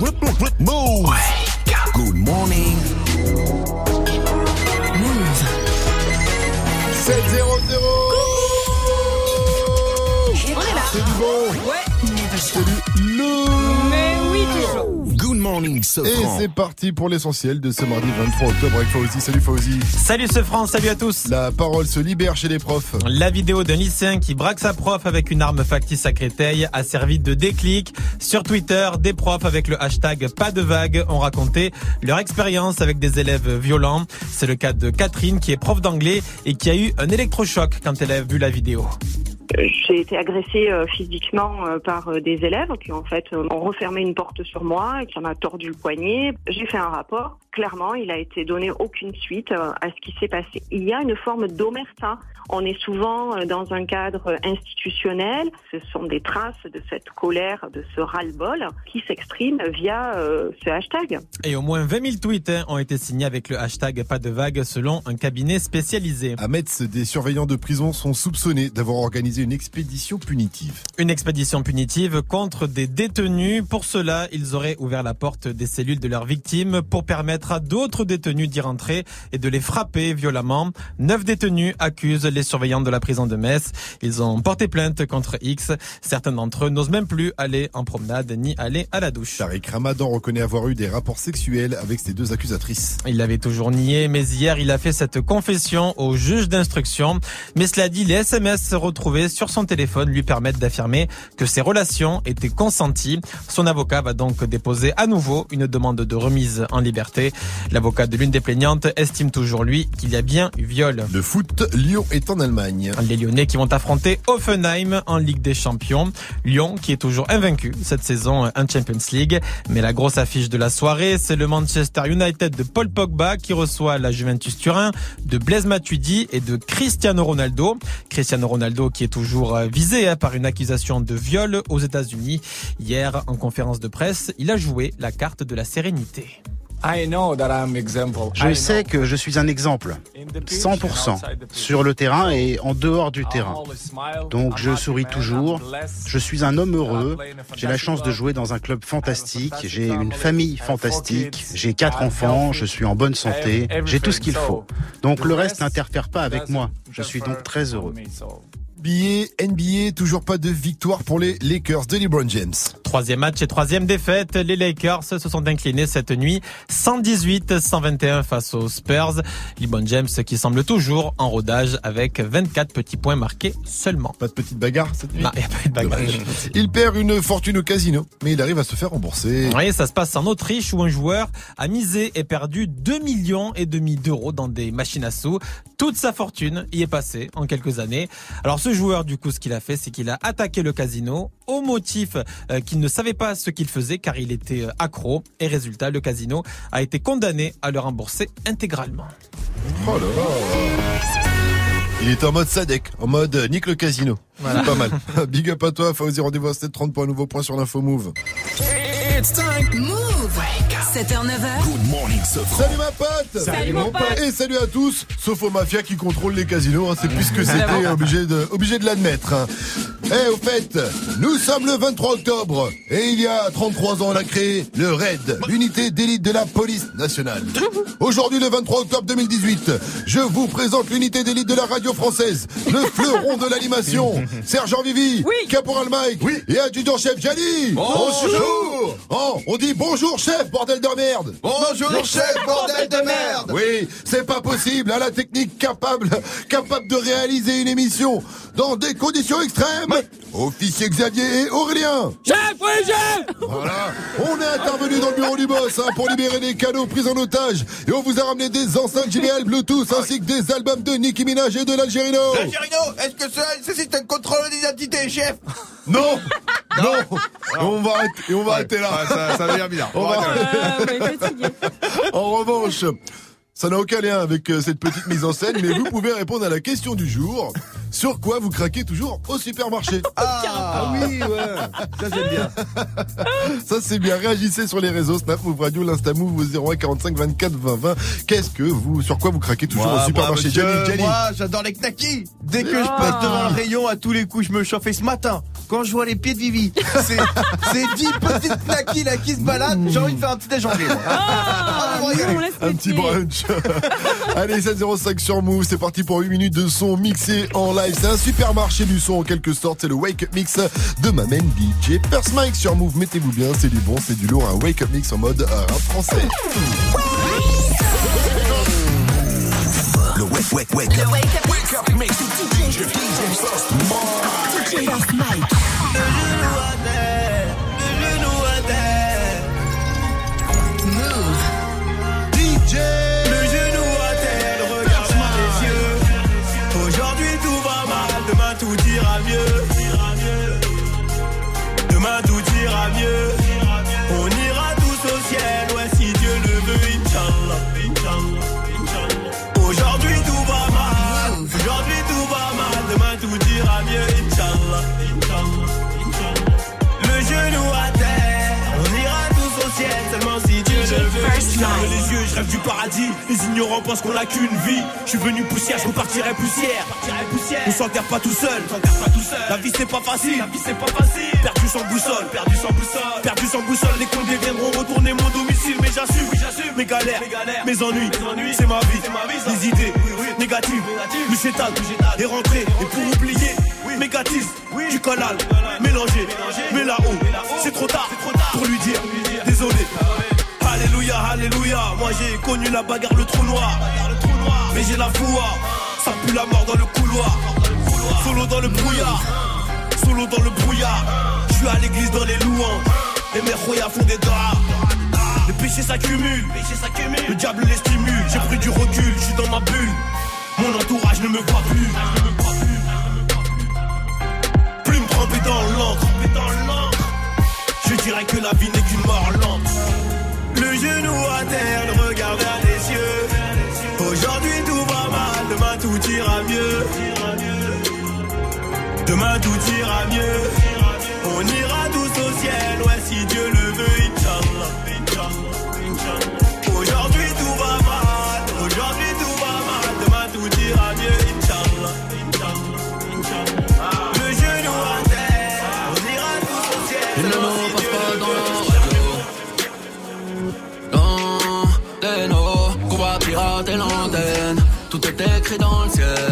Move. Et Sofran. c'est parti pour l'essentiel de ce mardi 23 octobre avec Fauzi. Salut Fauzi. Salut ce France, salut à tous. La parole se libère chez les profs. La vidéo d'un lycéen qui braque sa prof avec une arme factice à Créteil a servi de déclic. Sur Twitter, des profs avec le hashtag pas de vague ont raconté leur expérience avec des élèves violents. C'est le cas de Catherine qui est prof d'anglais et qui a eu un électrochoc quand elle a vu la vidéo. J'ai été agressée euh, physiquement euh, par euh, des élèves qui en fait ont refermé une porte sur moi et qui m'a tordu le poignet. J'ai fait un rapport. Clairement, il a été donné aucune suite à ce qui s'est passé. Il y a une forme d'omerta. On est souvent dans un cadre institutionnel. Ce sont des traces de cette colère, de ce ras-le-bol qui s'expriment via euh, ce hashtag. Et au moins 20 000 tweets hein, ont été signés avec le hashtag pas de vague selon un cabinet spécialisé. À Metz, des surveillants de prison sont soupçonnés d'avoir organisé une expédition punitive. Une expédition punitive contre des détenus. Pour cela, ils auraient ouvert la porte des cellules de leurs victimes pour permettre à d'autres détenus d'y rentrer et de les frapper violemment. Neuf détenus accusent les surveillants de la prison de Metz. Ils ont porté plainte contre X. Certains d'entre eux n'osent même plus aller en promenade ni aller à la douche. Tariq Ramadan reconnaît avoir eu des rapports sexuels avec ses deux accusatrices. Il l'avait toujours nié, mais hier, il a fait cette confession au juge d'instruction. Mais cela dit, les SMS retrouvés sur son téléphone lui permettent d'affirmer que ces relations étaient consenties. Son avocat va donc déposer à nouveau une demande de remise en liberté. L'avocat de l'une des plaignantes estime toujours, lui, qu'il y a bien eu viol. Le foot, Lyon est en Allemagne. Les Lyonnais qui vont affronter Offenheim en Ligue des Champions. Lyon qui est toujours invaincu cette saison en Champions League. Mais la grosse affiche de la soirée, c'est le Manchester United de Paul Pogba qui reçoit la Juventus Turin de Blaise Matuidi et de Cristiano Ronaldo. Cristiano Ronaldo qui est toujours euh, visé hein, par une accusation de viol aux États-Unis. Hier, en conférence de presse, il a joué la carte de la sérénité. Je sais que je suis un exemple, 100%, sur le terrain et en dehors du terrain. Donc je souris toujours, je suis un homme heureux, j'ai la chance de jouer dans un club. fantastique, j'ai une famille fantastique, j'ai quatre enfants, je suis en bonne santé, j'ai tout ce qu'il faut. Donc le reste n'interfère pas avec moi, je suis donc très heureux. NBA, NBA, toujours pas de victoire pour les Lakers de LeBron James. Troisième match et troisième défaite. Les Lakers se sont inclinés cette nuit 118-121 face aux Spurs. LeBron James qui semble toujours en rodage avec 24 petits points marqués seulement. Pas de petite bagarre cette nuit Non, il a pas de bagarre. Il perd une fortune au casino, mais il arrive à se faire rembourser. Oui, ça se passe en Autriche où un joueur a misé et perdu 2 millions et demi d'euros dans des machines à sous. Toute sa fortune y est passée en quelques années. Alors ce joueur, du coup, ce qu'il a fait, c'est qu'il a attaqué le casino au motif euh, qu'il ne savait pas ce qu'il faisait car il était euh, accro. Et résultat, le casino a été condamné à le rembourser intégralement. Oh là là Il est en mode Sadek, en mode euh, nique le casino. C'est pas mal. Big up à toi, Fauzi, rendez-vous à 7h30 pour un nouveau point sur l'info Move. It's time. Move. 7h, 9h. Good morning, Sofran. Salut ma pote Salut, mon pote. Et salut à tous, sauf aux mafias qui contrôlent les casinos, hein, c'est plus que c'était obligé de, obligé de l'admettre. hein. Eh, au fait, nous sommes le 23 octobre, et il y a 33 ans, on a créé le RAID, l'unité d'élite de la police nationale. Aujourd'hui, le 23 octobre 2018, je vous présente l'unité d'élite de la radio française, le fleuron de l'animation, Sergent Vivi, Oui. Caporal Mike, et adjudant-chef Gianni. Bonjour Oh, on dit bonjour chef, bordel de merde. Bonjour chef, bordel de merde. oui, c'est pas possible, à la technique capable, capable de réaliser une émission dans des conditions extrêmes. Officier Xavier et Aurélien. Chef, oui, chef Voilà, on est intervenu dans le bureau du boss hein, pour libérer des cadeaux pris en otage et on vous a ramené des enceintes JBL Bluetooth ainsi que des albums de Nicki Minaj et de l'Algérino. Algerino, est-ce que cela nécessite un contrôle d'identité, chef? Non, non, Et on va arrêter, et on va arrêter là. ça, ça devient bizarre. On va- Euh, ouais, fatigué. En revanche, ça n'a aucun lien avec euh, cette petite mise en scène, mais vous pouvez répondre à la question du jour. Sur quoi vous craquez toujours au supermarché? Ah, oui, ouais, ça j'aime bien. Ça c'est bien, réagissez sur les réseaux Snap Move Radio, l'Insta Move au 01 45 24 20 20. Qu'est-ce que vous, sur quoi vous craquez toujours Moi, au supermarché? moi, moi, j'adore les knackis. Dès que je Ah. passe devant un rayon, à tous les coups, je me chauffe. Et ce matin, quand je vois les pieds de Vivi. C'est c'est 10 petites knackis là qui se baladent. J'ai envie de faire un petit déj anglais. moi. Ah, on va nous, y aller. on laisse Un petit pieds. Allez, 705 sur Move, c'est parti pour 8 minutes de son mixé en live. C'est un supermarché du son en quelque sorte, c'est le Wake Up Mix de ma main DJ First Mike sur Move. Mettez-vous bien, c'est du bon, c'est du lourd, un Wake Up Mix en mode euh, rap français. Le wake, wake, wake up. Wake up, mix. DJ First Mike. Ferme les yeux, je rêve du paradis. Les ignorants pensent qu'on a qu'une vie. Je suis venu poussière, je repartirai poussière. On s'enterre pas tout seul. La vie c'est pas facile. La vie c'est pas facile. Perdu sans boussole, perdu sans boussole, perdu sans boussole. Les condés viendront retourner mon domicile, mais j'assume, j'assume. Mes galères, mes ennuis, c'est ma vie, les idées négatives. Le chétal est rentré et pour oublier. Mégatisme, du collal, mélangé, mais là-haut, c'est trop tard Alléluia. Moi j'ai connu la bagarre, le trou noir. Mais j'ai la foi, ça pue la mort dans le couloir. Solo dans le brouillard, solo dans le brouillard. Je suis à l'église dans les louanges. Les mères royales font des draps. Les péchés s'accumulent, le diable les stimule. J'ai pris du recul, je suis dans ma bulle. Mon entourage ne me voit plus. Plume trempée dans l'encre. Je dirais que la vie n'est qu'une mort Demain tout ira mieux. On ira tous au ciel, ouais si Dieu le veut, Inch'Allah. Aujourd'hui tout va mal, aujourd'hui tout va mal, demain tout ira mieux, Inch'Allah. Le genou à terre, on ira tous au ciel. Seulement mot si Dieu pas le dans la radio. Dans les nos, qu'on va pirater l'antenne. Tout est écrit dans le ciel.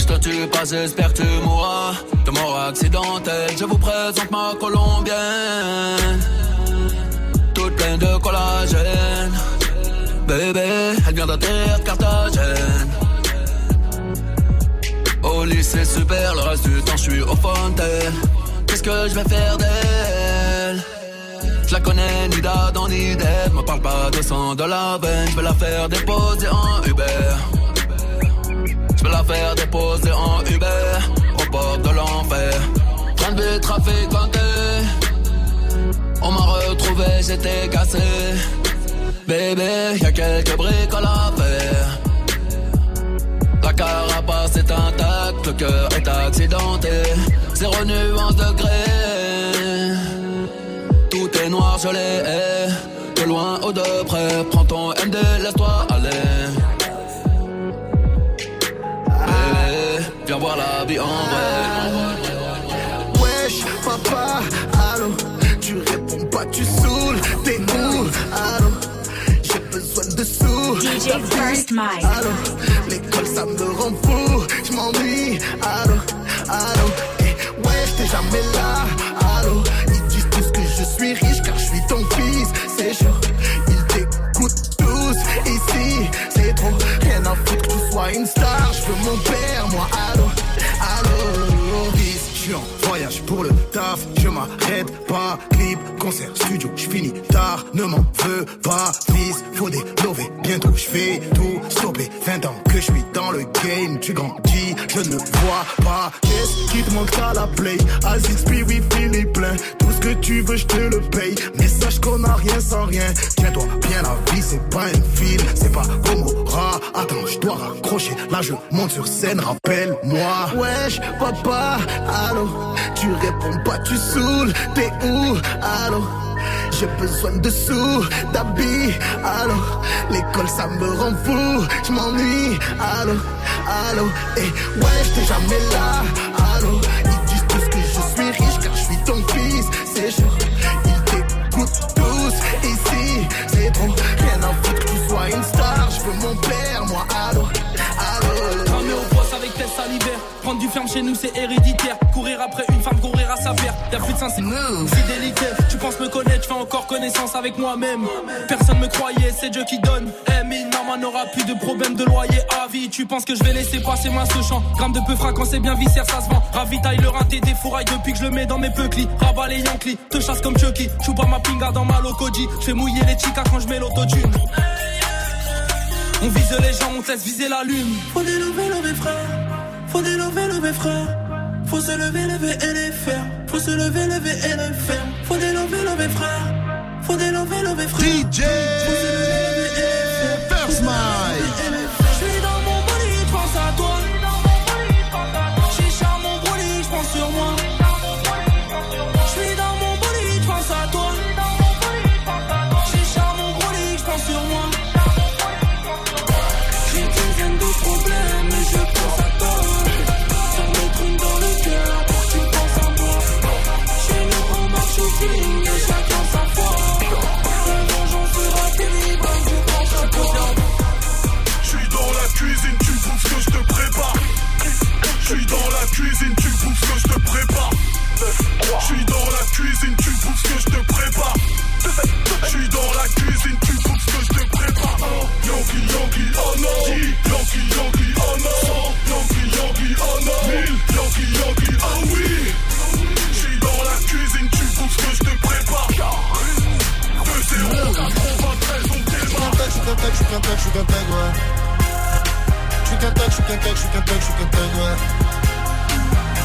Je te tue pas, j'espère que tu mourras de mort accidentelle. Je vous présente ma colombienne, toute pleine de collagène. Bébé, elle vient d'atterrir Carthagène. Au lycée super, le reste du temps je suis au fontaine. Qu'est-ce que je vais faire d'elle? Je la connais ni d'Adam ni d'Ève. Me parle pas de sang de la veine, je vais la faire déposer en Uber. Je vais la faire déposer en Uber au bord de l'enfer. Train de trafiquanté. On m'a retrouvé, j'étais cassé. Bébé, y a quelques bricoles à faire. La carapace est intacte, le cœur est accidenté. Zéro nuance de gré. Tout est noir, je l'ai. De loin ou de près, prends ton MD, laisse-toi pas, tu saoules, t'es où, allô, j'ai besoin de sous, DJ First Mike. allô, l'école ça me rend fou, je m'ennuie, allô, allô, et wesh, t'es jamais là, allô, ils disent tous que je suis riche car je suis ton fils, c'est chaud, ils t'écoutent tous, ici, c'est trop, rien à foutre que tu sois une star, je veux mon père, moi, allô, allô, pour le taf, je m'arrête pas, clip, concert, studio, je finis tard, ne m'en veux pas, fils, faut des lovés, bientôt je fais tout. Stopper, 20 ans que je suis dans le game, tu grandis, je ne vois pas, qu'est-ce qui te manque? À la play, Aziz, oui, fini plein, tout ce que tu veux, je te le paye, mais sache qu'on a rien sans rien, tiens-toi bien la vie, c'est pas un film, c'est pas Gomorrah, attends, je dois raccrocher, là je monte sur scène, rappelle-moi, wesh, papa, allô, tu réponds pas, tu saoules, t'es où, allô, j'ai besoin de sous, d'habits, allô, l'école ça me rend fou, je m'ennuie, allô, allô, et wesh, t'es jamais là, allô, ils disent tous ton fils, c'est chaud. Ils t'écoutent tous ici, c'est trop. Rien à foutre que tu sois une star. Prendre du ferme chez nous, c'est héréditaire. Courir après une femme, courir à sa perte. Y'a plus de sens, c'est fidélité. Tu penses me connaître, je fais encore connaissance avec moi-même. Personne me croyait, c'est Dieu qui donne. Eh, mais maman n'aura plus de problème de loyer à vie. Tu penses que je vais laisser passer moi ce champ. Gramme de peu quand c'est bien viscère, ça se vend. Ravitaille le raté des fourrailles depuis que je le mets dans mes peuclis. Rabat les Yankees, te chasse comme Chucky. Chou pas ma pinga dans ma locoji. Je fais mouiller les chicas quand je mets l'autotune. On vise les gens, on te laisse viser la lune. Faut délever, lever frère. Faut délever, lever frère. Faut se lever, lever et les faire. Faut se lever, lever et les faire. Faut délever, lever frère. Faut délever, lever frère. DJ First Mike. Je suis dans la cuisine, tu bouffes ce que je te prépare. Je suis dans la cuisine, tu bouffes ce que je te prépare. Yankee, Yankee, oh non. Yankee, Yankee, oh non. Yankee, Yankee, oh non. Yankee, Yankee, oh oui. Je suis dans la cuisine, tu bouffes ce que je te prépare. 2 0 93, on démarre. Je suis qu'un tag, je suis qu'un tag, je suis qu'un tag, ouais. Je suis qu'un tag, je suis qu'un tag, je suis qu'un tag, je suis qu'un tag, ouais.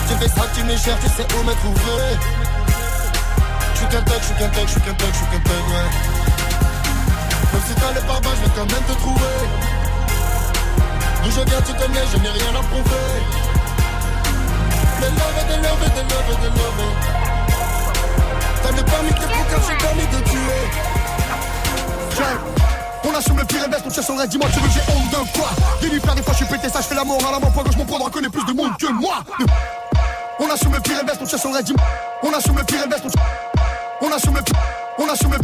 Tu fais ça, tu me cherches, tu sais où me trouver. Je suis qu'un tag, je suis qu'un tag, je suis qu'un tag, je suis qu'un tag, ouais. Même si t'as le pare je vais quand même te trouver. D'où je viens, tu connais, je n'ai rien à prouver. De love, de love, de love, de love. T'as le permis de car j'ai permis de tuer. On assume le pire et baisse, ton chest aurait dis-moi tu veux que j'ai honte de quoi faire des fois je suis pété ça, je fais la mort à main poids gauche, mon poids droit connaît plus de monde que moi On assume le pire et baisse, ton chest aurait dit On assume le pire et baisse, ton On assume le pire, on assume le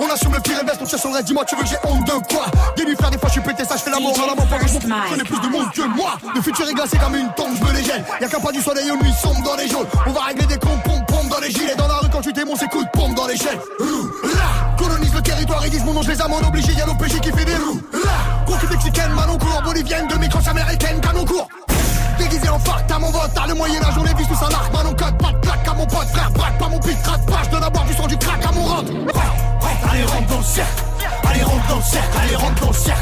on assume le pire et baisse, ton chest aurait dis-moi tu veux que j'ai honte de quoi? Dis lui faire des fois je suis pété ça, je fais la mort à la poids gauche, mon poids connaît plus de monde que moi. Le futur est glacé comme une tombe, je me les gèle Y'a qu'un pas du soleil, une nuit sombre dans les jaunes. On va régler des comptes, pompe, pompe dans les gilets. Dans la rue quand tu t'es mon c'est coup de pompe dans l'échelle Là, colonise le territoire, ils disent mon nom, je les amende obligés, y'a l'OPJ qui fait des roues Là, cul mexicaine, manon court, bolivienne, demi-crosse américaine, canon court Déguisé en phare, t'as mon vote, t'as le moyen âge, on les vise tous en arc, manon code, pas de plaque à mon pote, frère, braque pas mon pit, craque pas, je donne à boire du sang du crack à mon rentre. Allez, rentre dans le cercle, allez, rentre dans le cercle, allez, rentre dans le cercle,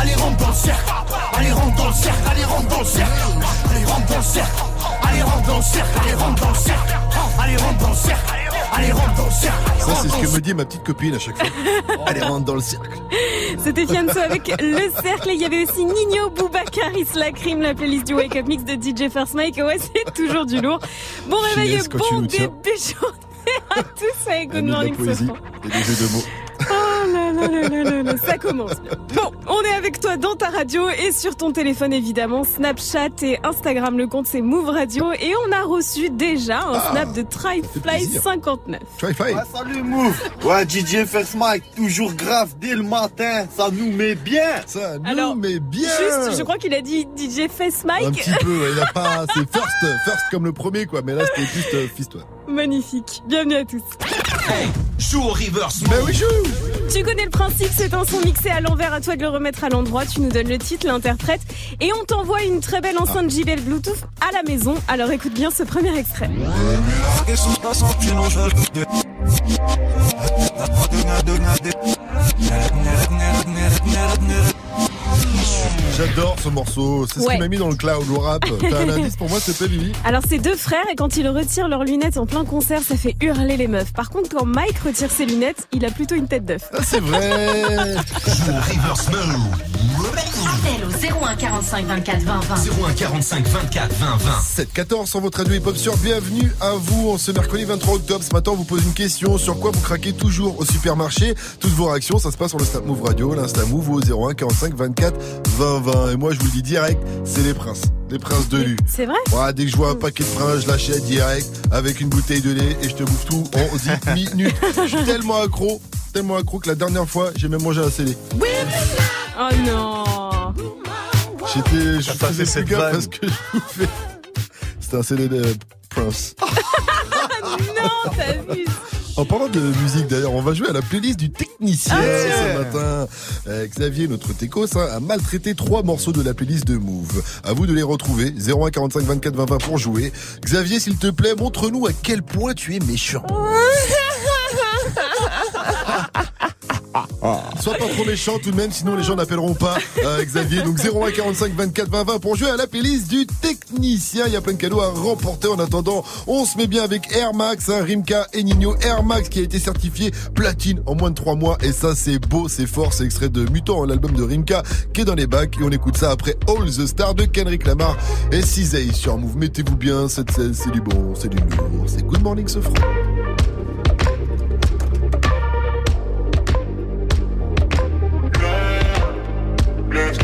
allez, rentre dans le cercle, allez, rentre dans le cercle, allez, rentre dans le cercle, allez, rentre dans le cercle, allez, rentre dans le cercle, allez, rentre dans le cercle, allez, rentre dans le cercle, allez, rentre dans le cercle. Ça, c'est ce que me dit ma petite copine à chaque fois. Allez, rentre dans le cercle. C'était Fianso avec Le Cercle. Et il y avait aussi Nino Boubacar, Isla Crime, la playlist du Wake Up Mix de DJ First Mike. Ouais, c'est toujours du lourd. Bon réveil, bon début de journée à tous avec Good la Morning et des jeux de mots. Oh là là là là là là, ça commence bien. Bon, on est avec toi dans ta radio et sur ton téléphone évidemment, Snapchat et Instagram, le compte c'est Move Radio et on a reçu déjà un Ah, snap de Tryfly59. Try five. Ouais, salut Move Ouais, DJ First Mike, toujours grave dès le matin, ça nous met bien Ça nous Alors, met bien. Juste, je crois qu'il a dit DJ Face Un Mike. petit peu, il a pas. C'est first, first comme le premier, quoi. Mais là, c'était juste euh, fils, toi. Magnifique. Bienvenue à tous. Joue au reverse. Ben oui, joue Tu connais le principe, c'est un son mixé à l'envers, à toi de le remettre à l'endroit. Tu nous donnes le titre, l'interprète, et on t'envoie une très belle enceinte JBL Bluetooth à la maison. Alors écoute bien ce premier extrait. J'adore ce morceau. C'est ce Ouais. qui m'a mis dans le cloud, le rap. T'as un indice pour moi, te plaît, Vivi Alors c'est deux frères et quand ils retirent leurs lunettes en plein concert, ça fait hurler les meufs. Par contre, quand Mike retire ses lunettes, il a plutôt une tête d'œuf. Ah, c'est vrai. Appel au 01 45 24 20 20. 01 45 24 20 20. 7-14 sur votre radio hip-hop sur Bienvenue à vous en ce mercredi 23 octobre. Ce matin, on vous pose une question. Sur quoi vous craquez toujours au supermarché? Toutes vos réactions, ça se passe sur le Snap Move Radio, l'Insta Move au 01 45 24 20 20. Et moi, je vous le dis direct, c'est les princes. Les princes de Lu. C'est vrai Ouais, dès que je vois un paquet de princes, je l'achète direct avec une bouteille de lait et je te bouffe tout en 10 minutes. Je suis tellement accro, tellement accro que la dernière fois, j'ai même mangé un CD. Oh non J'étais, je T'as pas faisais plus cette gaffe parce que je bouffais. C'était un CD de Prince. Non, t'abuses En parlant de musique d'ailleurs, on va jouer à la playlist du technicien Ah, ce matin. Euh, Xavier, notre techos, hein, a maltraité trois morceaux de la playlist de Move. À vous de les retrouver. 01 45 24 20 20 pour jouer. Xavier, s'il te plaît, montre-nous à quel point tu es méchant. Sois pas trop méchant tout de même, sinon les gens n'appelleront pas euh, Xavier. Donc 01 45 24 20 20 pour jouer à la playlist du technicien. Il y a plein de cadeaux à remporter. En attendant, on se met bien avec Air Max, hein, Rimka et Nino. Air Max qui a été certifié platine en moins de 3 mois. Et ça, c'est beau, c'est fort. C'est extrait de Mutant, hein, l'album de Rimka qui est dans les bacs. Et on écoute ça après All the Stars de Kendrick Lamar et Cizay sur Move. Mettez-vous bien, cette scène, c'est du bon, c'est du lourd. C'est Good Morning ce franc. blast.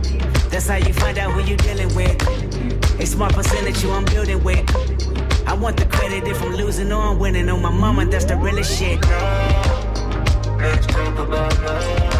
That's how you find out who you dealing with. A smart percentage you I'm building with. I want the credit if I'm losing or I'm winning. On my mama, that's the realest shit. Let's talk about love.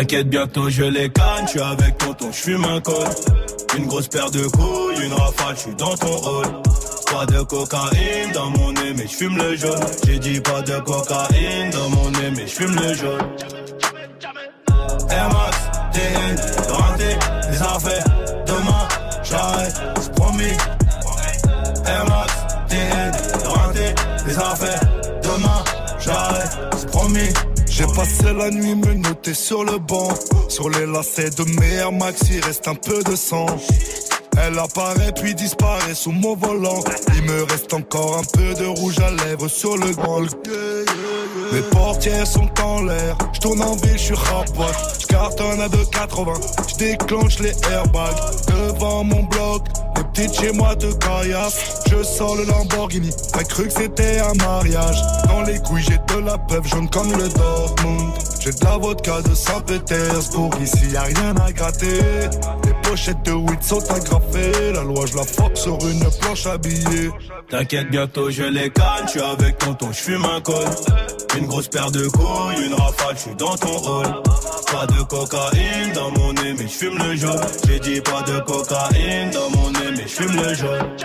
T'inquiète, bientôt je les canne, je suis avec tonton, je fume un col. Une grosse paire de couilles, une rafale, je suis dans ton rôle. Pas de cocaïne dans mon nez, mais je fume le jaune. J'ai dit pas de cocaïne dans mon nez, mais je fume le jaune. Air Max, Passé la nuit me noter sur le banc. Sur les lacets de mes Air Max, il reste un peu de sang. Elle apparaît puis disparaît sous mon volant. Il me reste encore un peu de rouge à lèvres sur le grand. Mes portières sont en l'air. Je tourne en ville, je suis rapote. Je cartonne à 2,80. Je déclenche les airbags devant mon bloc. Chez moi de caillasse. Je sors le Lamborghini. T'as cru que c'était un mariage. Dans les couilles, j'ai de la peuple jaune comme le Dortmund. J'ai de la vodka de Saint-Pétersbourg. Ici, y a rien à gratter. Les pochettes de weed sont agrafées. La loi, je la frappe sur une planche habillée. T'inquiète, bientôt je les canne, je suis avec tonton, je fume un col. Une grosse paire de couilles, une rafale, je suis dans ton hall. Pas de cocaïne dans mon nez, je fume le jaune. J'ai dit pas de cocaïne dans mon nez, je fume le jaune.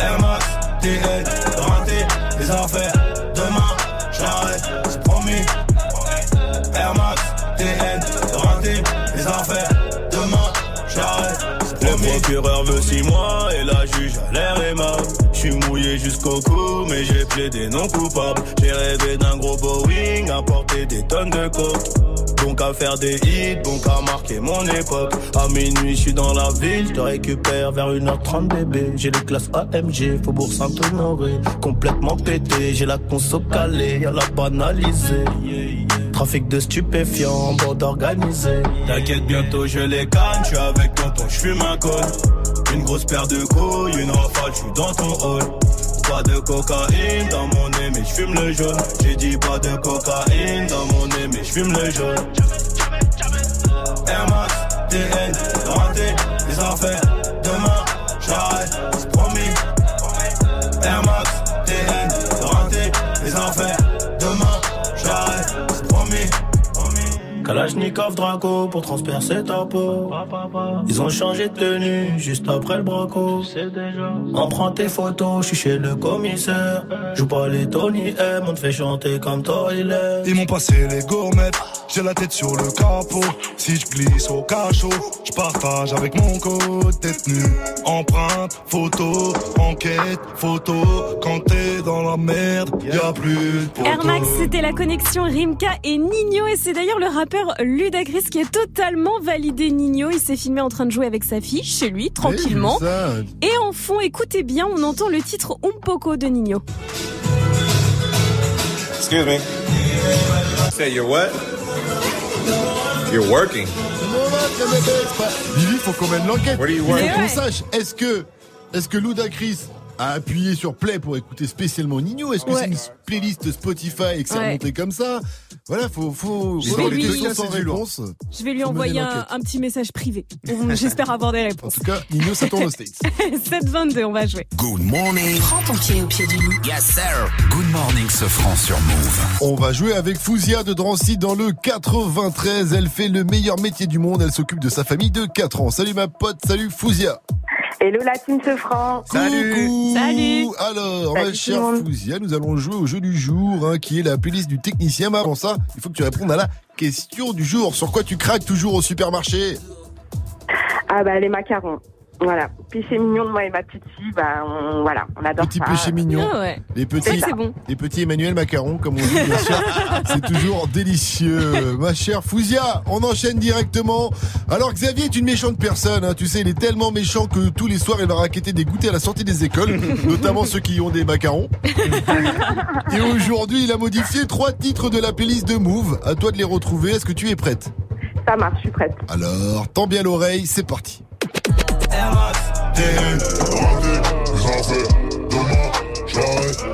Air Max, TN, renté, les affaires. Demain, j'arrête, c'est promis. Air Max, TN, renté, les affaires. Demain, j'arrête, c'est promis. Le procureur veut six mois et la juge a l'air aimable. Je suis mouillé jusqu'au cou, mais j'ai plaidé non coupable. J'ai rêvé d'un gros Boeing, à porter des tonnes de coke. Donc à faire des hits, donc à marquer mon époque. À minuit, je suis dans la ville, je te récupère vers 1h30 bébé. J'ai les classes AMG, Faubourg Saint-Honoré. Complètement pété, j'ai la conso calée, y'a la banalisée. Trafic de stupéfiants, bande organisée. T'inquiète, bientôt je les canne, je suis avec tonton, je fume un col. Une grosse paire de couilles, une rafale, je suis dans ton hall. Pas de cocaïne dans mon nez, mais je fume le jaune. J'ai dit pas de cocaïne dans mon nez, mais je fume le jaune. Air Max, TN, renté, les affaires. Demain, j'arrête, c'est promis. Air Max, Kalachnikov Draco pour transpercer ta peau. Ils ont changé de tenue juste après le braco. On prend tes photos, je suis chez le commissaire. Joue pas les Tony M, on te fait chanter comme Toilet. Ils m'ont passé les gourmettes, j'ai la tête sur le capot. Si je glisse au cachot, je partage avec mon code tête nue. Empreinte, photo, enquête, photo. Quand t'es dans la merde, y a plus de photos. Air Max, c'était la connexion Rimka et Nino. Et c'est d'ailleurs le rappeur Ludacris qui est totalement validé Nino. Il s'est filmé en train de jouer avec sa fille chez lui, tranquillement. Et en fond, écoutez bien, on entend le titre Un poco de Nino. Excuse me. Say you're what? You're working. Vivi, faut qu'on mène l'enquête. What do you Il faut qu'on sache, est-ce que, est-ce que Ludacris a appuyé sur play pour écouter spécialement Nino? Est-ce que Ouais. c'est une playlist Spotify et que c'est Ouais. remonté comme ça? Voilà, faut, faut, Je lui- sans réponse. Je vais lui envoyer un, petit message privé. J'espère avoir des En réponses. tout cas, Nino, ça tourne aux States. 722, on va jouer. Good morning. Prends ton pied au pied du loup. Yes, sir. Good morning, ce franc sur Move. On va jouer avec Fouzia de Drancy dans le 93. Elle fait le meilleur métier du monde. Elle s'occupe de sa famille de 4 ans. Salut ma pote, salut Fouzia. Hello la team franc. Coucou. Salut. Alors, Salut ma chère. Fouzia, nous allons jouer au jeu du jour, hein, qui est la playlist du technicien. Mais avant ça, il faut que tu répondes à la question du jour. Sur quoi tu craques toujours au supermarché? Ah bah les macarons. Voilà. Péché mignon de moi et ma petite fille, bah on, voilà, on adore Petit ça. péché mignon. Ah ouais. Les petits, C'est bon. les petits Emmanuel Macaron, comme on dit, bien sûr. C'est toujours délicieux. Ma chère Fouzia, on enchaîne directement. Alors, Xavier est une méchante personne, hein. Tu sais, il est tellement méchant que tous les soirs, il va raqueter des goûters à la sortie des écoles, notamment ceux qui ont des macarons. Et aujourd'hui, il a modifié trois titres de la playlist de Move. À toi de les retrouver. Est-ce que tu es prête? Ça marche, je suis prête. Alors, tends bien l'oreille, c'est parti. TN. Demain, j'arrête.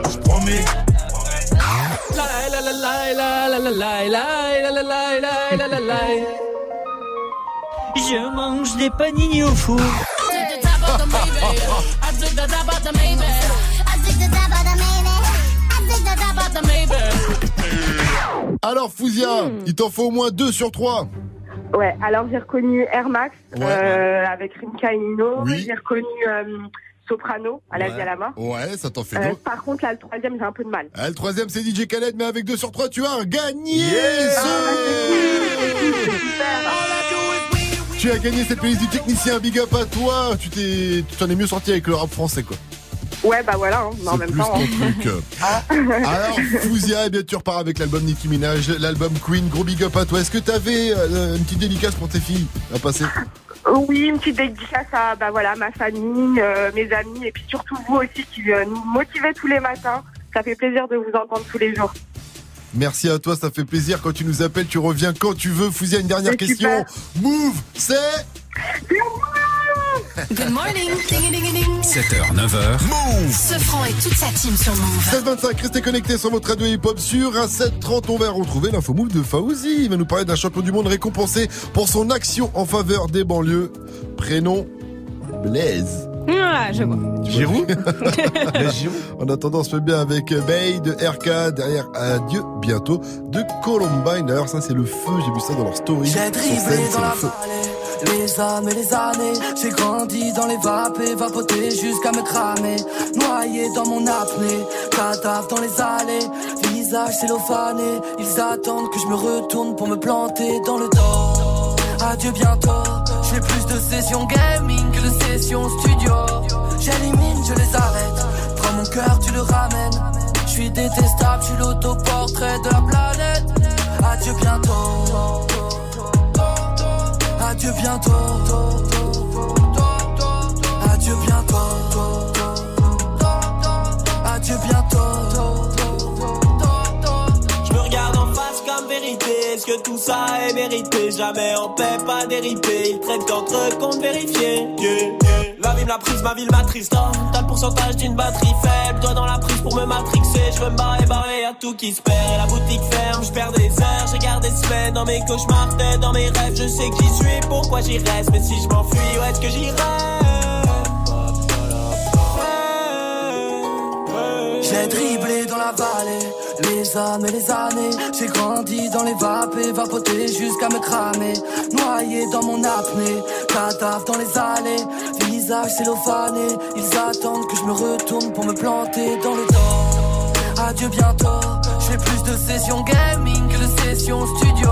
Je mange des panini au four. Alors, Fouzia, il t'en faut au moins deux sur trois. Ouais, alors j'ai reconnu Air Max Ouais. euh, avec Rimka et Nino. Oui. J'ai reconnu euh, Soprano à la vie à la main. Ouais, ça t'en fait Euh, par contre, là, le troisième, j'ai un peu de mal. Ah, le troisième, c'est DJ Khaled, mais avec deux sur trois, tu as gagné Ah, ce- Tu as gagné cette playlist du technicien, big up à toi. Tu t'es, tu t'en es mieux sorti avec le rap français, quoi. Ouais, bah voilà, hein, mais en même plus temps. ton hein. truc. Alors, Fouzia, eh bien, tu repars avec l'album Nicki Minaj, l'album Queen. Gros big up à toi. Est-ce que t'avais euh, une petite dédicace pour tes filles à passer? Oui, une petite dédicace à bah, voilà, ma famille, euh, mes amis et puis surtout vous aussi qui euh, nous motivez tous les matins. Ça fait plaisir de vous entendre tous les jours. Merci à toi, ça fait plaisir quand tu nous appelles, tu reviens quand tu veux. Fouzia, une dernière question. super. Move, c'est Good morning. Ding, ding, ding. 7h, 9h. Move Ce franc et toute sa team sur Move. 1625, restez connectés sur votre radio hip-hop sur un 730. On va retrouver l'info move de Fauzi. Il va nous parler d'un champion du monde récompensé pour son action en faveur des banlieues. Prénom Blaise. Ah, je vois. Giroud En attendant, on se fait bien avec Bay de RK derrière Adieu bientôt de Columbine. D'ailleurs, ça c'est le feu, j'ai vu ça dans leur story. J'ai Sur dribblé scène, c'est dans le la les et les années. J'ai grandi dans les vapes et vapoté jusqu'à me cramer. Noyé dans mon apnée, cadavre dans les allées. Visage cellophané, ils attendent que je me retourne pour me planter dans le dos. Adieu bientôt, j'ai plus de sessions gaming que de sessions studio. J'élimine, je les arrête. Prends mon cœur, tu le ramènes. Je suis détestable, je suis l'autoportrait de la planète. Adieu bientôt. Adieu bientôt. Adieu bientôt. Adieu bientôt. Je me regarde en face comme vérité. Est-ce que tout ça est mérité? Jamais en paix, pas déripé. Ils traitent qu'entre comptes vérifiés. La prise, ma ville m'attriste. T'as le pourcentage d'une batterie faible. Toi dans la prise pour me matrixer. Je veux me barrer, barrer, y'a tout qui se perd. Et la boutique ferme, je perds des heures. J'ai gardé semaines dans mes cauchemars, tête dans mes rêves. Je sais j'y suis, pourquoi j'y reste? Mais si je m'enfuis, où est-ce que j'irai? J'ai dribblé dans la vallée, les âmes et les années. J'ai grandi dans les vapes et vapoté jusqu'à me cramer. Noyé dans mon apnée, cadavre dans les allées. Visage cellophané, ils attendent que je me retourne pour me planter dans le dos. Adieu bientôt, je fais plus de sessions gaming que de sessions studio.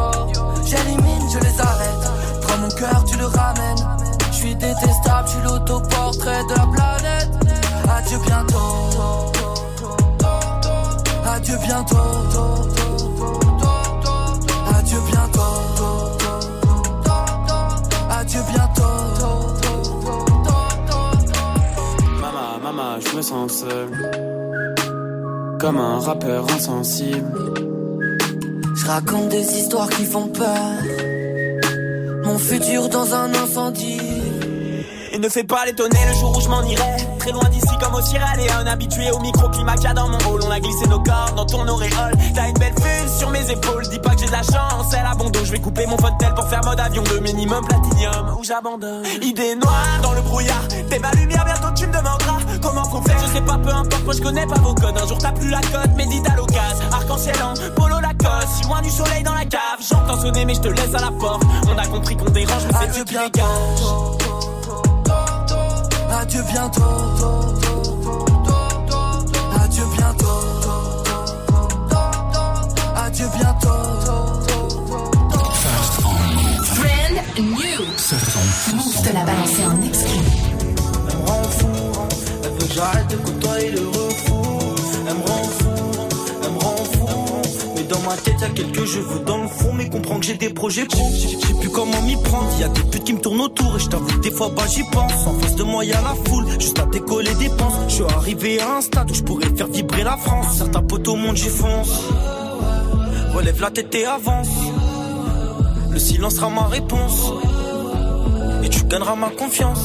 J'élimine, je les arrête. Prends mon cœur, tu le ramènes. Je suis détestable, je suis l'autoportrait de la planète. Adieu bientôt. Adieu bientôt. Je me sens seul. Comme un rappeur insensible. Je raconte des histoires qui font peur. Mon futur dans un incendie. Et ne fais pas l'étonner le jour où je m'en irai Très loin d'ici comme au Sierra Leone. Habitué au microclimat qu'il y a dans mon hall. On a glissé nos corps dans ton auréole. T'as une belle fuse sur mes épaules. Dis pas que j'ai de la chance, c'est l'abandon Je vais couper mon tel pour faire mode avion De minimum platinium. Où j'abandonne? Idée noire dans le brouillard. T'es ma lumière, bientôt tu me demanderas Comment faut faire, je sais pas, peu importe Moi je connais pas vos codes. Un jour t'as plus la cote, médite à l'occasion. Arc-en-ciel en polo Lacoste Si loin du soleil dans la cave. J'entends sonner mais je te laisse à la porte. On a compris qu'on dérange mais c'est Dieu Adieu bientôt. Adieu bientôt. Adieu bientôt. Brand new. Move te l'a balancé en exclu. Elle me rend fou, elle veut que j'arrête de côtoyer le refou. Elle me rend ma tête, y'a quelques cheveux dans le fond, mais comprends que j'ai des projets pro. Je sais plus comment m'y prendre, y a des putes qui me tournent autour, et je t'avoue des fois, bah j'y pense. En face de moi, y a la foule, juste à décoller des penses. Je suis arrivé à un stade où je pourrais faire vibrer la France. Certains potes au monde, j'y fonce. Relève la tête et avance. Le silence sera ma réponse. Et tu gagneras ma confiance.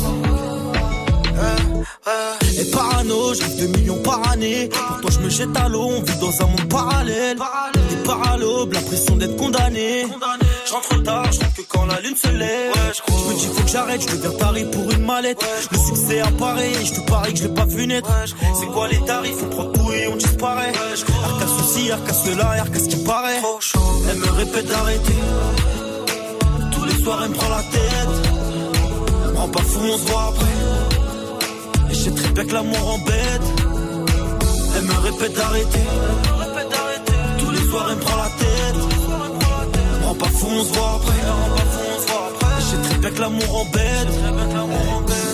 Et parano, rêve de millions par année. Pour toi, je me jette à l'eau, on vit dans un monde parallèle. Des paralobes, l'impression d'être condamné. Je rentre tard, je rentre que quand la lune se lève. je me dis, faut que j'arrête, je deviens taré pour une mallette. Le succès apparaît, je te parie que je l'ai pas vu naître. C'est quoi les tarifs? On prend tout et on disparaît. Arca ceci, arca cela, arca ce qui paraît. Elle me répète d'arrêter. Tous les soirs, elle me prend la tête. Elle me rend pas fou, on se voit après. Et je sais très bien que l'amour embête. Elle me répète d'arrêter. Tous les soirs, elle me prend la tête. Elle me rend pas fou, on se voit après. Sais très bien que l'amour embête.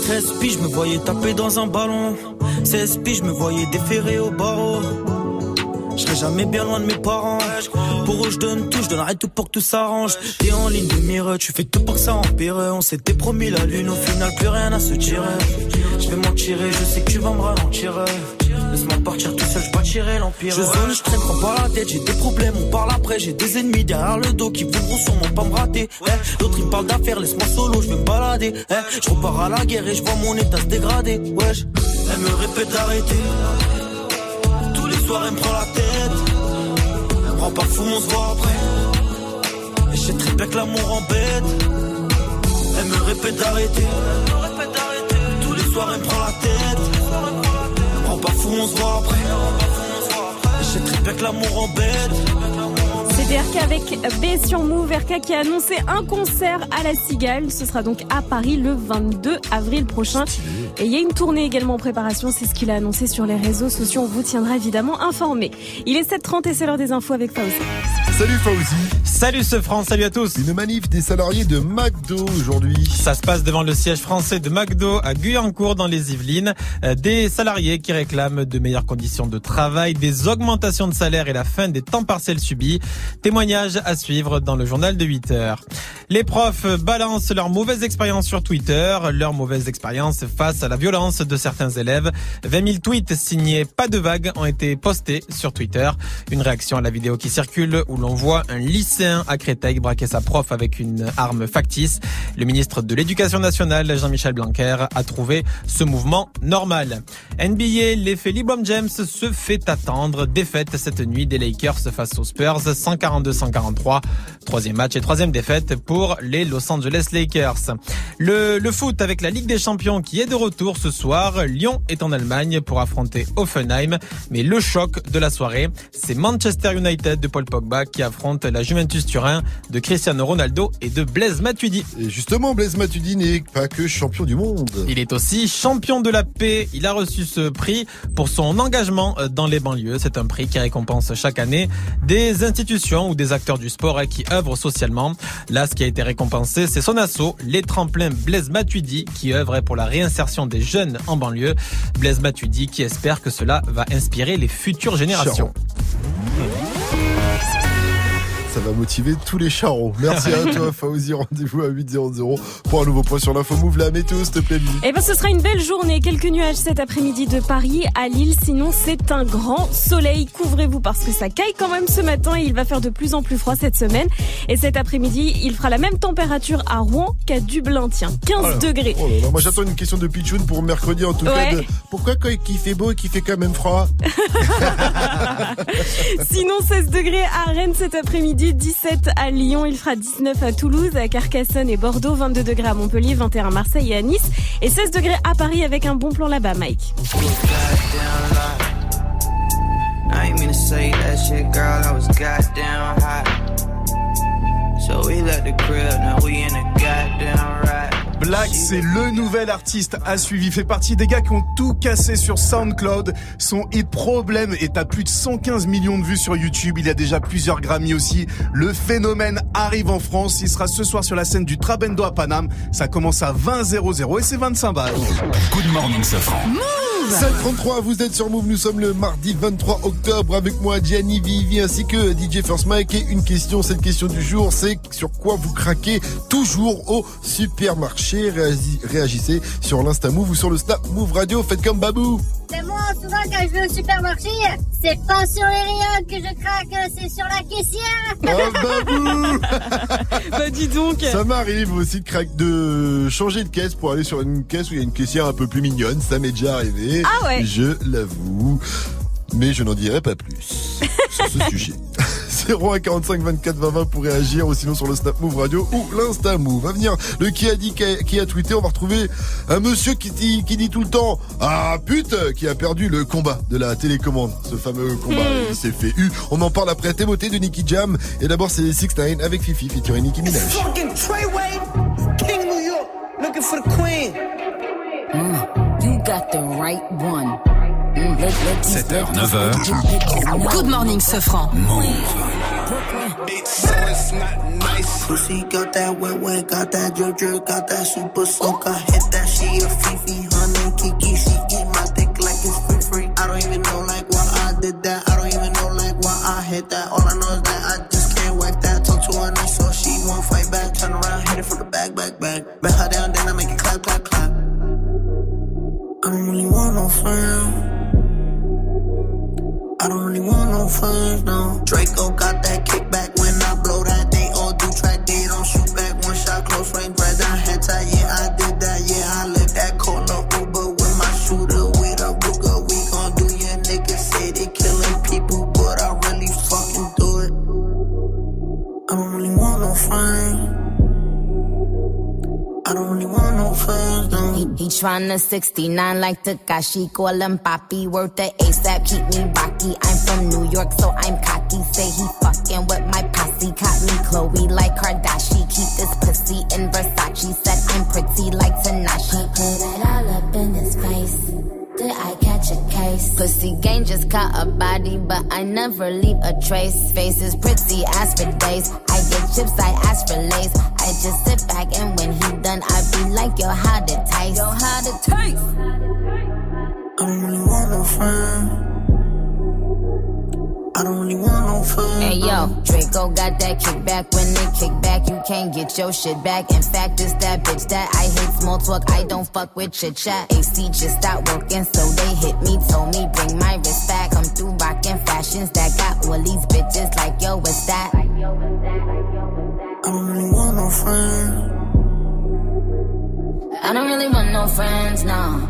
13 piges, je me voyais taper dans un ballon. 16 piges, je me voyais déférer au barreau. Je serai jamais bien loin de mes parents. Pour eux, je donne tout, je donnerai tout pour que tout s'arrange. T'es en ligne de mire, tu fais tout pour que ça empire. On s'était promis la lune, au final, plus rien à se tirer. Je vais m'en tirer, je sais que tu vas me ralentir. Laisse-moi partir seul, je tirer l'empire. Je zone, je traîne, prends pas la tête, j'ai des problèmes, on parle après, j'ai des ennemis derrière le dos qui voudront sûrement pas me rater. Eh, D'autres ils me parlent d'affaires, laisse-moi solo, je vais me balader. Eh, je repars à la guerre et je vois mon état se dégrader. Wesh, elle me répète d'arrêter. Tous les soirs, elle me prend la tête. Elle me rend pas fou, on se voit après. Et je sais très bien que l'amour embête. Elle me répète d'arrêter. Tous les soirs, elle me prend la tête. Fou, on se voit après. Je sais très bien que l'amour embête. DRK avec B sur Move, RK qui a annoncé un concert à la Cigale. Ce sera donc à Paris le 22 avril prochain. Et il y a une tournée également en préparation, c'est ce qu'il a annoncé sur les réseaux sociaux. On vous tiendra évidemment informé. Il est 7h30 et c'est l'heure des infos avec Fauzi. Salut Fauzi. Salut ce France, salut à tous. Une manif des salariés de McDo aujourd'hui. Ça se passe devant le siège français de McDo à Guyancourt dans les Yvelines. Euh, Des salariés qui réclament de meilleures conditions de travail, des augmentations de salaire et la fin des temps partiels subis. Témoignage à suivre dans le journal de 8 heures. Les profs balancent leur mauvaise expérience sur Twitter, leur mauvaise expérience face à la violence de certains élèves. 20 000 tweets signés pas de vague ont été postés sur Twitter. Une réaction à la vidéo qui circule où l'on voit un lycéen à Créteil braquer sa prof avec une arme factice. Le ministre de l'Éducation nationale, Jean-Michel Blanquer, a trouvé ce mouvement normal. NBA, l'effet LeBron James se fait attendre. Défaite cette nuit des Lakers face aux Spurs, 142-143. Troisième match et troisième défaite pour les Los Angeles Lakers. Le, le foot avec la Ligue des Champions qui est de retour ce soir. Lyon est en Allemagne pour affronter Offenheim. Mais le choc de la soirée, c'est Manchester United de Paul Pogba qui affronte la Juventus Turin de Cristiano Ronaldo et de Blaise Matuidi. Et justement, Blaise Matuidi n'est pas que champion du monde. Il est aussi champion de la paix. Il a reçu ce prix pour son engagement dans les banlieues. C'est un prix qui récompense chaque année des institutions ou des acteurs du sport hein, qui œuvrent socialement. Là, ce qui a été récompensé, c'est son assaut, les tremplins Blaise Matuidi, qui œuvre pour la réinsertion des jeunes en banlieue. Blaise Matuidi qui espère que cela va inspirer les futures générations. Ça va motiver tous les charros. Merci à toi, Fauzi. Rendez-vous à 8.00 pour un nouveau point sur l'info Move. La météo, s'il te plaît. Eh ben, ce sera une belle journée. Quelques nuages cet après-midi de Paris à Lille. Sinon, c'est un grand soleil. Couvrez-vous parce que ça caille quand même ce matin et il va faire de plus en plus froid cette semaine. Et cet après-midi, il fera la même température à Rouen qu'à Dublin. Tiens, 15 Oh là. degrés. Oh là là, moi j'attends une question de Pichoun pour mercredi en tout Ouais. cas. De, pourquoi quand il fait beau et qu'il fait quand même froid Sinon, 16 degrés à Rennes cet après-midi, 17 à Lyon, il fera 19 à Toulouse, à Carcassonne et Bordeaux, 22 degrés à Montpellier, 21 à Marseille et à Nice, et 16 degrés à Paris avec un bon plan là-bas, Mike. So we the crib, now we in a goddamn ride. Black, c'est le nouvel artiste à suivre. Il fait partie des gars qui ont tout cassé sur SoundCloud. Son hit Problem est à plus de 115 millions de vues sur YouTube. Il y a déjà plusieurs Grammy aussi. Le phénomène arrive en France. Il sera ce soir sur la scène du Trabendo à Paname. Ça commence à 20 00 et c'est 25 balles. Good morning, Safran. 733, vous êtes sur Move, nous sommes le mardi 23 octobre avec moi Gianni Vivi ainsi que DJ First Mike et une question, cette question du jour c'est sur quoi vous craquez toujours au supermarché? Réagi- Réagissez sur l'Insta Move ou sur le Snap Move Radio, faites comme Babou. C'est moi, souvent quand je vais au supermarché, c'est pas sur les rayons que je craque, c'est sur la caissière. Oh Babou. Bah dis donc. Ça m'arrive aussi de, craquer- de changer de caisse pour aller sur une caisse où il y a une caissière un peu plus mignonne, ça m'est déjà arrivé, Ah ouais. je l'avoue, mais je n'en dirai pas plus sur ce sujet. 01 45 24 20 20 pour réagir ou sinon sur le Snap Move Radio ou l'Insta Move. À venir, le qui a dit, qui a, qui a tweeté, on va retrouver un monsieur qui dit, qui dit tout le temps Ah pute qui a perdu le combat de la télécommande. Ce fameux combat, il s'est fait U. On en parle après Témothée de Nicky Jam. Et d'abord c'est 6 9 avec Fifi featuring Nicki Minaj. Fucking Treyway, King New York, looking for the queen. You got the right one. 7h, 9h. Good morning, Sofran. Pussy got that wet, wet, got that JoJo, got that super soak. I hit that, she a Fifi, honey, Kiki. She eat my dick like it's free free. I don't even know like why I did that. I don't even know like why I hit that. All I know is that I just can't whack that. Talk to her and I saw she won't fight back. Turn around, hit it for the back, back, back. Bet her down, then I make it clap, clap, clap. I don't really want no friend. I don't really want no friends, no. Draco got that kickback He tryna 69 like Takashi, call him Papi, worth the ASAP, keep me rocky. I'm from New York, so I'm cocky. Say he fucking with my posse, caught me Chloe like Kardashian. Caught a body, but I never leave a trace. Face is pretty as for days. I get chips, I ask for lace. I just sit back and when he done, I be like, yo, how to taste? Yo, how to taste? I don't really want no friends. I don't really want no friends. Hey yo, Draco got that kickback. When they kick back, you can't get your shit back. In fact, it's that bitch that I hate small talk. I don't fuck with chit chat. AC just stopped working, so they hit me. Told me bring my wrist back. Come through rockin' fashions that got all these bitches like yo, what's that? I don't really want no friends. I don't really want no friends, no.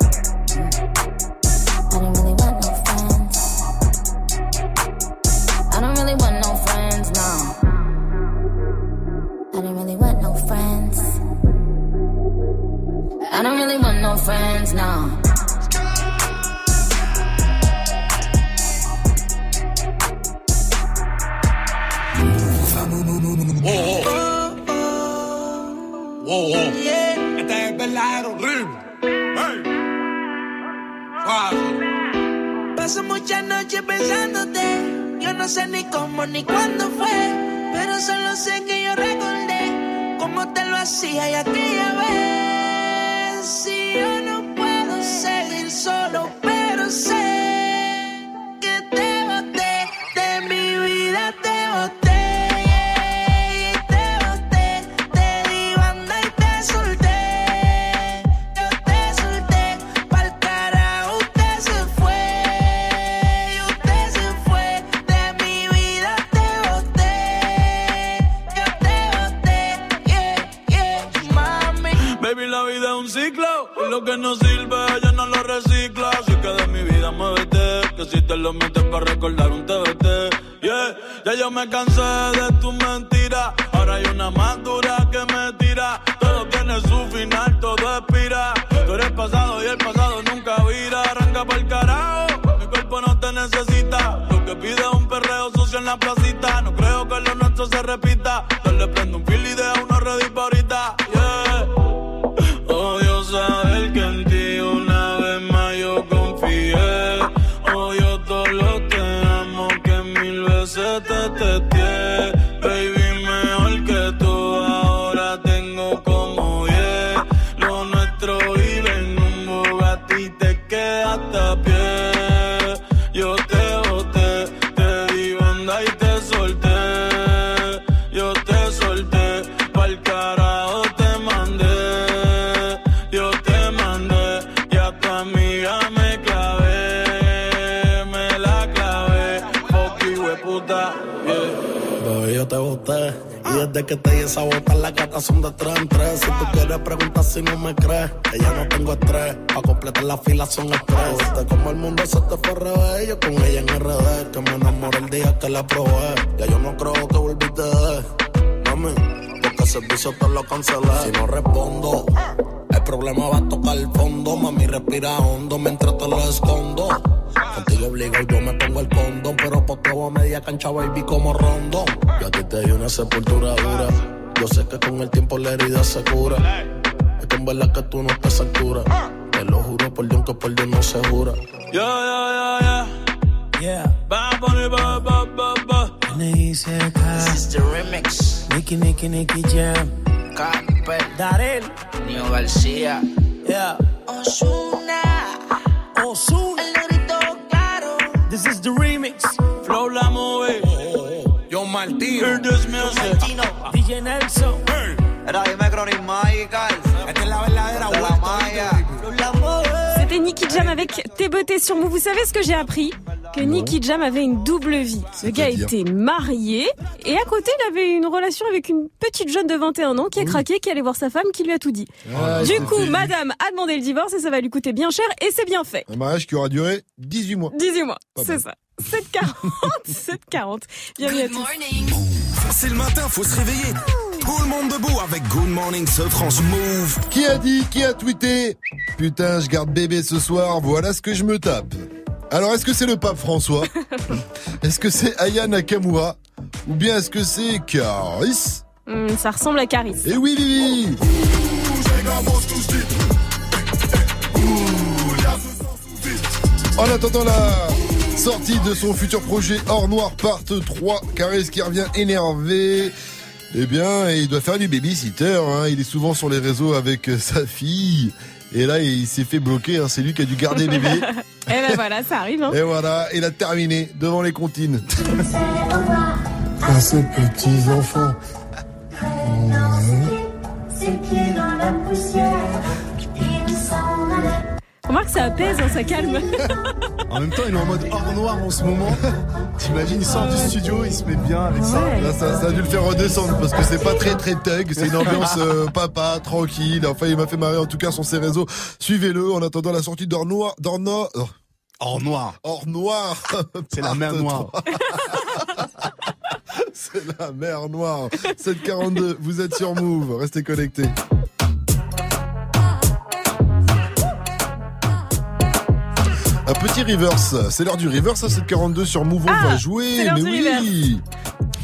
I don't really want no friends, no. Wow, wow. Este es verdadero ritmo. Hey. Suave. Paso muchas noches pensándote. Yo no sé ni cómo ni cuándo fue. Pero solo sé que yo recordé cómo te lo hacía y aquella vez. Si yo no puedo seguir solo, pero lo que no sirve, ella no lo recicla. Así que de mi vida muévete. Que si te lo metes para recordar un TBT. Yeah, ya yo me cansé de tu mentira. Ahora hay una más dura que me tira. Todo tiene su final, todo expira. Tú eres pasado y el pasado nunca vira. Arranca para el carajo. Mi cuerpo no te necesita. Lo que pide es un perreo sucio en la placita. No creo que lo nuestro se repita. Yo le prendo un fil y deja uno ready pa' bota, las gatas son de tres en tres. Si tú quieres preguntar si no me crees, ya no tengo estrés. Pa' completar la fila son estrés. Como el mundo se te fue revés. Yo con ella en RD, que me enamoré el día que la probé. Ya yo no creo que volviste de Mami, porque el servicio te lo cancelé. Si no respondo, el problema va a tocar el fondo. Mami, respira hondo mientras te lo escondo. Contigo obligo yo me pongo el condón. Pero poteo a media cancha, baby, como rondo. Yo a ti te di una sepultura dura. Yo sé que con el tiempo la herida se cura. Es que en verdad que tú no estás a altura. Te lo juro por Dios que por Dios no se jura. Yeah, yeah, yeah, yeah. Yeah. Bad Bunny, ba, ba, ba, ba. This is the remix. Nicky, Nicky, Nicky Jam. Capel. Darel. Nio García. Yeah. Osuna. Osuna. El negrito claro. This is the remix. Flow la move. Oh, oh, oh. Yo Martino. Hear this music. DJ Nelson. Era dime Chronic Michael. Esta es la verdadera es la Maya. C'était Nicky Jam avec Tes beautés sur moi. Vous savez ce que j'ai appris? Que Nicky Jam avait une double vie. Le gars était marié et à côté il avait une relation avec une petite jeune de 21 ans qui a craqué, qui allait voir sa femme, qui lui a tout dit. Ah, du coup, fait. madame a demandé le divorce et ça va lui coûter bien cher et c'est bien fait. Un mariage qui aura duré 18 mois. 18 mois, c'est ça. 7,40, 7,40. Bienvenue à tous. C'est le matin, faut se réveiller. Tout le monde debout avec Good Morning ce France Move. Qui a dit, qui a tweeté? Putain, je garde bébé ce soir, voilà ce que je me tape. Alors, est-ce que c'est le pape François Est-ce que c'est Aya Nakamura Ou bien est-ce que c'est Caris Hum, ça ressemble à Caris. Eh oui, Vivi En attendant la sortie de son futur projet Hors Noir Part 3, Caris qui revient énervé. Eh bien, il doit faire du babysitter. Hein. Il est souvent sur les réseaux avec sa fille. Et là, il s'est fait bloquer. hein. C'est lui qui a dû garder bébé. Eh ben voilà, ça arrive. Hein. Et voilà, il a terminé devant les comptines. à ces petits enfants. Remarque, ça apaise, hein, ça calme. En même temps, il est en mode hors noir en ce moment. T'imagines, il sort du studio, il se met bien avec ça. Là, ça, ça a dû le faire redescendre parce que c'est pas très très thug, c'est une ambiance euh, papa, tranquille. Enfin, il m'a fait marrer en tout cas sur ses réseaux. Suivez-le en attendant la sortie d'Or Noir. D'Or Noir. oh, Hors noir. Or Noir. C'est la mer noire. c'est la mer noire. 742, vous êtes sur Move, restez connectés. Un petit reverse, c'est l'heure du reverse à 742 sur Move, on Ah, va jouer, mais du oui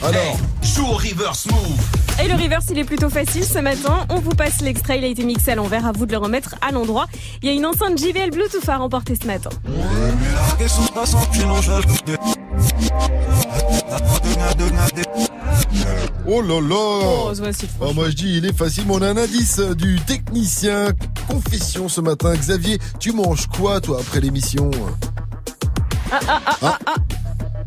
Alors, Joue au reverse move. Et le reverse, il est plutôt facile ce matin. On vous passe l'extrait, il a été mixé à l'envers, à vous de le remettre à l'endroit. Il y a une enceinte JBL Bluetooth à remporter ce matin. Oh là là Oh, Oh, moi je dis, il est facile, mais on a un indice du technicien. Confession ce matin. Xavier, tu manges quoi toi après l'émission? Ah, ah, ah, ah, ah.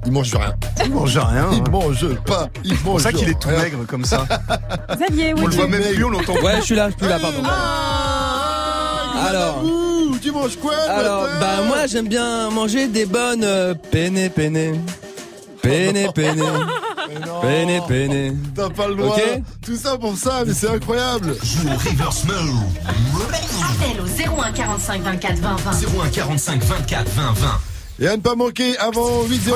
Il mange rien. Il mange rien. Il hein. mange pas. Il mange C'est pour ça qu'il est tout rien. maigre comme ça. Xavier, oui. On le voit même plus, on l'entend Ouais, je suis là, je suis là, pardon. Ah, Alors. Tu manges quoi Alors, bah moi j'aime bien manger des bonnes euh, penne penne. Penne penne. Penne penne. T'as pas le droit. Ok. Tout ça pour ça, mais c'est incroyable. Joue au reverse. Appel au 01 45 24 20 20. 01 45 24 20 20. Et à ne pas manquer avant 800.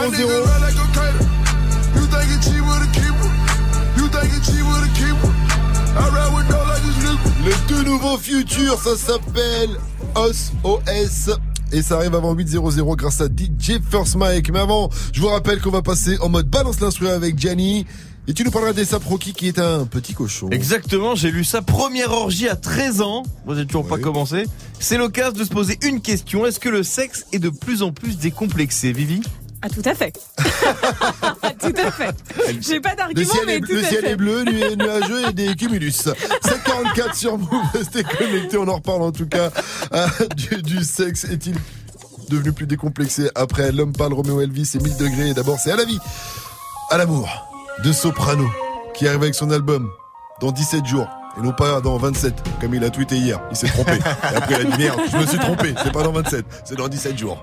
Le tout nouveau futur, ça s'appelle OS OS. Et ça arrive avant 8.00 grâce à DJ First Mike. Mais avant, je vous rappelle qu'on va passer en mode balance l'instru avec Gianni. Et tu nous parleras des Saproki qui est un petit cochon. Exactement, j'ai lu ça. Première orgie à 13 ans. Moi, j'ai toujours pas commencé. C'est l'occasion de se poser une question. Est-ce que le sexe est de plus en plus décomplexé, Vivi? Ah, tout à fait. tout à fait. J'ai pas d'argument, mais est, tout le à ciel fait. est bleu, nu- nuageux et des cumulus. 744 sur Move, restez connectés, on en reparle en tout cas. Euh, du, du sexe est-il devenu plus décomplexé après L'homme pâle, Roméo Elvis et 1000 degrés Et D'abord, c'est à la vie, à l'amour de Soprano qui arrive avec son album dans 17 jours. Et non pas dans 27, comme il a tweeté hier. Il s'est trompé. Et après, il a dit merde, je me suis trompé. C'est pas dans 27, c'est dans 17 jours.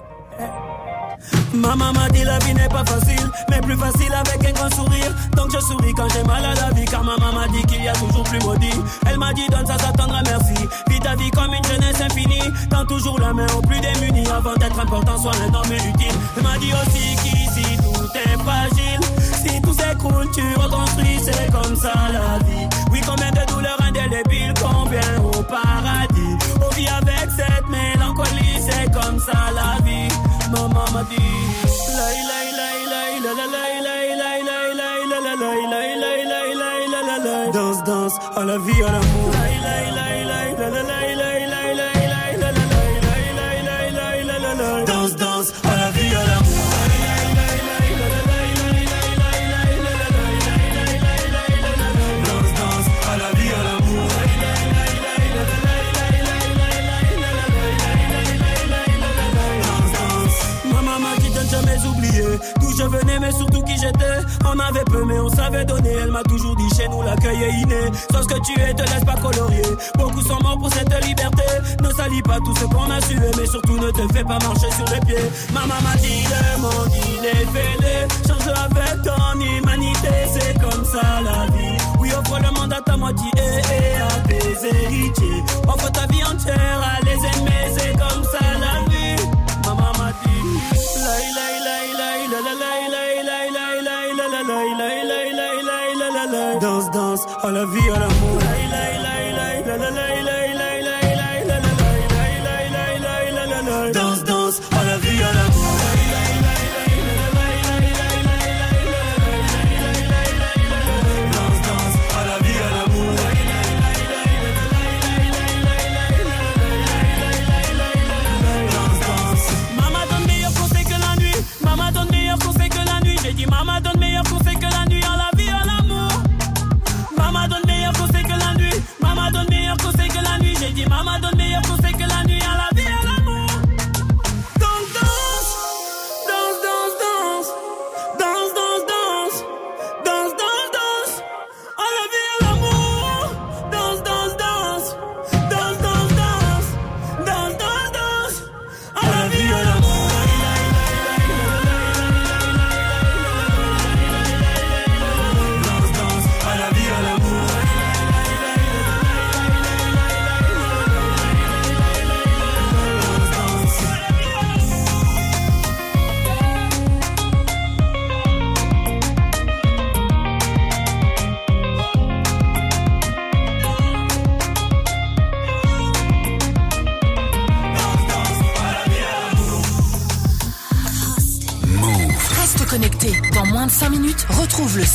Maman m'a dit la vie n'est pas facile, mais plus facile avec un grand sourire. Donc je souris quand j'ai mal à la vie, car maman m'a dit qu'il y a toujours plus maudit. Elle m'a dit donne ça, ça t'attendra, merci. Vis ta vie comme une jeunesse infinie. Tends toujours la main aux plus démunis avant d'être important, sois un homme utile. Elle m'a dit aussi qu'ici tout est fragile. Si tout s'écroule, tu reconstruis, c'est comme ça la vie. Oui, combien de douleurs indélébiles, combien au paradis. On vit avec cette mélancolie, c'est comme ça la vie ma maman dit Danse, danse, à la vie, à l'amour surtout qui j'étais. On avait peu mais on savait donner. Elle m'a toujours dit chez nous l'accueil est inné. Sauf ce que tu es te laisse pas colorier. Beaucoup sont morts pour cette liberté. Ne salis pas tout ce qu'on a sué Mais surtout ne te fais pas marcher sur les pieds. Maman m'a dit le monde il est fêlé. Change avec ton humanité C'est comme ça la vie. Oui offre le monde à ta moitié et à tes héritiers. Offre ta vie entière à les aimer C'est comme ça la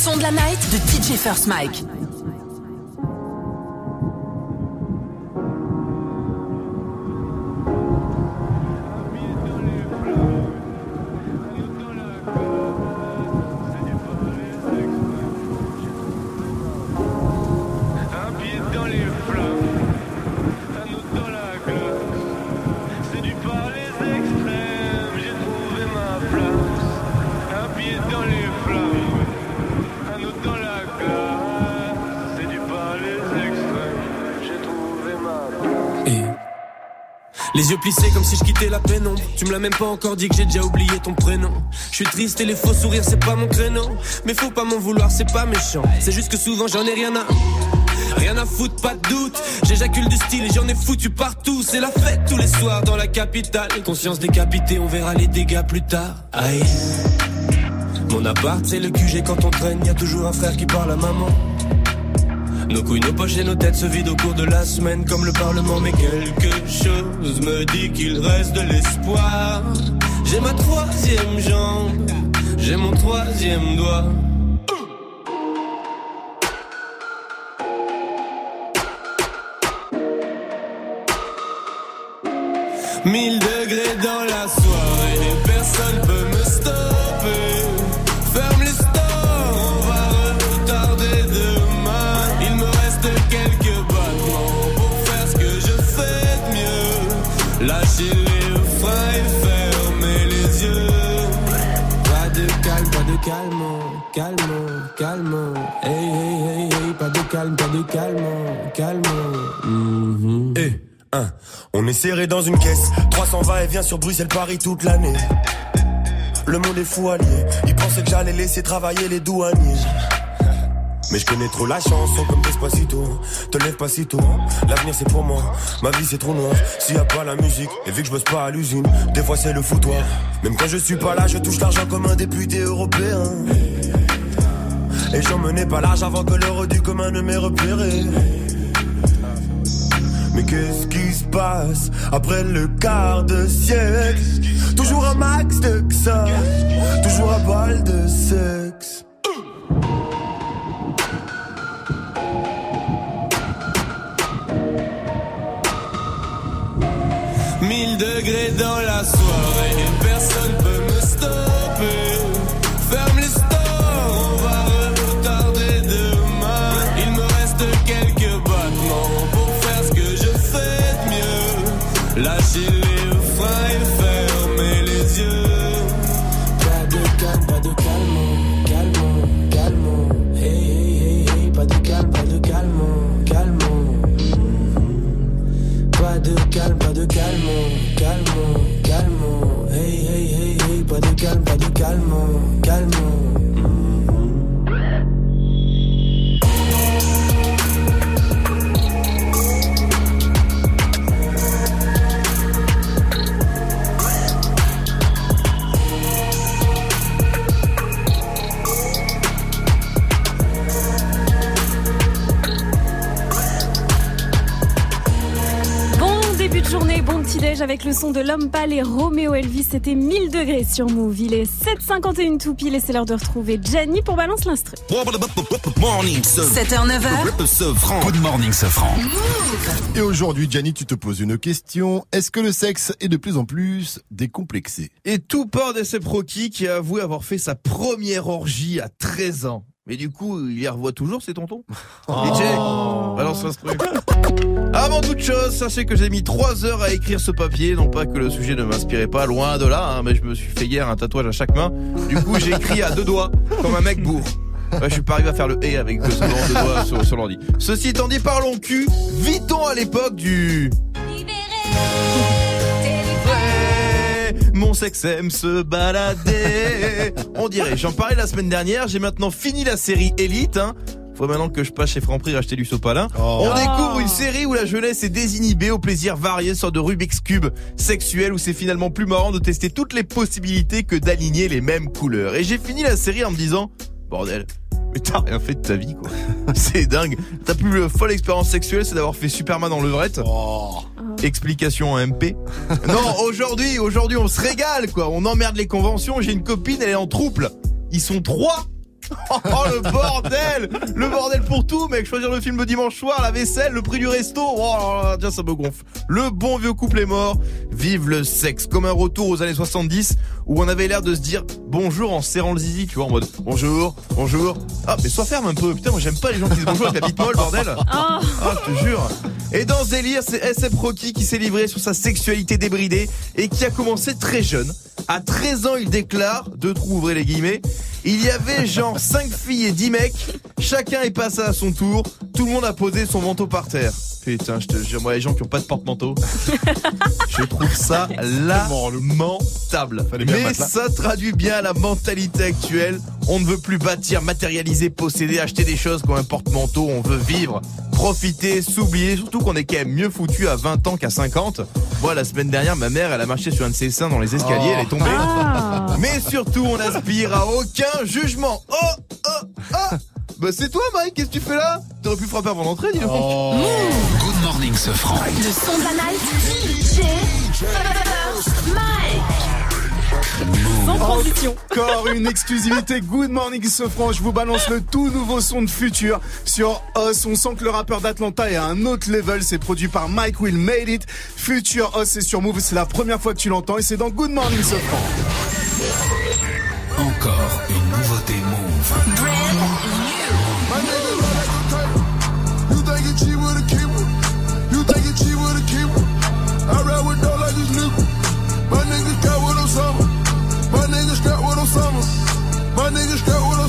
son de la night de DJ First Mike. Les yeux plissés comme si je quittais la pénombre. Tu me l'as même pas encore dit que j'ai déjà oublié ton prénom. Je suis triste et les faux sourires c'est pas mon créneau. Mais faut pas m'en vouloir, c'est pas méchant. C'est juste que souvent j'en ai rien à. Rien à foutre, pas de doute. J'éjacule du style et j'en ai foutu partout. C'est la fête tous les soirs dans la capitale. Conscience décapitée, on verra les dégâts plus tard. Aïe. Mon appart, c'est le QG quand on traîne. Y a toujours un frère qui parle à maman. Nos couilles, nos poches et nos têtes se vident au cours de la semaine comme le Parlement. Mais quelque chose me dit qu'il reste de l'espoir. J'ai ma troisième jambe, j'ai mon troisième doigt. Mille degrés dans la soirée, personne peut me stopper. Pas de calme, calme. Hein, on est serré dans une caisse. 300 va et vient sur Bruxelles-Paris toute l'année. Le monde est fou allié. Ils pensaient que j'allais laisser travailler les douaniers. Mais je connais trop la chanson comme Despacito Te lève pas si tôt L'avenir c'est pour moi Ma vie c'est trop noir S'il y a pas la musique Et vu que je bosse pas à l'usine Des fois c'est le foutoir Même quand je suis pas là Je touche l'argent comme un député européen et j'emmenais pas large avant que l'heure du commun ne m'ait repéré. Mais qu'est-ce qui se passe après le quart de siècle? Toujours un max de ça, toujours un bal de sexe. Mille degrés dans la soirée. Pas avec le son de l'homme pâle et Roméo Elvis. C'était 1000 degrés sur Move. Il est 7h51 tout pile et c'est l'heure de retrouver Gianni pour Balance l'Instru. Morning, 7h, 9h. Sofran. Good morning, Sofran. Et aujourd'hui, Gianni, tu te poses une question. Est-ce que le sexe est de plus en plus décomplexé? Et tout part d'SF Rocky qui a avoué avoir fait sa première orgie à 13 ans. Mais du coup, il y revoit toujours ses tontons DJ, balance l'instru. Avant toute chose, sachez que j'ai mis 3 heures à écrire ce papier. Non pas que le sujet ne m'inspirait pas, loin de là, hein, mais je me suis fait hier un tatouage à chaque main. Du coup, j'ai écrit à deux doigts, comme un mec bourre. Ouais, je suis pas arrivé à faire le et avec deux de doigts sur, sur l'ordi. Ceci étant dit, parlons cul. Vit-on à l'époque du... Mon sexe aime se balader. On dirait. J'en parlais la semaine dernière. J'ai maintenant fini la série Elite. Hein. Faut maintenant que je passe chez Franprix acheter du sopalin. On découvre une série où la jeunesse est désinhibée au plaisir varié, sorte de Rubik's Cube sexuel où c'est finalement plus marrant de tester toutes les possibilités que d'aligner les mêmes couleurs. Et j'ai fini la série en me disant, bordel, mais t'as rien fait de ta vie quoi. c'est dingue. Ta plus folle expérience sexuelle c'est d'avoir fait Superman en levrette. Explication en MP. non, aujourd'hui, aujourd'hui on se régale quoi. On emmerde les conventions. J'ai une copine, elle est en trouble. Ils sont trois. Oh le bordel Le bordel pour tout mec Choisir le film le dimanche soir, la vaisselle, le prix du resto Oh là là, tiens ça me gonfle Le bon vieux couple est mort Vive le sexe Comme un retour aux années 70 Où on avait l'air de se dire bonjour en serrant le zizi Tu vois en mode bonjour, bonjour. Ah mais sois ferme un peu. Putain moi j'aime pas les gens qui disent bonjour avec la bite molle bordel. Ah je te jure. Et dans ce délire c'est SF Rocky qui s'est livré sur sa sexualité débridée Et qui a commencé très jeune. À 13 ans, il déclare, deux trous, ouvrez les guillemets, il y avait genre 5 filles et 10 mecs, chacun est passé à son tour, tout le monde a posé son manteau par terre. Putain, je te jure, moi, les gens qui ont pas de porte-manteau, je trouve ça lamentable. bien Mais ça traduit bien la mentalité actuelle. On ne veut plus bâtir, matérialiser, posséder, acheter des choses comme un porte-manteau. On veut vivre, profiter, s'oublier. Surtout qu'on est quand même mieux foutu à 20 ans qu'à 50. Moi, la semaine dernière, ma mère, elle a marché sur un de ses seins dans les escaliers. Elle est tombée. Ah. Mais surtout, on n'aspire à aucun jugement. Oh, oh, oh. Bah, c'est toi, Mike. Qu'est-ce que tu fais là? T'aurais pu frapper avant l'entrée, dis donc. Good morning, Sofran. Le son de la night. DJ Sans transition. Encore une exclusivité. Good morning, Sofran. Je vous balance le tout nouveau son de futur sur Os. On sent que le rappeur d'Atlanta est à un autre level. C'est produit par Mike Will Made It. Future Os, c'est sur Move. C'est la première fois que tu l'entends et c'est dans Good morning, Sofran. Encore une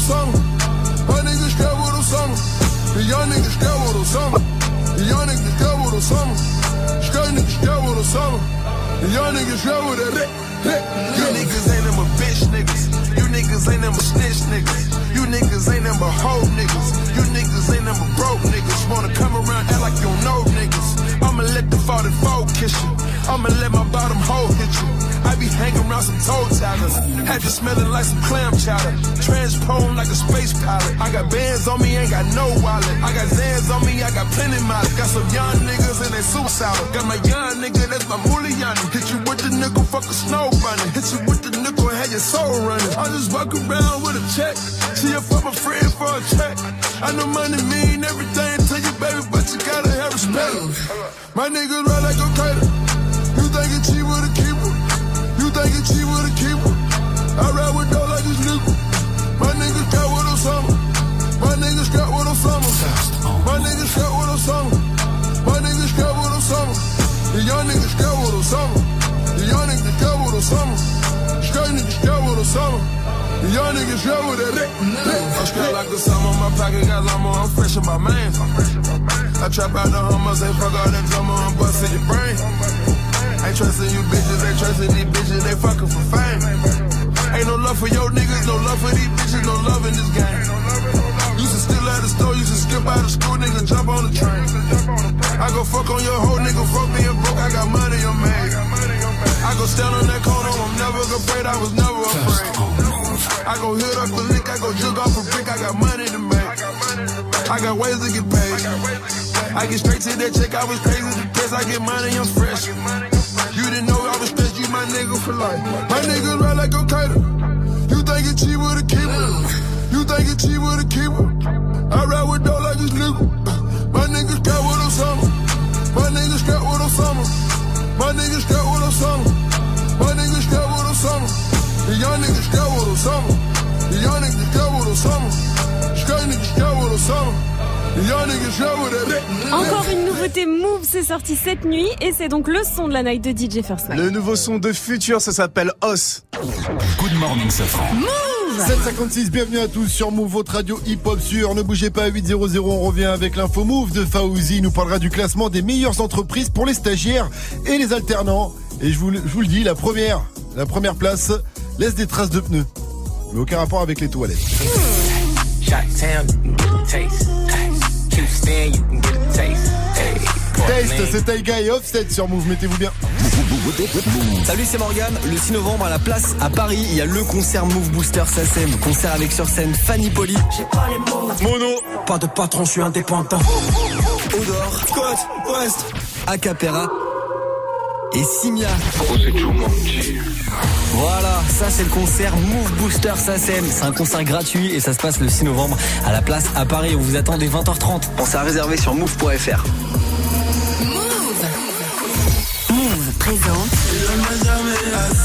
summer. My niggas what I'm summer. The young niggas what I'm summer. The young niggas what I'm summer. Straight niggas what I'm summer. The young niggas what that. You niggas ain't them but bitch niggas. You niggas ain't them but snitch niggas. You niggas ain't them but hoe niggas. You niggas ain't them but broke niggas. Wanna come around act like you don't know niggas. I'ma let the 44 kiss you. I'ma let my bottom hole hit you. I be hanging around some toe taggers. Had you smelling like some clam chowder. Transpone like a space pilot. I got bands on me, ain't got no wallet. I got Zans on me, I got plenty miles. Got some young niggas and they suicidal. Got my young nigga, that's my Muliani. Hit you with the nickel, fuck a snow bunny. Hit you with the nickel, have your soul running. I just walk around with a check. See if I'm a friend for a check. I know money mean everything to you, baby, but you gotta have respect. My niggas ride like a cater. You think it's cheap with a keeper? Think it's cheap with a keeper? I ride with dough like it's legal. My niggas got what I'm summer. My niggas got what I'm summer. My niggas got what I'm summer. My niggas got what I'm summer. The young niggas got what I'm summer. The young niggas got what I'm summer. Straight niggas got what I'm summer. The young niggas got what that I'm straight like the summer. My pocket got llama. I'm fresh in my man. I trap out the hummers. Ain't fuck all that drummer. I'm busting your brain. Ain't trusting you bitches. Ain't trusting these bitches. They fucking for fame. Ain't no love for your niggas. No love for these bitches. No love in this game. Used to steal out the store, used to skip out of school, nigga, jump on the train. I go fuck on your hoe, nigga, fuck being broke, I got money, I'm made. I go stand on that corner, I'm never afraid, I was never afraid. I go hit up a lick, I go jug off a brick, I got money to make. I got ways to get paid. I get straight to that check, I was crazy to guess, I get money, I'm fresh. You didn't know I was stressed, you my nigga for life. My niggas ride like a cater. You think it's cheap with a keeper? You think it's cheap with a keeper? I ride with dough like it's legal. My niggas got I'm summer. My niggas got I'm summer. My niggas got I'm summer. My niggas got I'm summer. The young niggas got I'm summer. The young niggas got I'm summer. Straight niggas got what I'm Encore une nouveauté Move, c'est sorti cette nuit et c'est donc le son de la night de DJ First. Le nouveau son de Future, ça s'appelle Os. Good morning, Safran. 756, bienvenue à tous sur Move, votre radio hip-hop sûr. Ne bougez pas, 800, on revient avec l'info Move de Faouzi. Il nous parlera du classement des meilleures entreprises pour les stagiaires et les alternants. Et je vous, le- je vous le dis, la première, la première place laisse des traces de pneus. Mais aucun rapport avec les toilettes. Shot town, you can get a taste. Hey, c'est Taiga et Offset sur Move, mettez-vous bien. Salut, c'est Morgane. Le 6 novembre à la place à Paris, il y a le concert Move Booster SACEM. Concert avec sur scène Fanny Poli. Mono. Pas de patron, je suis indépendant. Odor. Scott. West. Acapera. Et Simia. Voilà, ça c'est le concert Move Booster SACEM. C'est un concert gratuit et ça se passe le 6 novembre à la place à Paris. On vous attend dès 20h30. Pensez à réserver sur move.fr.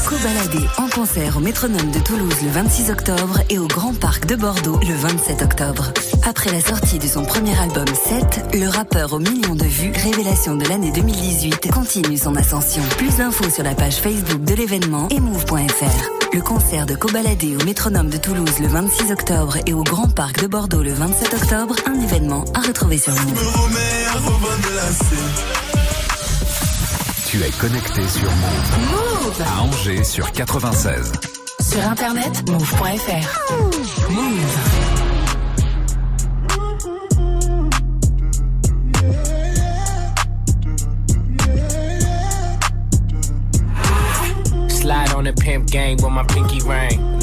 Cobaladé en concert au Métronome de Toulouse le 26 octobre et au Grand Parc de Bordeaux le 27 octobre. Après la sortie de son premier album 7, le rappeur aux millions de vues, révélation de l'année 2018, continue son ascension. Plus d'infos sur la page Facebook de l'événement et move.fr. Le concert de Cobaladé au Métronome de Toulouse le 26 octobre et au Grand Parc de Bordeaux le 27 octobre, un événement à retrouver sur Move. Tu es connecté sur Move. Move À Angers sur 96. Sur internet, move.fr. Move. Slide on the pimp gang with my pinky ring.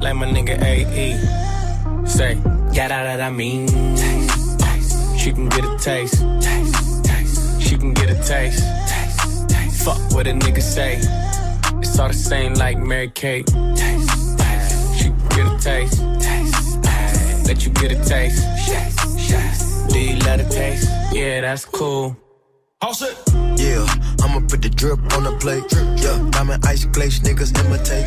Like my nigga AE. Say, yeah, that, that I mean. Taste, taste. She can get a taste. Taste, taste. She can get a taste. Taste, taste. Fuck what a nigga say. It's all the same like Mary Kate. Taste, taste. She can get a taste. Taste, taste. Let you get a taste. Taste, Do you love the taste? Yeah, that's cool. Yeah, I'ma put the drip on the plate. Yeah, diamond ice glaze, niggas imitate.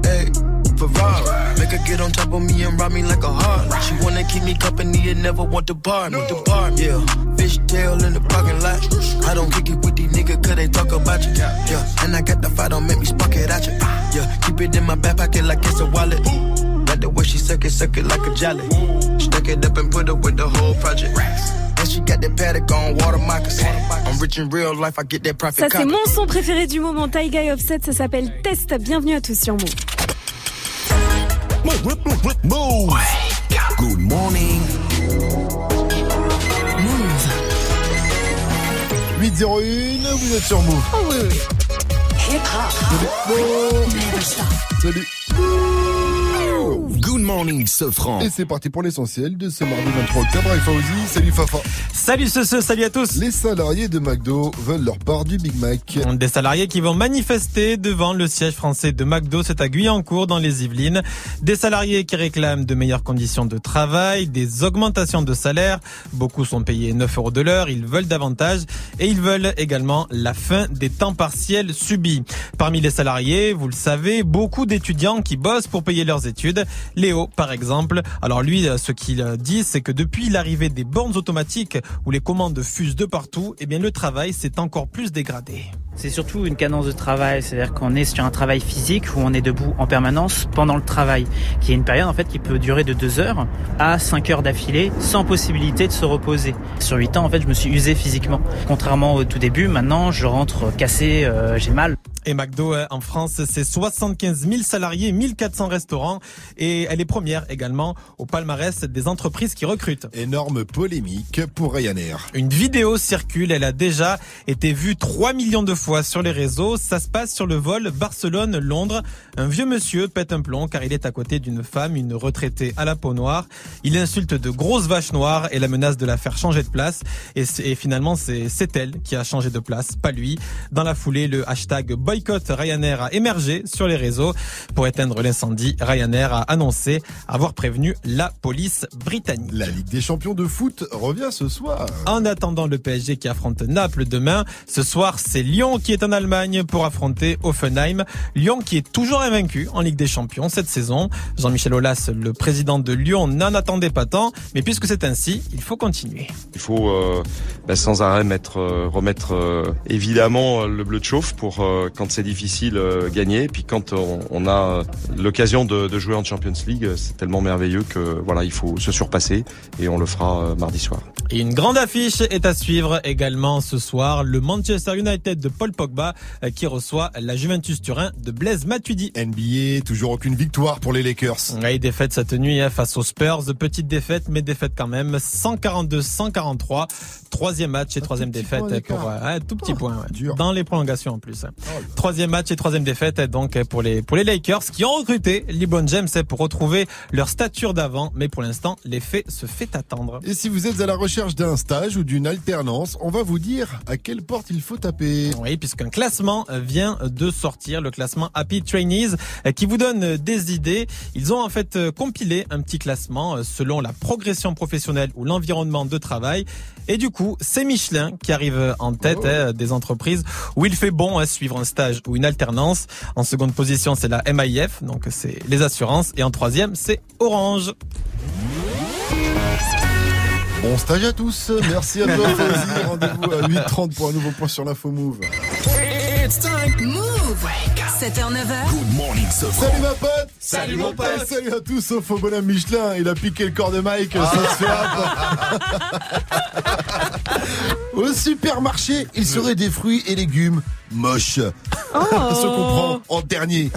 Ferrari. Make her get on top of me and rob me like a heart. She wanna keep me company and never want to bar me. The bar, yeah. Fish tail in the parking lot. I don't kick it with these niggas cause they talk about you. Yeah, and I got the fight, don't make me spark it at you. Yeah, keep it in my back pocket like it's a wallet. Like the way she suck it, suck it like a jelly. Stuck it up and put it with the whole project. And she got that paddock on water moccasins. I'm rich in real life, I get that profit Ça, c'est mon son préféré du moment. Taiga et Offset, ça s'appelle Test. Bienvenue à tous sur Move. Move. Good morning. 801, vous êtes sur Move. Oh oui, oui. Hip hop. Never stop. Salut. Good morning, Sofran. Et c'est parti pour l'essentiel de ce mardi 23 octobre avec Fauzi. Salut Fafa. Salut ce, ce, salut à tous. Les salariés de McDo veulent leur part du Big Mac. Des salariés qui vont manifester devant le siège français de McDo, c'est à Guyancourt dans les Yvelines. Des salariés qui réclament de meilleures conditions de travail, des augmentations de salaire. Beaucoup sont payés 9 euros de l'heure, ils veulent davantage et ils veulent également la fin des temps partiels subis. Parmi les salariés, vous le savez, beaucoup d'étudiants qui bossent pour payer leurs études. Léo, par exemple. Alors lui, euh, ce qu'il euh, dit, c'est que depuis l'arrivée des bornes automatiques où les commandes fusent de partout, eh bien le travail s'est encore plus dégradé. C'est surtout une cadence de travail, c'est-à-dire qu'on est sur un travail physique où on est debout en permanence pendant le travail, qui est une période en fait qui peut durer de 2 heures à 5 heures d'affilée sans possibilité de se reposer. Sur 8 ans en fait je me suis usé physiquement. Contrairement au tout début, maintenant je rentre cassé, euh, j'ai mal. Et McDo euh, en France, c'est 75 000 salariés, 1400 restaurants et elle est première également au palmarès des entreprises qui recrutent. Énorme polémique pour Ryanair. Une vidéo circule, elle a déjà été vue 3 millions de fois sur les réseaux. Ça se passe sur le vol Barcelone-Londres. Un vieux monsieur pète un plomb car il est à côté d'une femme, une retraitée à la peau noire. Il insulte de grosses vaches noires et la menace de la faire changer de place. Et, et finalement, c'est elle qui a changé de place, pas lui. Dans la foulée, le hashtag boycott Ryanair a émergé sur les réseaux. Pour éteindre l'incendie, Ryanair a annoncé avoir prévenu la police britannique. La Ligue des champions de foot revient ce soir. En attendant le PSG qui affronte Naples demain, ce soir c'est Lyon qui est en Allemagne pour affronter Offenheim. Lyon qui est toujours invaincu en Ligue des Champions cette saison. Jean-Michel Aulas, le président de Lyon, n'en attendait pas tant, mais puisque c'est ainsi, il faut continuer. Il faut euh, bah, sans arrêt mettre, euh, remettre euh, évidemment le bleu de chauffe pour euh, quand c'est difficile euh, gagner. Puis quand on, on a euh, l'occasion de, de jouer en Champions League, euh, c'est tellement merveilleux que voilà, il faut se surpasser et on le fera euh, mardi soir. Et une grande affiche est à suivre également ce soir. Le Manchester United de Paul Pogba euh, qui reçoit la Juventus Turin de Blaise Matuidi. NBA, toujours aucune victoire pour les Lakers. Oui, défaite cette nuit hein, face aux Spurs. Petite défaite, mais défaite quand même. 142-143. Troisième match et troisième défaite pour euh, un tout petit Oh, point. ouais. dur. Dans les prolongations en plus. Troisième match et troisième défaite donc pour les pour les Lakers qui ont recruté LeBron James pour retrouver leur stature d'avant. Mais pour l'instant, l'effet se fait attendre. Et si vous êtes à la recherche d'un stage ou d'une alternance, on va vous dire à quelle porte il faut taper. Oui, puisqu'un classement vient de sortir, le classement Happy Trainees, qui vous donne des idées. Ils ont en fait compilé un petit classement selon la progression professionnelle ou l'environnement de travail. Et du coup, c'est Michelin qui arrive en tête hein, des entreprises où il fait bon à suivre un stage ou une alternance. En seconde position, c'est la MIF, donc c'est les assurances. Et en troisième, c'est Orange. Bon stage à tous. Merci à toi. Rendez-vous à 8h30 pour un nouveau point sur l'info Move. It's time. Move. 7h, 9h. Good morning, Sofran. Salut ma pote Salut, mon pote. Salut à tous sauf au bonhomme Michelin Il a piqué le corps de Mike ça se fait. Au supermarché il serait des fruits et légumes moches. Se comprend en dernier.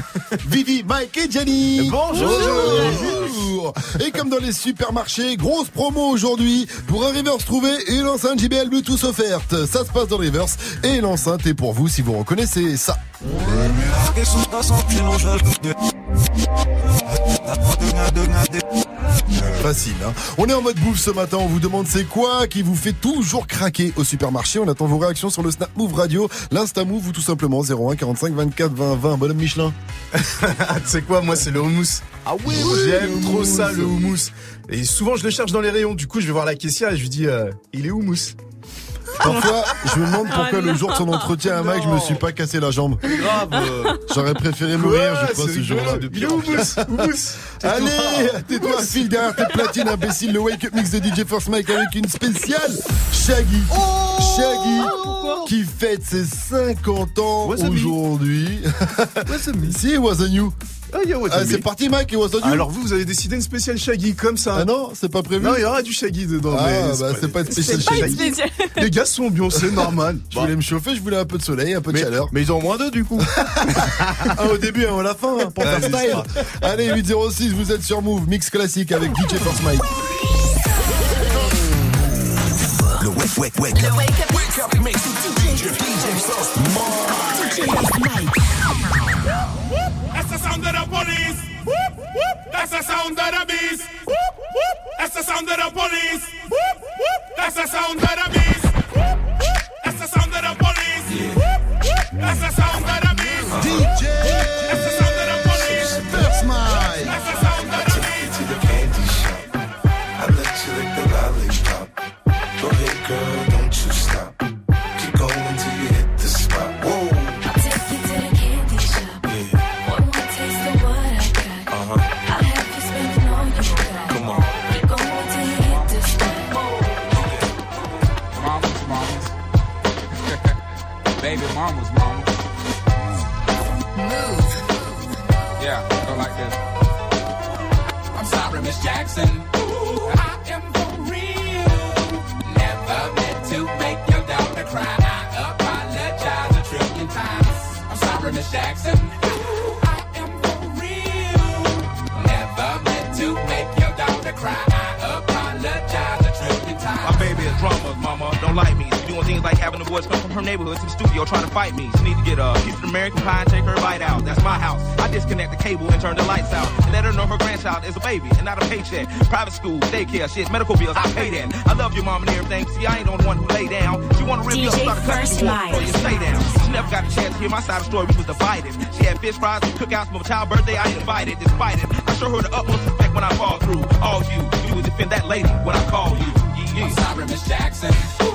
Vivi, Mike et Jenny. Bonjour. Bonjour. Et comme dans les supermarchés grosse promo aujourd'hui. Pour un reverse trouvé et l'enceinte JBL Bluetooth offerte. Ça se passe dans le reverse Et l'enceinte est pour vous si vous reconnaissez ça Facile. Hein. On est en mode bouffe ce matin. On vous demande c'est quoi qui vous fait toujours craquer au supermarché. On attend vos réactions sur le Snap Move Radio, l'Insta Move ou tout simplement 01 45 24 20 20. Bonhomme Michelin. sais quoi, moi c'est le houmous. Ah oui, J'aime trop ça, le houmous. Et souvent je le cherche dans les rayons. Du coup, je vais voir la caissière et je lui dis, euh, il est houmous. Parfois, je me demande pourquoi Ah le jour de son non. entretien à Mac, je me suis pas cassé la jambe. Grave. euh. J'aurais préféré mourir, je crois, ce jour-là. Allez, tais-toi, file derrière tes platines, imbécile. Le Wake Up Mix de DJ First Mike avec une spéciale Shaggy. Shaggy, qui fête ses 50 ans aujourd'hui. si, Wasn't You. Ah, Ah, c'est parti, Mike, et You. Alors vous, vous avez décidé une spéciale Shaggy comme ça. Ah non, c'est pas prévu Non, il y aura du Shaggy dedans. Ah, mais bah, c'est pas une spéciale Shaggy. spéciale. Les gars sont bien, c'est normal. Je voulais me chauffer, je voulais un peu de soleil, un peu de Mais- chaleur. Mais ils ont moins deux du coup. un au début, un à la fin, hein, pour faire Allez, style. Allez, 806, vous êtes sur Move, mix classique avec DJ First Mike. Le wake, wake, wake. Le wake up, wake up mix. DJ, DJ. That's the sound of the police. Whoop, whoop. That's the sound of the beast. Whoop, whoop. That's the sound of the police. Whoop, whoop. That's the sound of the beast. Whoop, whoop. That's the sound of the police. Whoop, whoop. That's the sound of the beast. DJ That's the sound Don't like me. She doing things like having the boys come from her neighborhood to the studio trying to fight me. She need to get a piece of American pie and take her bite out. That's my house. I disconnect the cable and turn the lights out. And let her know her grandchild is a baby and not a paycheck. Private school, daycare, shit, medical bills, I pay that. I love your mom and everything. See, I ain't the one who lay down. She wanna rip me up, DJ start a country First war before you stay down. She never got a chance to hear my side of the story. We was divided. She had fish fries and cookouts for my child birthday. I invited, despite it. I show her the utmost respect when I fall through. All you, you would defend that lady when I call you. Yeah, yeah. I'm sorry, Miss Jackson. Ooh,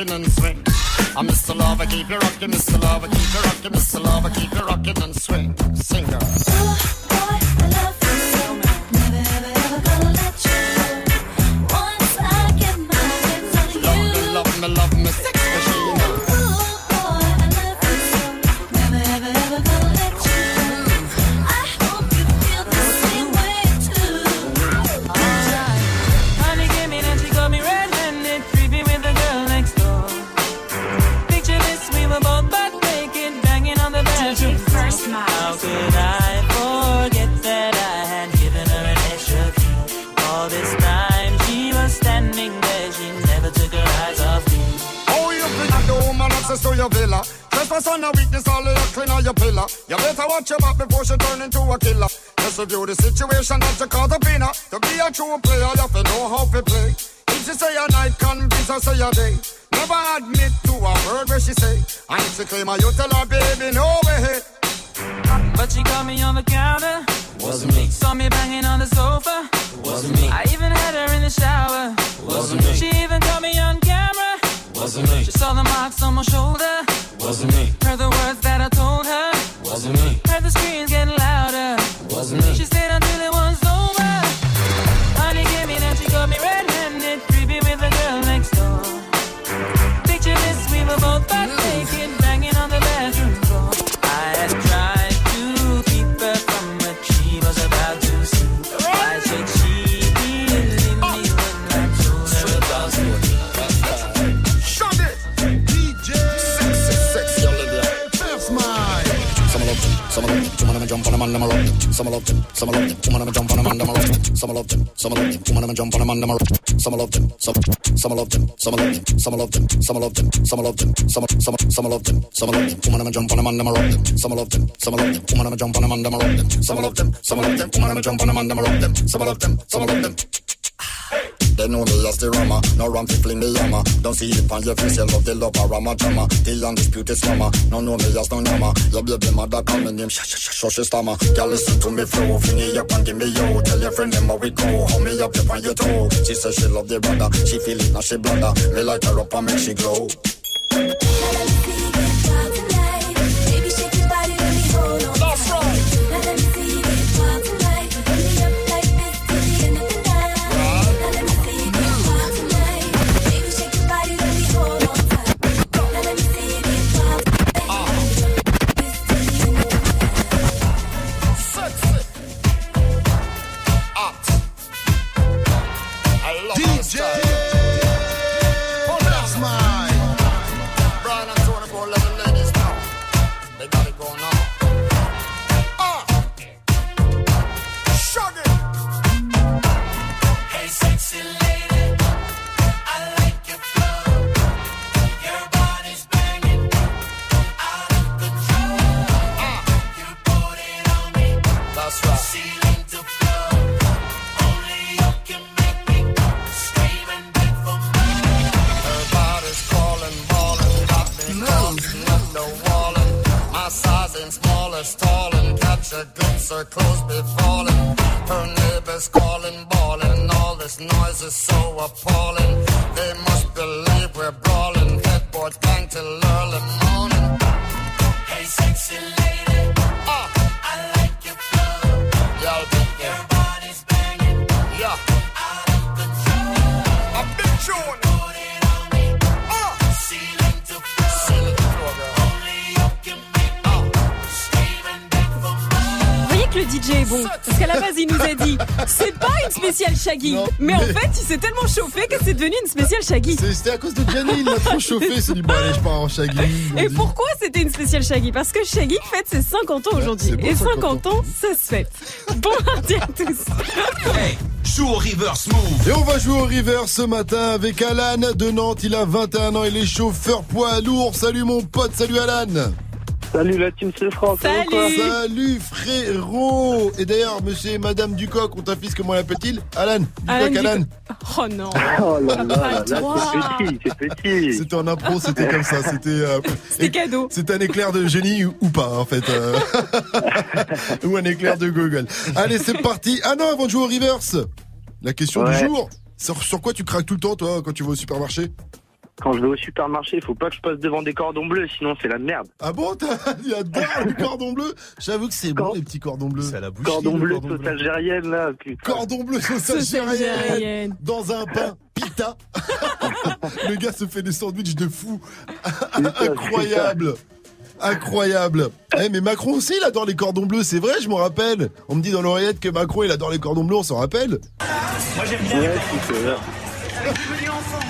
rocking and swing. I'm Mr. Lover, keep you rocking, Mr. Lover, convince her say a day. Some love them, some love them, some some some love them, some love them, two man jump on them a rock them. Some love them, some love them, two man jump on them a rock them. Some love them, some love them, two man jump on them a rock them. Some love them, some love them. They know me as the rama, no ram fi fling the yama. Don't see it on your face, you love the love a rama drama. The undisputed slammer, no know me as no nama. Your baby mother call me name, sh sh sh sh sh stammer. Girl listen to me flow, fling it up and give me yo. Tell your friend them how we go, hold me up up on your toe. She say she love the brother, she feel it now she blunder. Me light her up and make she glow. Le DJ est bon Parce qu'à la base, il nous a dit c'est pas une spéciale Shaggy. Non, mais, en fait, il s'est tellement chauffé que c'est devenu une spéciale Shaggy. C'était à cause de Gianni, il m'a trop chauffé. Il s'est dit, bon, allez, je pars en Shaggy. Et dit. pourquoi c'était une spéciale Shaggy? Parce que Shaggy fête ses 50 ans aujourd'hui. Et 50, 50 ans, ça se fête. Bon mardi à tous. Hey, joue au reverse move. Et on va jouer au river ce matin avec Alan de Nantes. Il a 21 ans, il est chauffeur poids lourd. Salut mon pote, salut Alan. Salut la team c'est va quoi Salut frérot. Et d'ailleurs, monsieur et madame Ducoc ont un fils, comment l'appelle-t-il Alan. Alan Ducoc, Alan. Oh non. Oh là là, là, droit. c'est petit, c'est petit. C'était en impro, c'était comme ça. C'était euh, C'était cadeau. C'est un éclair de génie ou, ou pas en fait. euh. ou un éclair de Google. Allez, c'est parti. Ah non, avant de jouer au reverse, la question Ouais. du jour. Sur, sur quoi tu craques tout le temps toi quand tu vas au supermarché? Quand je vais au supermarché, il faut pas que je passe devant des cordons bleus, sinon c'est la merde. Ah bon Il adore le cordon bleu J'avoue que c'est bon les petits cordons bleus. C'est à la bouche. Cordon bleu, sauce algérienne là. putain. Cordon bleu sauce algérienne dans un pain pita. le gars se fait des sandwichs de fou. Incroyable. Incroyable. Eh mais Macron aussi il adore les cordons bleus, c'est vrai, je m'en rappelle. On me dit dans l'oreillette que Macron il adore les cordons bleus, on s'en rappelle. Moi j'aime bien. Ouais, c'est que,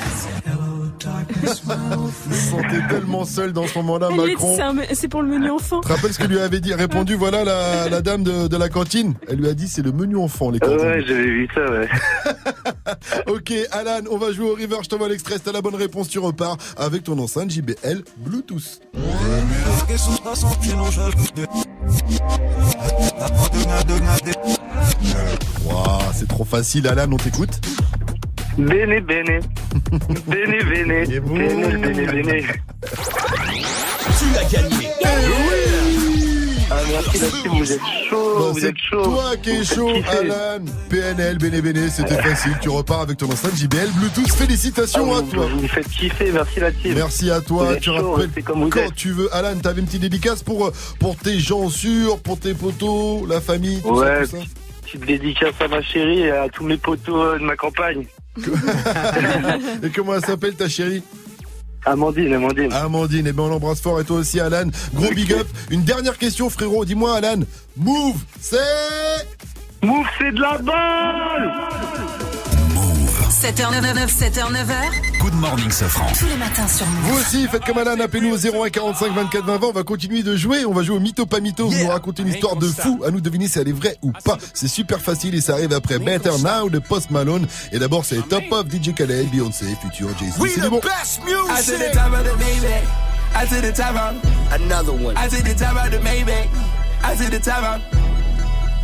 Il se sentait tellement seul dans ce moment-là, Macron. c'est pour le menu enfant. Tu te rappelles ce que lui avait dit répondu voilà la, la dame de, de la cantine Elle lui a dit c'est le menu enfant les cordons Ouais, j'avais vu ça, ouais. Ok, Alan, on va jouer au river. Je t'envoie l'extrait. Si t'as la bonne réponse, tu repars avec ton enceinte JBL Bluetooth. Waouh, c'est trop facile, Alan, on t'écoute. Bene, bene. Bene, bene. Bene, bene, bene. Tu as gagné. Ah, merci la team, vous êtes chaud, Bah, vous c'est êtes chaud. toi qui es chaud. Alan. PNL, Béné Béné, c'était facile. Tu repars avec ton enceinte JBL Bluetooth. Félicitations Ah, à vous- toi. Vous me faites kiffer, merci la team. Merci à toi. Vous êtes Tu chaud, rappelles restez comme vous quand êtes. tu veux. Alan, t'avais une petite dédicace pour, euh, pour tes gens sûrs, pour tes potos, la famille, tout Ouais, ça, tout ça petite dédicace à ma chérie et à tous mes potos euh, de ma campagne. Et comment elle s'appelle ta chérie Amandine, Amandine. Amandine, et ben on l'embrasse fort et toi aussi Alan. Gros big up. Une dernière question frérot, dis-moi Alan. Move, c'est Move, c'est de la balle 7h99, 7h9h. Good morning, Sofran. Tous les matins sur Vous aussi, faites comme Alan, appelez-nous au 01 45 24 20 20. On va continuer de jouer. On va jouer au mytho pas mytho. Vous nous racontez une histoire de fou. À nous de deviner si elle est vraie ou pas. C'est super facile et ça arrive après Better Now de Post Malone. Et d'abord, c'est Top of DJ Khaled, Beyoncé, Future, Jay-Z. C'est du bon. Maybach. I to the top of another one. I to the top of the Maybach. I to the top of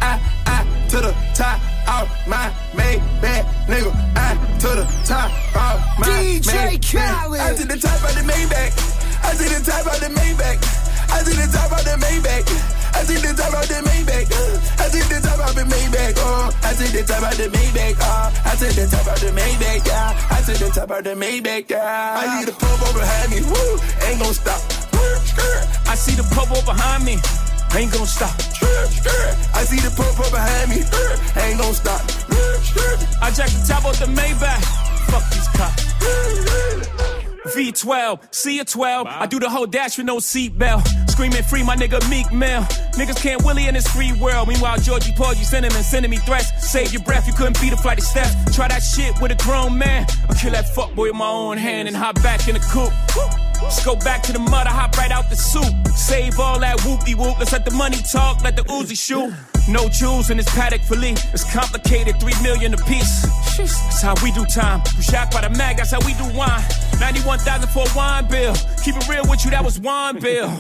I I to the top of my Maybach, nigga. I to the top of my DJ Maybach. Khaled. I to the top of the Maybach. I to the top of the Maybach. I to the top of the Maybach. I to the top of the Maybach. I to the top of the Maybach. Oh, I to the top of the Maybach. Oh, I to the top of the Maybach. Yeah, I to the top of the Maybach. Yeah, I need a pump over behind me. Woo, ain't gon' stop. I see the popo behind me. Ain't gonna stop. I see the purple behind me. Ain't gon' stop. I jack the top off the Maybach. Fuck these cops. V12, C a 12. I do the whole dash with no seatbelt. Screaming free, my nigga Meek Mill. Niggas can't Willie in this free world. Meanwhile, Georgie Paul, you sending and sending me threats. Save your breath, you couldn't beat a flight of steps. Try that shit with a grown man. I'll kill that fuckboy with my own hand and hop back in the coupe. Let's go back to the mud, I hop right out the soup. Save all that whoopty whoop. Let's let the money talk, let the Uzi shoot. No jewels in this paddock fillet. It's complicated, three million a piece. That's how we do time. We shocked by the mag, that's how we do wine. 91,000 for a wine bill. Keep it real with you, that was wine bill.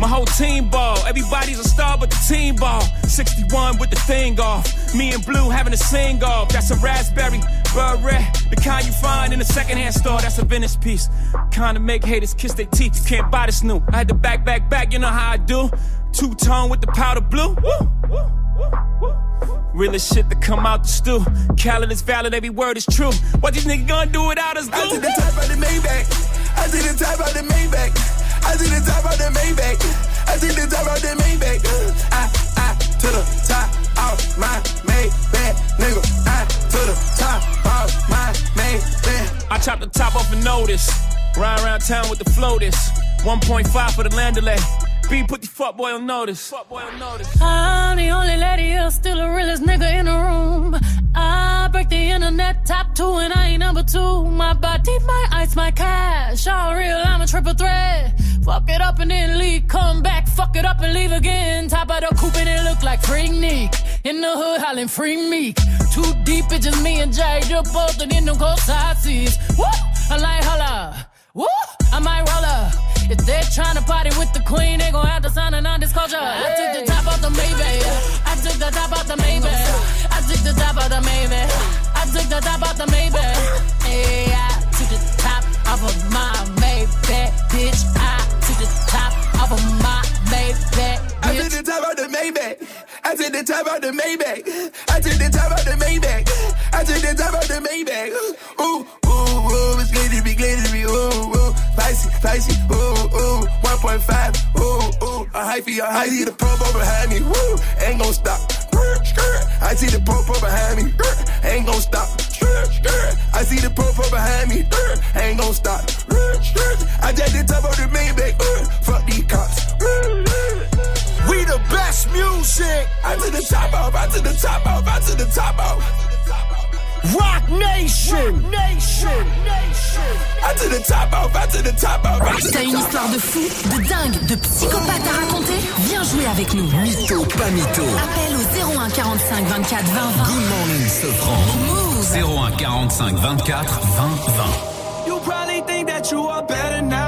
My whole team ball. Everybody's a star but the team ball. 61 with the thing off. Me and Blue having a sing off. That's a raspberry beret. The kind you find in a secondhand store. That's a Venice piece. Kind of make haters kiss their teeth. You can't buy this new. I had to back, back, back. You know how I do. Two tone with the powder blue. Woo, woo, woo. Realest shit to come out the stew. Khaled is valid, every word is true. What these niggas gonna do without us, I to do? the top of the Maybach. I to the top of the Maybach. I to the top of the Maybach. I to the top of the Maybach. I, I to the top of my Maybach, nigga. I to the top of my Maybach. I chop the top off a notice. Ride around town with the floaters. 1.5 for the landolay. B put the fuck boy on notice. Fuck boy on notice. I'm the only lady here, still the realest nigga in the room. I break the internet top two and I ain't number two. My body, my ice, my cash. All real, I'm a triple threat. Fuck it up and then leave, come back, fuck it up and leave again. Top of the coupe and it look like Freak Nick. In the hood, hollering free meek. Too deep, it's just me and Jay. You're both in them cold side seats. Woo! I like holla. Woo! I might roll up. If they're trying to party with the queen, they gon' have to sign a non-disclosure. I took the top off the Maybach. I took the top off the Maybach. I took the top off the Maybach. I took the top off the Maybach. Hey, I took the top off of my Maybach, bitch. I took the top off of my Maybach, I bitch. to the top of the Maybach. I to the top of the Maybach. I to the top of the Maybach. I to the top of the Maybach. Ooh, ooh, ooh, it's glittery, glittery, ooh, ooh, spicy, spicy, ooh, ooh, 1.5, ooh, ooh, a hyphy, a hyphy, the pump up behind me, woo, ain't gon' stop. I see the pump up behind me, ain't gon' stop. I see the pump up behind me, ain't gon' stop. I just the top of the Maybach, fuck these cops. We the best music. I to the top off, I to the top off, I to the top off. Rock Nation. Nation, nation, T'as une histoire de fou, de dingue, de psychopathe à raconter Viens jouer avec nous. Mytho, pas mytho. Appel au 01 45 24 20 20. Good morning, Sofran. Move. 01 45 24 20 20. You probably think that you are better now,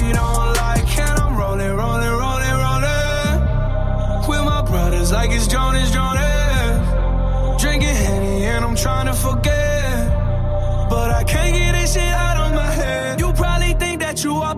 you don't like. And I'm rolling, rolling, rolling, rolling. With my brothers like it's Jonas, Jonas. Drinking Henny and I'm trying to forget. But I can't get this shit out of my head. You probably think that you are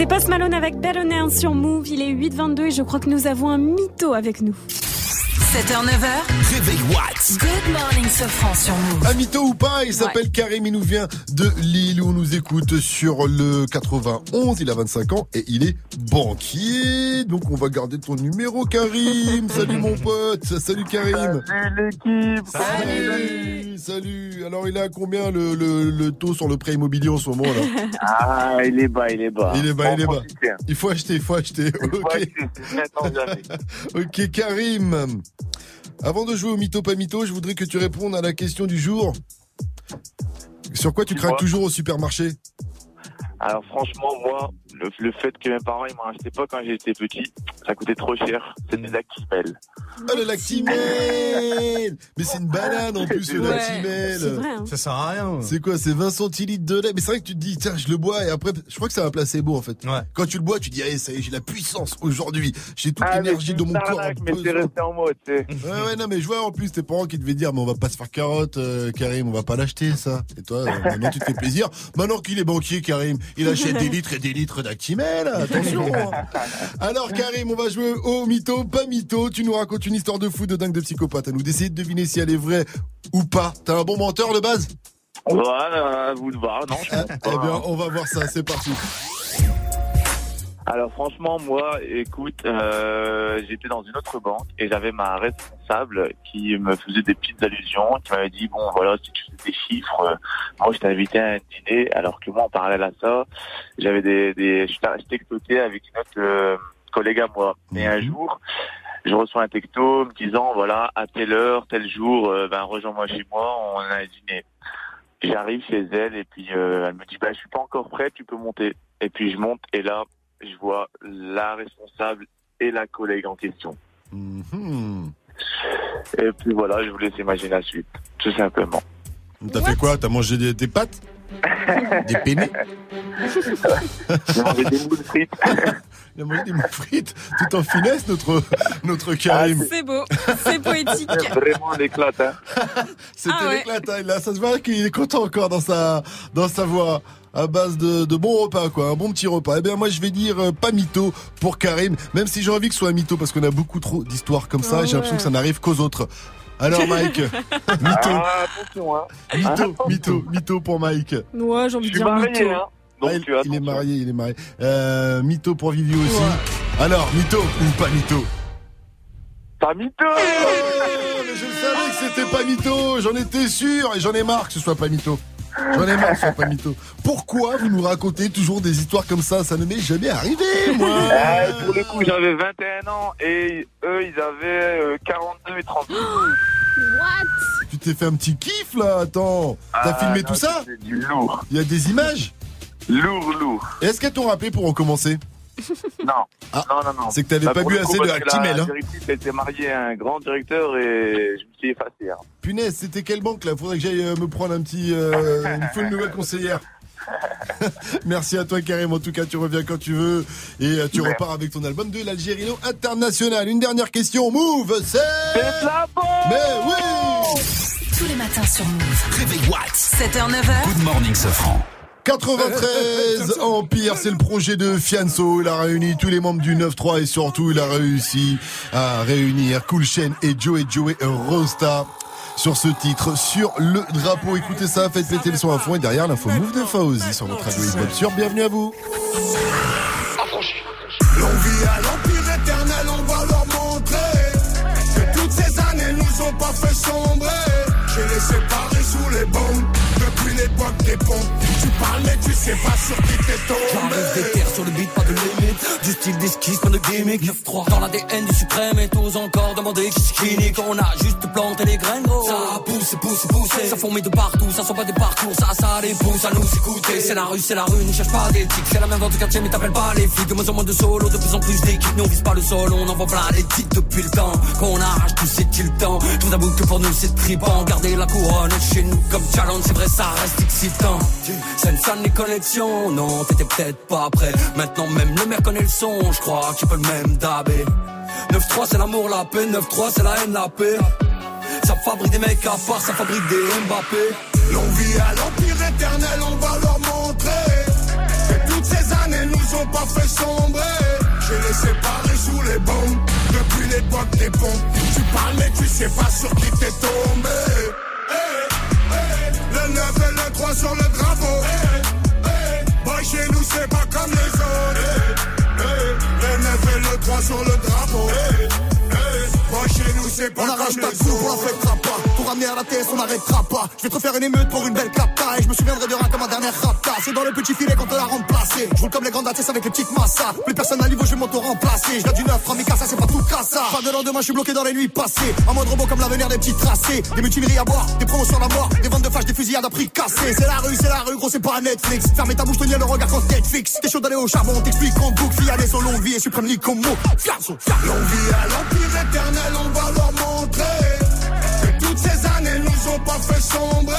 C'était Post Malone avec Bellonner sur Move. Il est 8h22 et je crois que nous avons un mytho avec nous. 7h, 9h. Réveil What Good morning, Sofran sur Move. Amito ou pas, il s'appelle Karim, il nous vient de Lille où on nous écoute sur le 91, il a 25 ans et il est banquier. Donc on va garder ton numéro Karim. Salut mon pote, salut Karim. Salut l'équipe. Salut, salut. Alors il a combien le, le, le taux sur le prêt immobilier en ce moment là? Ah, il est bas, il est bas. Il est bas, il est bas. Il faut acheter, il faut acheter. Il faut Ok. acheter. Ok Karim. Avant de jouer au mytho pas mytho, je voudrais que tu répondes à la question du jour. Sur quoi tu craques toujours au supermarché? Alors franchement, moi, le, le fait que mes parents ils m'ont acheté pas quand j'étais petit, ça coûtait trop cher. C'était de la Lactimel. Ah le lactimel Mais c'est une banane en plus le Ouais, lactimel c'est vrai, hein. Ça sert à rien. C'est quoi C'est 20 centilitres de lait? Mais c'est vrai que tu te dis, tiens, je le bois et après, je crois que ça va placer beau en fait. Quand tu le bois, tu dis, allez, ça y est, j'ai la puissance aujourd'hui. J'ai toute Ah, l'énergie c'est de mon une corps. mais c'est besoin. resté en mode, tu sais. Ouais, ouais, non, mais je vois en plus tes parents qui devaient dire, mais on va pas se faire carotte, euh, Karim, on va pas l'acheter, ça. Et toi, euh, maintenant, tu te fais plaisir. Maintenant qu'il est banquier, Karim, il achète des litres et des litres d'actimel. Attention. hein. Alors, Karim, on va jouer au mytho, pas mytho. Tu nous racontes une histoire de fou, de dingue, de psychopathe. À nous d'essayer de deviner si elle est vraie ou pas. T'as un bon menteur de base? Voilà, à vous de voir, non, je pense Eh pas. bien, on va voir ça, c'est parti. Alors franchement, moi, écoute, euh, j'étais dans une autre banque et j'avais ma responsable qui me faisait des petites allusions, qui m'avait dit bon voilà, si tu fais des chiffres, euh, moi je t'ai invité à un dîner, alors que moi en parallèle à ça, j'avais des, des je je textotais avec une autre euh, collègue à moi. Et un jour, je reçois un texto me disant voilà à telle heure, tel jour, ben rejoins-moi chez moi, on a un dîner. J'arrive chez elle et puis euh, elle me dit bah je suis pas encore prêt, tu peux monter. Et puis je monte et là je vois la responsable et la collègue en question. Mhm. Et puis voilà, je vous laisse imaginer la suite, tout simplement. T'as fait quoi? T'as mangé des, des pâtes? Des pénés J'ai mangé des moules frites. Il a mangé des moules frites tout en finesse, notre, notre Karim. C'est beau, c'est poétique. Vraiment un éclat, hein. C'était Ah ouais. l'éclatin. Là, ça se voit qu'il est content encore dans sa, dans sa voix. À base de, de bons repas, quoi. Un bon petit repas. Eh bien, moi, je vais dire euh, pas mytho pour Karim. Même si j'ai envie que ce soit un mytho parce qu'on a beaucoup trop d'histoires comme ça. Ah J'ai l'impression ouais. que ça n'arrive qu'aux autres. Alors, Mike. mytho. Ah, attention, hein. Mytho, mytho, mytho pour Mike. Ouais, j'ai envie de suis dire marié, mytho. hein. Donc, Ah, il, il est marié, il est marié. Euh, mytho pour Vivio aussi. Alors, mytho ou pas mytho Pas mytho Oh, mais je savais que c'était pas mytho, j'en étais sûr et j'en ai marre que ce soit pas mytho. J'en ai marre pas mytho. Pourquoi vous nous racontez toujours des histoires comme ça? Ça ne m'est jamais arrivé, moi Euh, pour le coup, j'avais 21 ans et eux, ils avaient euh, 42 et 30. Tu t'es fait un petit kiff là, attends. T'as Ah, filmé non, tout ça? c'est du lourd. Il y a des images? Lourd, lourd. Et Est-ce qu'elles t'ont rappelé pour recommencer? Non. Ah, non, non, non. c'est que t'avais Bah, pas bu coup, assez de Actimel, La hein. directrice elle était mariée à un grand directeur et je me suis effacé. hein. Punaise, c'était quelle banque là? Faudrait que j'aille euh, me prendre un petit. Euh, une nouvelle conseillère. Merci à toi Karim, en tout cas tu reviens quand tu veux et euh, tu Merci. repars avec ton album de l'Algérino International. Une dernière question, Move, c'est... Mais oui Tous les matins sur Move. Réveil What 7h, 9h. Good morning, Sofran. 93 Empire, c'est le projet de Fianso. Il a réuni tous les membres du 9-3 et surtout il a réussi à réunir Cool Chain et Joey Joey Rosta sur ce titre, sur le drapeau. Écoutez ça, faites péter le son à fond et derrière l'info Move de Faouzi sur votre radio hip-hop sur. Bienvenue à vous. À l'empire éternel, on va leur montrer que toutes ces années nous ont pas fait sombrer. J'ai les séparés sous les bombes depuis des. Tu parles mais tu sais pas sur qui t'es tombé. J'arrive des terres sur le beat, pas de limite. Du style d'esquisse, pas de gimmick. 9-3 dans l'ADN du suprême et tous encore demander qui qui nique. On a juste planté les graines, gros. Ça a poussé, poussé, poussé. Ça fourmille de partout, ça sent pas des parcours. Ça, ça les pousse à nous écouter. C'est la rue, c'est la rue, ne cherche pas d'éthique. C'est la même dans tout quartier, mais t'appelles pas les flics. De moins en moins de solo, de plus en plus d'équipes. Nous on vise pas le sol, on envoie plein les titres depuis le temps. Qu'on arrache tout, c'est-il temps. Tout d'abord que pour nous c'est tripant. Garder la couronne chez nous comme challenge, c'est vrai, reste excitant. Scène les connexions, non, t'étais peut-être pas prêt. Maintenant même le maire connaît le son, je crois qu'il peut le même dabé. 9-3 c'est l'amour, la paix, 9-3 c'est la haine, la paix. Ça fabrique des mecs à part, ça fabrique des Mbappé. Longue vie à l'empire éternel, on va leur montrer que toutes ces années nous ont pas fait sombrer. J'ai les séparés sous les bombes depuis l'époque des pompes. Tu parles mais tu sais pas sur qui t'es tombé. 3 sur le drapeau. Hey, hey, boy, chez nous c'est pas comme les autres. Hey, hey, le 9 et le 3 sur le drapeau. On arrache ta coupe, on la fêtera pas. Pour ramener à la TS, on n'arrêtera pas. Je vais te refaire une émeute pour une belle capta. Et je me souviendrai de rien comme ma dernière rapta. C'est dans le petit filet qu'on te l'a remplacé. Je roule comme les grandes ATS avec les petites massas. Plus personne à niveau, je vais m'auto-remplacer. Je du 9, 3 ça c'est pas tout cassa. Pas de lendemain, je suis bloqué dans les nuits passées. En mode robot comme l'avenir des petits tracés. Des mutineries à boire, des promos sur la mort. Des ventes de flash, des fusillades à prix cassé. C'est la rue, c'est la rue, gros, c'est pas Netflix. Fermez ta bouche, tenir le regard quand Netflix. T'es chaud d'aller au charbon, on t'explique en boucle. Fille, allez, son longue vie et suprême. Longue vie à l'empire éternel, on va leur montrer que toutes ces années nous ont pas fait sombrer.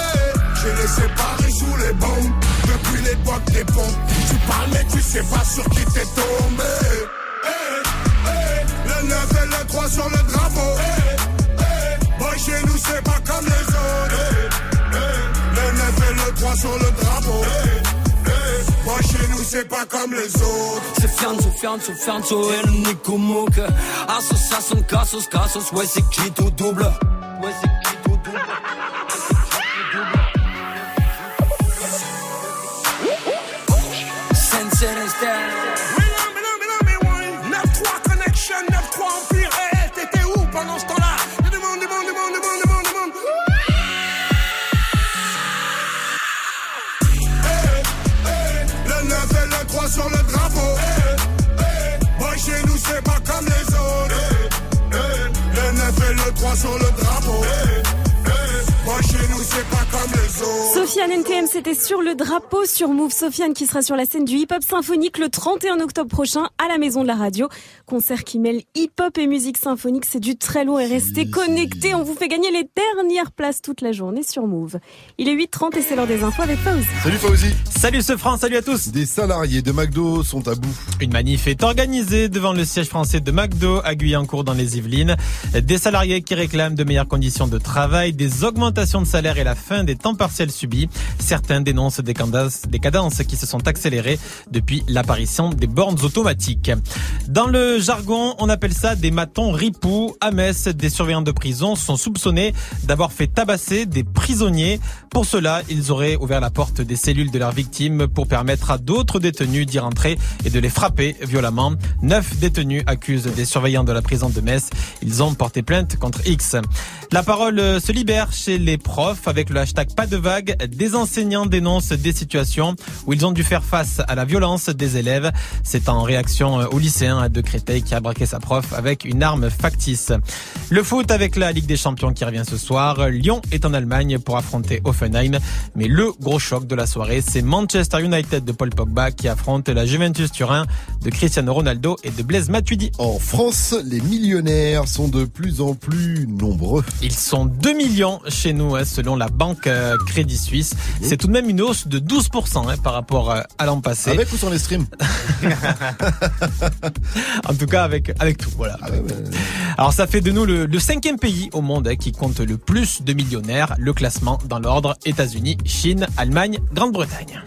J'ai les séparés sous les bombes depuis l'époque des pompes. Tu parles mais tu sais pas sur qui t'es tombé. Hey, hey, le 9 et le 3 sur le drapeau. Hey, hey, boy, chez nous c'est pas comme les autres. Le 9 et le 3 sur le drapeau. C'est pas comme les autres. C'est Fianzo, Fianzo, Fianzo et le Nico Mouk. Association, Cassos, Cassos, ouais, c'est qui tout double? Sofiane NTM, c'était sur le drapeau sur Move. Sofiane qui sera sur la scène du hip-hop symphonique le 31 octobre prochain à la Maison de la Radio. Concert qui mêle hip-hop et musique symphonique. C'est du très lourd et restez connectés. On vous fait gagner les dernières places toute la journée sur Move. Il est 8h30 et c'est l'heure des infos avec Fauzi. Salut Fauzi. Salut ce France, salut à tous. Des salariés de McDo sont à bout. Une manif est organisée devant le siège français de McDo à Guyancourt dans les Yvelines. Des salariés qui réclament de meilleures conditions de travail, des augmentations de salaire et la fin des temps partiels subis. Certains dénoncent des cadences, qui se sont accélérées depuis l'apparition des bornes automatiques. Dans le jargon, on appelle ça des matons ripoux. À Metz, des surveillants de prison sont soupçonnés d'avoir fait tabasser des prisonniers. Pour cela, ils auraient ouvert la porte des cellules de leurs victimes pour permettre à d'autres détenus d'y rentrer et de les frapper violemment. Neuf détenus accusent des surveillants de la prison de Metz. Ils ont porté plainte contre X. La parole se libère chez les profs avec le hashtag pas de vague. Des enseignants dénoncent des situations où ils ont dû faire face à la violence des élèves. C'est en réaction au lycéen de Créteil qui a braqué sa prof avec une arme factice. Le foot avec la Ligue des Champions qui revient ce soir. Lyon est en Allemagne pour affronter Offenheim. Mais le gros choc de la soirée, c'est Manchester United de Paul Pogba qui affronte la Juventus Turin de Cristiano Ronaldo et de Blaise Matuidi. En France, les millionnaires sont de plus en plus nombreux. Ils sont 2 millions chez nous, hein, selon la banque euh, Crédit Suisse. C'est tout de même une hausse de 12% hein, par rapport euh, à l'an passé. Avec ou sans les streams En tout cas, avec, avec tout. Voilà. Alors, ça fait de nous le, le cinquième pays au monde hein, qui compte le plus de millionnaires. Le classement dans l'ordre États-Unis, Chine, Allemagne, Grande-Bretagne.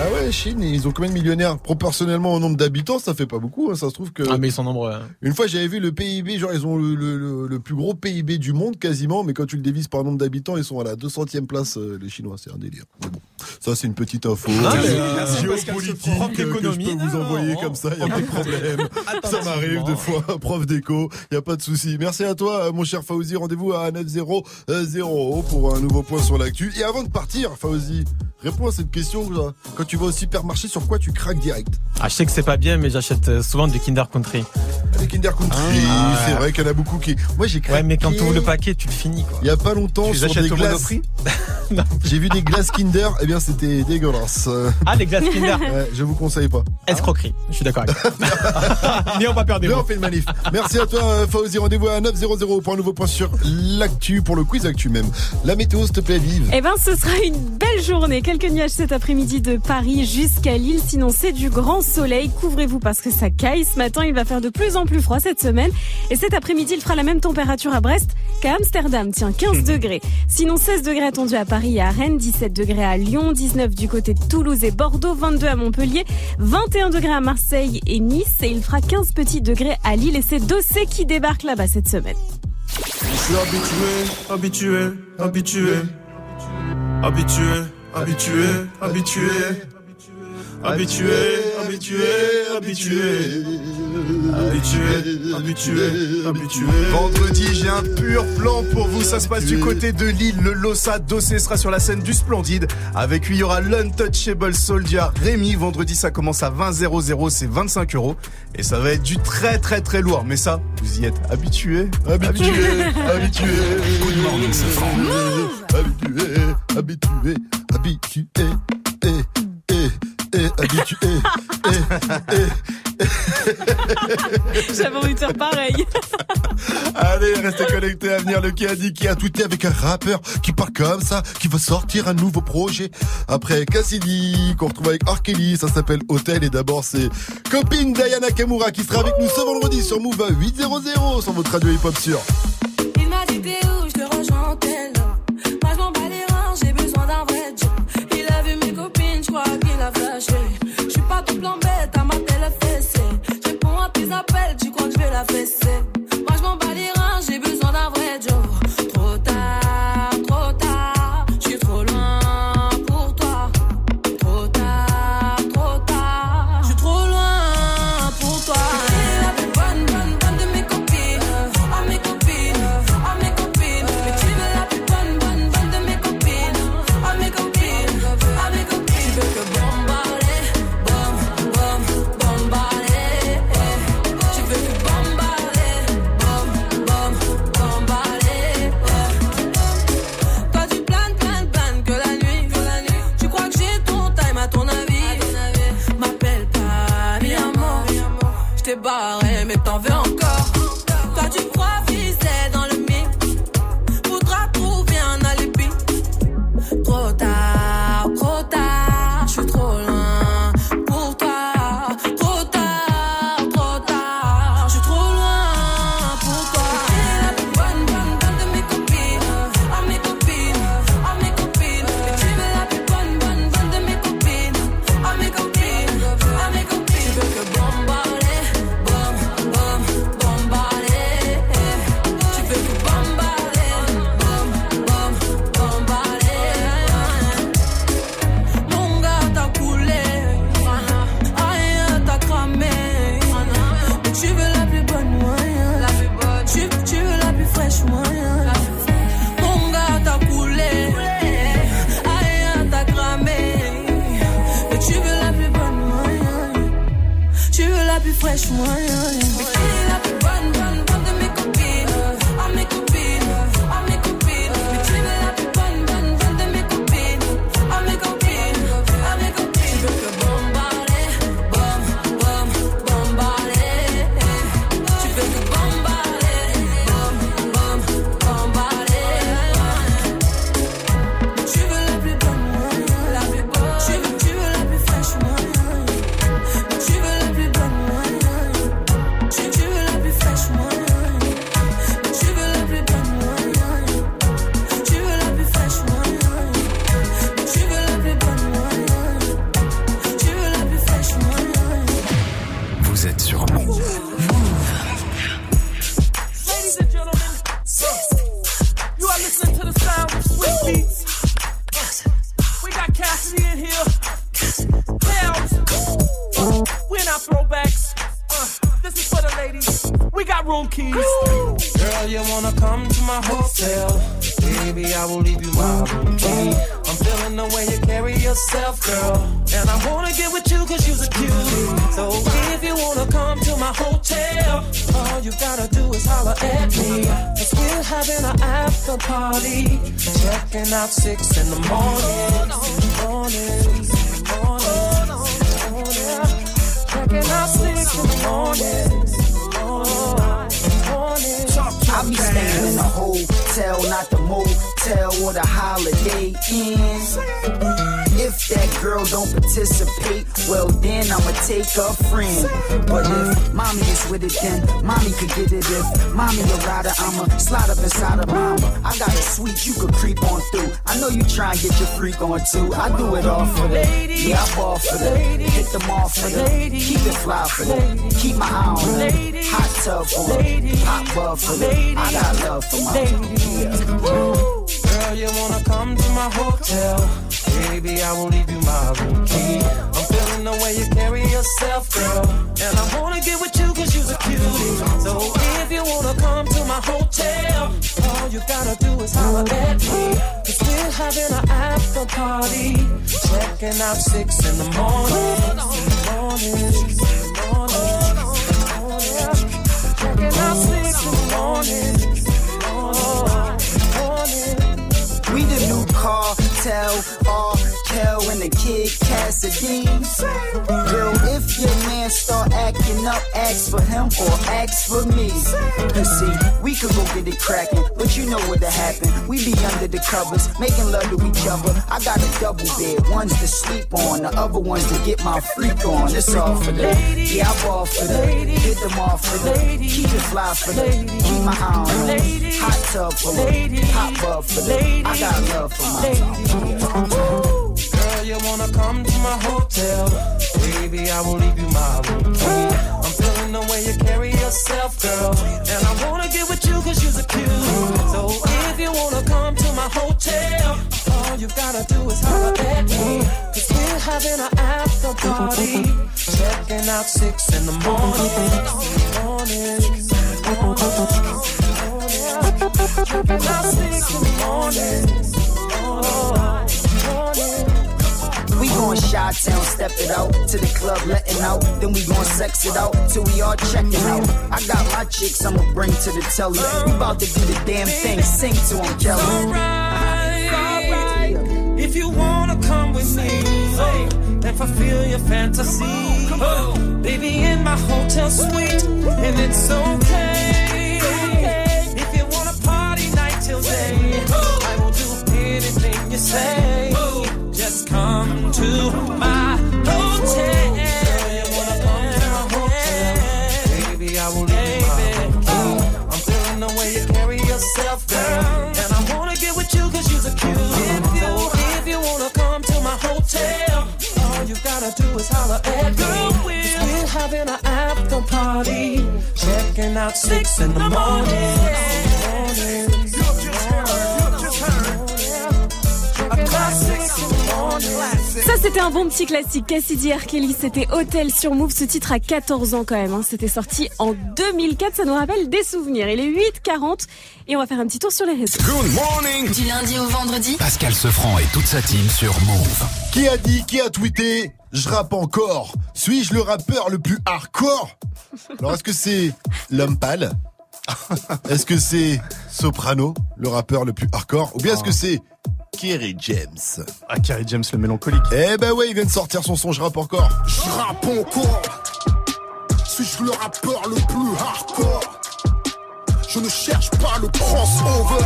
Ah ouais, Chine, ils ont combien de millionnaires proportionnellement au nombre d'habitants Ça fait pas beaucoup, hein, ça se trouve que. Ah, mais ils sont nombreux. hein. Une fois, j'avais vu le PIB, genre ils ont le, le- le- le plus gros PIB du monde quasiment, mais quand tu le divises par nombre d'habitants, ils sont à la 200e place, euh, les Chinois, c'est un délire. Mais bon, ça c'est une petite info Ah, mais, euh, euh, géopolitique euh, que je peux vous envoyer non. comme ça, il y a pas de problème. ça m'arrive deux fois, prof d'éco, il y a pas de souci. Merci à toi, euh, mon cher Fauzi. Rendez-vous à 90 pour un nouveau point sur l'actu. Et avant de partir, Fauzi, réponds à cette question. là. Quand tu vas au supermarché, sur quoi tu craques direct Ah, je sais que c'est pas bien, mais j'achète euh, souvent du Kinder Country. Les Kinder Country, Ah. c'est vrai qu'il y en a beaucoup qui. Moi j'ai craqué. Ouais, mais quand tu ouvres le paquet, tu le finis, quoi. Il y a pas longtemps Tu sur des glaces. J'ai vu des glaces Kinder, eh bien c'était dégueulasse. Ah, les glaces Kinder. Ouais, je vous conseille pas. Escroquerie. Je suis d'accord avec toi. Mais on va perdre des mots. on fait une manif. Merci à toi, euh, Fauzi. Rendez-vous à 900 pour un nouveau point sur l'actu, pour le quiz actu même. La météo, s'il te plaît, vive. Eh ben, ce sera une belle journée. Quelques nuages cet après-midi de Paris jusqu'à Lille. Sinon, c'est du grand soleil. Couvrez-vous parce que ça caille. Ce matin, il va faire de plus en plus froid cette semaine. Et cet après-midi, il fera la même température à Brest qu'à Amsterdam. Tiens, 15 degrés. Sinon, 16 degrés attendus à Paris et à Rennes, 17 degrés à Lyon, 19 du côté de Toulouse et Bordeaux, 22 à Montpellier, 21 degrés à Marseille et Nice. Et il fera 15 petits degrés à Lille. Et c'est Dossé qui débarque là-bas cette semaine. Je suis habitué, habitué, habitué. Habitué, habitué, habitué. Habitué, habitué, habitué. Habitué, habitué, habitué. Vendredi, j'ai un pur plan pour vous. Ça se passe du côté de Lille. Le Lossa Dossé sera sur la scène du Splendide. Avec lui, il y aura l'Untouchable Soldier Rémi. Vendredi, ça commence à 20 00, c'est 25 euros. Et ça va être du très très très lourd. Mais ça, vous y êtes. Habitué, habitué. Good morning, Habitué, habitué, habitué. Eh, eh, eh, habitué. Eh, eh. J'avais envie de faire pareil. Allez, restez connectés à venir. Le qui a dit qui a tweeté avec un rappeur qui parle comme ça, qui va sortir un nouveau projet. Après Cassidy, qu'on retrouve avec R. Kelly, ça s'appelle Hôtel. Et d'abord, c'est copine Diana Kamura qui sera avec nous ce vendredi sur Move à 800 sur votre radio hip-hop sûr. Il m'a dit t'es où, je te rejoins tel Moi je m'en bats les reins, j'ai besoin d'un vrai job. Il a vu mes copines, je crois qu'il a flashé. Je suis pas tout plan bête, à ma télé fessée. Je réponds à tes appels, tu crois que je vais la fesser. Moi je m'en bats les reins, j'ai besoin d'un vrai job. mais t'en veux la plus throwbacks. Uh, this is for the ladies. We got room keys. Girl, you wanna come to my hotel? Baby, I will leave you my room key. I'm feeling the way you carry yourself, girl. And I wanna get with you cause you're a cutie. So if you wanna come to my hotel, all you gotta do is holler at me. Cause we're having an after party. Checking out six in the. Morning, morning, morning. I be staying in a hotel, not the motel or the holiday inn. If that girl don't participate, well then I'ma take a friend. But if mommy is with it, then mommy could get it. If mommy a rider, I'ma slide up inside of mama. I got a suite you could creep on through. I know you try and get your freak on too. I do it all for the Yeah, I ball for the Hit them all for the Keep it fly for the Keep my eye on them. Hot tub for them. Hot bub for them. I got love for my Girl, you wanna come to my hotel? Baby, I will leave you my room key. I'm feeling the way you carry yourself, girl. And I wanna get with you cause you're a cutie. So if you wanna come to my hotel, all you gotta do is holler at me. Cause we're having an after party. Checking out six in the morning. Morning, morning, morning. Checking out six in the morning. We the cartel. Kel and the kid Cassidy. Girl, if your man start acting up, ask for him or ask for me. You see, we could go get it cracking, but you know what'll happen. We be under the covers, making love to each other. I got a double bed, one's to sleep on, the other one's to get my freak on. It's all for the yeah, I ball for the hit them off for the keep it fly for the keep my eye on them. Hot tub for the hot bub for the I got love for Girl, you wanna come to my hotel? Baby, I will leave you my room key. I'm feeling the way you carry yourself, girl. And I wanna get with you cause you're cute. So if you wanna come to my hotel, all you gotta do is at we're having an after party. Checking out six in the morning. Morning. Six in the morning. We gon' Chi Town, step it out to the club, letting out. Then we gon' sex it out till we all checking out. I got my chicks, I'ma bring to the telly. We about to do the damn thing, sing to 'em, Kelly. alright if you wanna come with me and fulfill your fantasy. Oh, baby, in my hotel suite, and it's okay. You say. Just come to my hotel. You wanna come to my hotel? Baby, I will leave my. I'm feeling the way you carry yourself, girl. And I wanna get with you cause you're cute. So if you wanna come to my hotel, all you gotta do is holler at me. Cause we're having an after party. Checking out six in the morning. morning. Ça, c'était un bon petit classique. Cassidy R. Kelly, c'était Hôtel sur Move. Ce titre a 14 ans quand même. hein. C'était sorti en 2004. Ça nous rappelle des souvenirs. Il est 8h40 et on va faire un petit tour sur les réseaux. Good morning Du lundi au vendredi Pascal Sefranc et toute sa team sur Move. Qui a dit, qui a tweeté Je rappe encore Suis-je le rappeur le plus hardcore? Alors est-ce que c'est l'homme pâle? Est-ce que c'est Soprano, le rappeur le plus hardcore Ou bien est-ce que c'est Kerry James? Ah, Kerry James, le mélancolique. Eh ben ouais, il vient de sortir son son Je rappe encore. Je rappe encore. Suis-je le rappeur le plus hardcore Je ne cherche pas le crossover.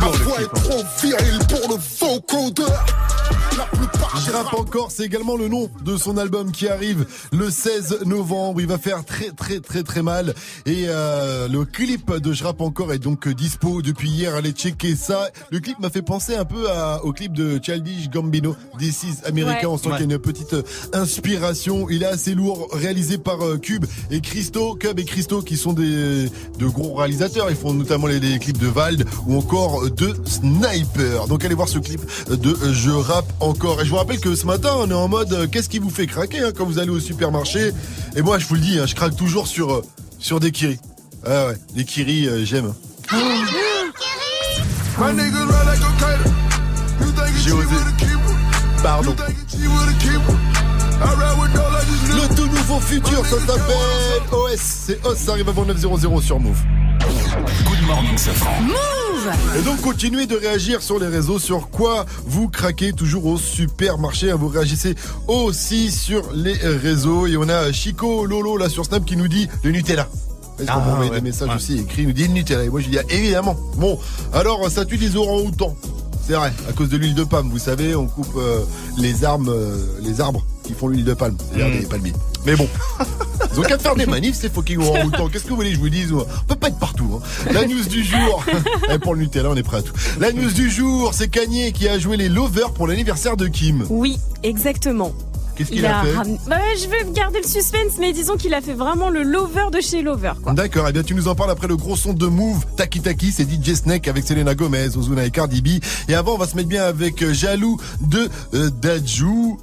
Ma voix est trop virile pour le vocodeur. La plupart Je rappe encore, c'est également le nom de son album qui arrive le 16 novembre. Il va faire très très très très mal. Et euh, le clip de Je rappe encore est donc dispo depuis hier. Allez checker ça. Le clip m'a fait penser un peu à- au clip de Childish Gambino, This is America. Ouais. On sent Ouais. qu'il y a une petite euh, inspiration. Il est assez lourd, réalisé par euh, Cube et Christo. Cube et Christo qui sont des de gros réalisateurs. Ils font notamment les, les clips de Vald ou encore euh, de Sniper. Donc allez voir ce clip de euh, Je rappe encore. Et je vous rappelle que ce matin, on est en mode euh, qu'est-ce qui vous fait craquer hein, quand vous allez au supermarché? Et moi, je vous le dis, hein, je craque toujours sur euh, sur des kiris. Ah ouais, les kiris, euh, j'aime. J'ai osé. Pardon. Le tout nouveau futur, ça s'appelle OS. C'est OS, ça arrive avant 900 sur Move. Good morning, Safran. Et donc continuez de réagir sur les réseaux sur quoi vous craquez toujours au supermarché? hein. Vous réagissez aussi sur les réseaux. Et on a Chico Lolo là sur Snap qui nous dit le Nutella. Parce qu'on Ah, m'envoie ouais. des messages Ouais. aussi écrits, il nous dit le Nutella. Et moi je dis ah, évidemment. Bon, alors ça tue les orang-outans. C'est vrai, à cause de l'huile de palme. Vous savez, on coupe euh, les armes, euh, les arbres qui font l'huile de palme. C'est-à-dire Mm. des palmiers. Mais bon. Ils ont qu'à faire des manifs, ces fucking orang-outans. Qu'est-ce que vous voulez que je vous dise On peut pas être partout. hein. La news du jour. Eh, pour le Nutella, on est prêt à tout. La news du jour, c'est Kanye qui a joué les lovers pour l'anniversaire de Kim. Oui, exactement. Qu'est-ce qu'il Il a, a fait ram- Bah, je vais garder le suspense, mais disons qu'il a fait vraiment le lover de chez Lover. D'accord, eh bien tu nous en parles après le gros son de Move, Taki Taki, c'est DJ Snake avec Selena Gomez, Ozuna et Cardi B. Et avant, on va se mettre bien avec euh, Jaloux de euh, Dajou.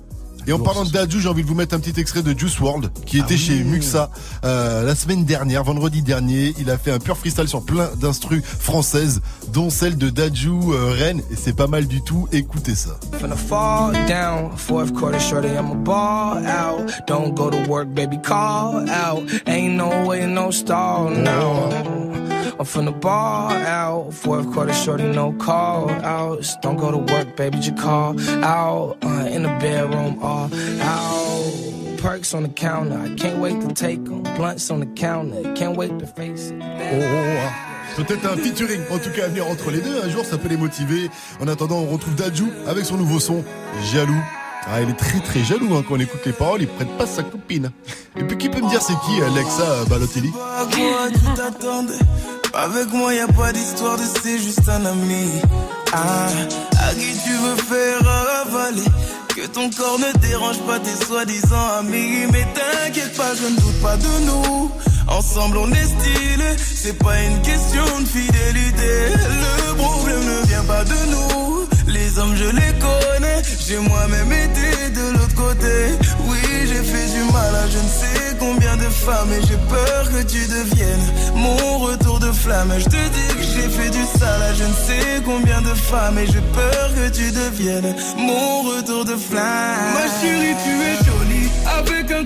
Et en parlant de Dajou, j'ai envie de vous mettre un petit extrait de Juice World qui était chez Muxa euh, la semaine dernière, vendredi dernier. Il a fait un pur freestyle sur plein d'instrus françaises, dont celle de Dajou euh, Rennes. Et c'est pas mal du tout. Écoutez ça. Finna fall down, fourth quarter shorty, I'm a ball out. Don't go to work, baby, call out. Ain't no way, no stall, no. I'm finna ball out, fourth quarter shorty, no call outs. Don't go to work, baby, just call out. Uh, in the bedroom, all out. Perks on the counter, I can't wait to take 'em. Blunts on the counter, can't wait to face it. Peut-être un featuring, en tout cas à venir entre les deux. Un jour, ça peut les motiver. En attendant, on retrouve Dajou avec son nouveau son, Jaloux. Ah, il est très très jaloux hein, quand on écoute les paroles, il prête pas sa copine. Et puis qui peut me dire c'est qui Alexa Balotelli? Avec moi y a pas d'histoire de c'est juste un ami. Ah, À qui tu veux faire avaler? Que ton corps ne dérange pas tes soi-disant amis. Mais t'inquiète pas je ne doute pas de nous. Ensemble on est stylé. C'est pas une question de fidélité. Le problème ne vient pas de nous Les hommes je les connais. J'ai moi-même été de l'autre côté. Oui j'ai fait du mal à je ne sais combien de femmes Et j'ai peur que tu deviennes mon retour de flamme. Je te dis que j'ai fait du sale à je ne sais combien de femmes Et j'ai peur que tu deviennes mon retour de flamme. Ma chérie tu es jolie. Avec un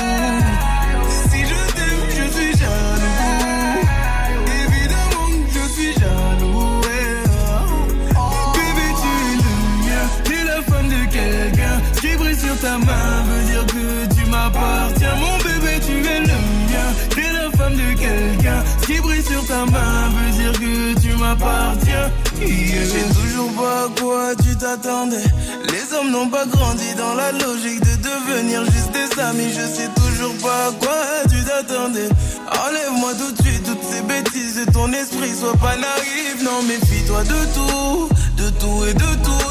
ta main veut dire que tu m'appartiens. Mon bébé tu es le mien, t'es la femme de quelqu'un. Ce qui brille sur ta main veut dire que tu m'appartiens. Je sais toujours pas à quoi tu t'attendais. Les hommes n'ont pas grandi dans la logique de devenir juste des amis. Je sais toujours pas à quoi tu t'attendais. Enlève-moi tout de suite toutes ces bêtises de ton esprit. Sois pas naïf, non méfie-toi de tout De tout et de tout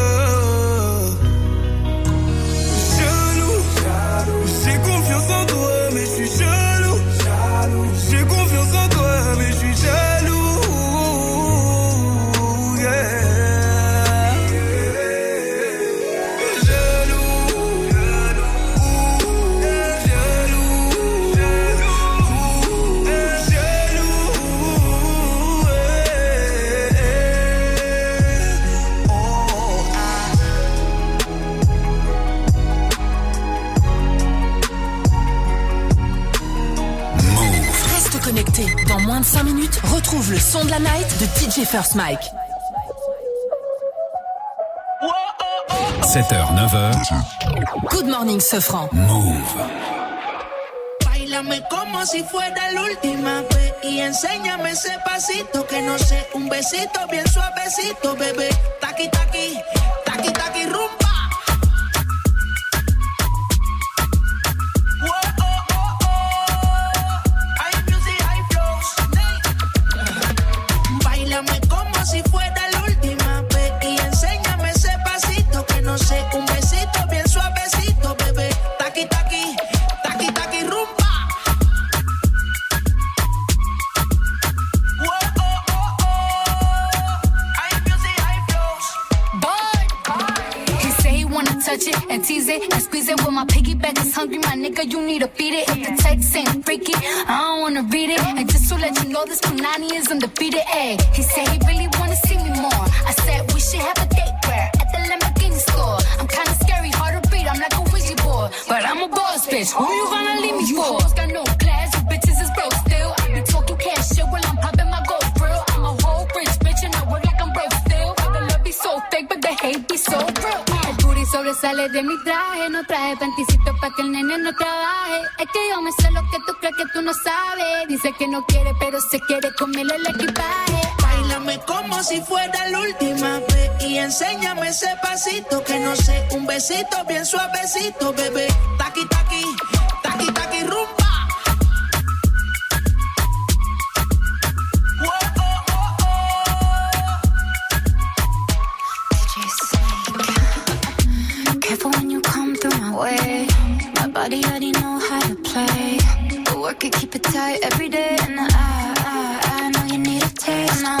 Retrouve le son de la night de DJ First Mike. 7h, 9h. Good morning, Sofran. Move. Bailame como si fuera la última vez y enséñame ese pasito que no sé, un besito bien suavecito, bebé. Taqui taqui, taqui taqui rumba. Let you know, this Punani is undefeated. Ay, he said he really wanna see me more. I said we should have a date where at the Lamborghini store. I'm kinda scary, hard to beat. I'm like a Ouija board, but I'm a boss bitch. Who you gonna leave me for? Sobresale de mi traje. No traje panticito pa' que el nene no trabaje. Es que yo me sé lo que tú crees que tú no sabes. Dice que no quiere, pero se quiere comerle el equipaje. Bailame como si fuera la última vez y enséñame ese pasito que no sé, un besito bien suavecito, bebé. Taqui taqui, taqui taqui rumba. My way. My body already know how to play. But work it, keep it tight every day. And I, I, I know you need a taste.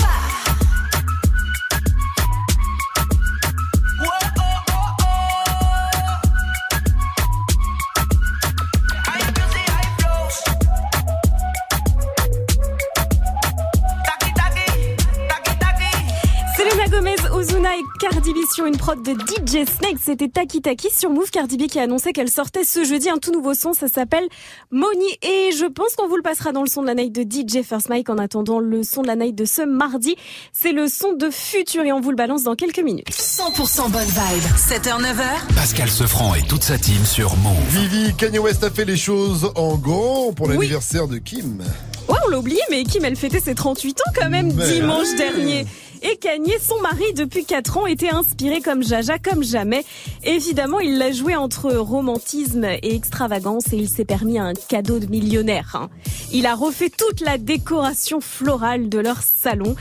Ozuna et Cardi B sur une prod de DJ Snake. C'était Taki Taki sur Move. Cardi B qui a annoncé qu'elle sortait ce jeudi un tout nouveau son. Ça s'appelle Money. Et je pense qu'on vous le passera dans le son de la night de DJ First Mike en attendant le son de la night de ce mardi. C'est le son de Futur et on vous le balance dans quelques minutes. 100% bonne vibe. 7h, 9h. Pascal Sefranc et toute sa team sur Move. Vivi, Kanye West a fait les choses en grand pour l'anniversaire de Kim. Ouais, on l'a oublié, mais Kim, elle fêtait ses 38 ans quand même Mais dimanche oui. dernier. Et Kanye, son mari depuis 4 ans, était inspiré comme Jaja, comme jamais. Évidemment, il l'a joué entre romantisme et extravagance et il s'est permis un cadeau de millionnaire. hein. Il a refait toute la décoration florale de leur salon.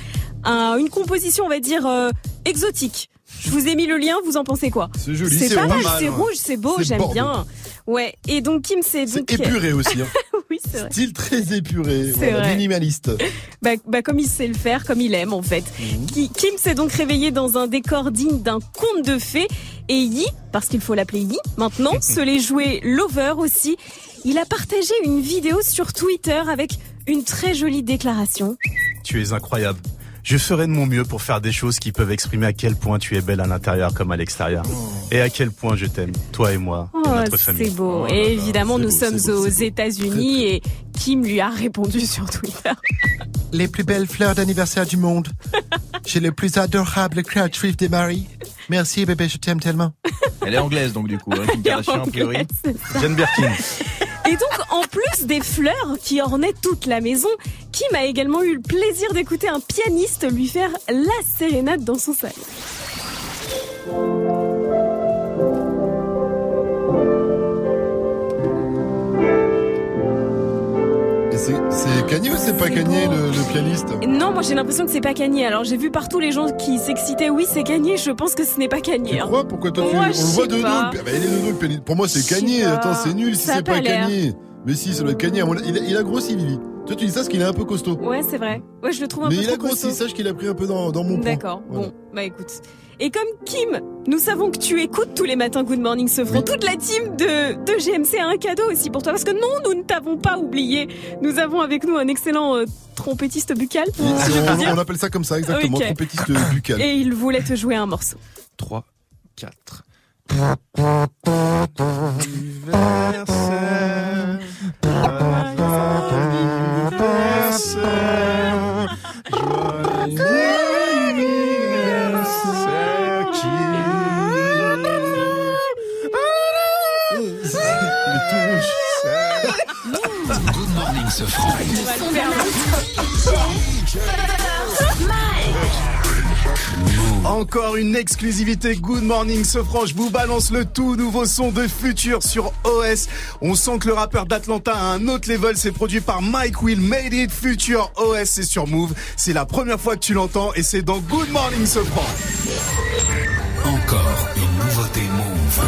Un- une composition, on va dire, euh, exotique. Je vous ai mis le lien, vous en pensez quoi C'est joli, C'est c'est pas mal, c'est Ouais. rouge, c'est beau, j'aime bien. Ouais, et donc Kim, c'est donc... Épuré aussi. Hein. oui, c'est vrai. Style très épuré. C'est voilà, vrai. minimaliste. Bah, bah, comme il sait le faire, comme il aime en fait. Mhm. Ki- Kim s'est donc réveillé dans un décor digne d'un conte de fées. Et Yi, parce qu'il faut l'appeler Yi, maintenant, se l'est joué Lover aussi. Il a partagé une vidéo sur Twitter avec une très jolie déclaration. Tu es incroyable. Je ferai de mon mieux pour faire des choses qui peuvent exprimer à quel point tu es belle à l'intérieur comme à l'extérieur. Et à quel point je t'aime, toi et moi, et Oh, notre famille. c'est beau. Oh et évidemment, nous beau, sommes beau, aux. États-Unis et Kim lui a répondu sur Twitter. Les plus belles fleurs d'anniversaire du monde. J'ai les plus adorables créatrices des maris. Merci bébé, je t'aime tellement. Elle est anglaise donc du coup, hein, Kim Elle est Kardashian a priori. Jane Birkin. Et donc, en plus des fleurs qui ornaient toute la maison, Kim a également eu le plaisir d'écouter un pianiste lui faire la sérénade dans son salon. C'est Kanye ou c'est pas Kanye le, le pianiste? Non, moi j'ai l'impression que c'est pas Kanye. Alors j'ai vu partout les gens qui s'excitaient. Oui, c'est Kanye. Je pense que ce n'est pas Kanye. Tu hein. crois? Pourquoi toi tu Moi, on le voit de bah, il est le pianiste. Pour moi c'est Kanye. pas. Attends, c'est nul si c'est pas pas. Kanye. Mais si, ça doit être mon- Il a, il a grossi Vivi. Toi tu dis ça parce qu'il est un peu costaud. Ouais, c'est vrai. Ouais, je le trouve un Mais peu il a grossi, costaud. sache qu'il a pris un peu dans, dans mon poids. D'accord. Voilà. Bon, bah écoute. Et comme Kim, nous savons que tu écoutes tous les matins Good Morning Sofran. Toute la team de, de GMC a un cadeau aussi pour toi. Parce que non, nous ne t'avons pas oublié. Nous avons avec nous un excellent euh, trompettiste buccal. Si on, appelle ça comme ça, exactement, trompettiste buccal. Et il voulait te jouer un morceau. 3, 4. Good morning, ce franc. Encore une exclusivité Good Morning Sofran. Je vous balance le tout nouveau son de Future sur OS. On sent que le rappeur d'Atlanta a un autre level. C'est produit par Mike Will. Made it Future OS. C'est sur Move. C'est la première fois que tu l'entends et c'est dans Good Morning Sofran. Encore une nouveauté Move.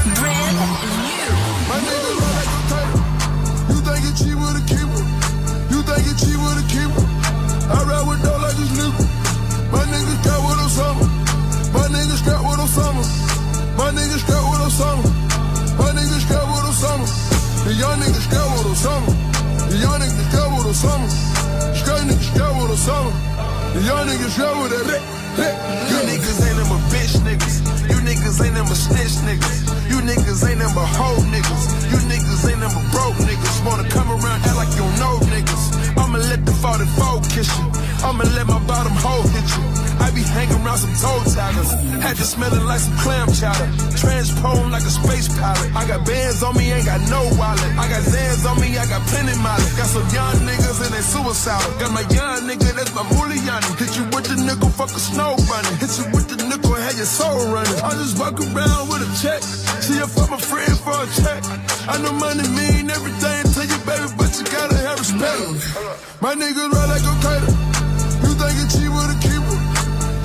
You think it cheap with a keeper? You think it cheap with a keeper? I ride with The young niggas got with Osama. The young niggas got with Osama. Straight niggas got with Osama. The young niggas got with that. lick, lick. You niggas ain't them a bitch niggas. You niggas ain't them a snitch niggas. You niggas ain't them a hoe niggas. You niggas ain't them a broke niggas. Wanna come around act like you don't know niggas. I'ma let the 44 kiss you. I'ma let my bottom hole hit you. I be hanging around some toe taggers. Had to smelling like some clam chowder. Transpone like a space pilot. I got bands on me, ain't got no wallet. I got Zans on me, I got plenty mileage. Got some young niggas and they suicidal. Got my young nigga, that's my Muliani. Hit you with the nickel, fuck a snow bunny. Hit you with the nickel, have your soul running. I just walk around with a check. See if I'm a friend for a check. I know money mean everything to you, baby, but you gotta have respect. My niggas ride like a cater. You think it cheap with a keeper?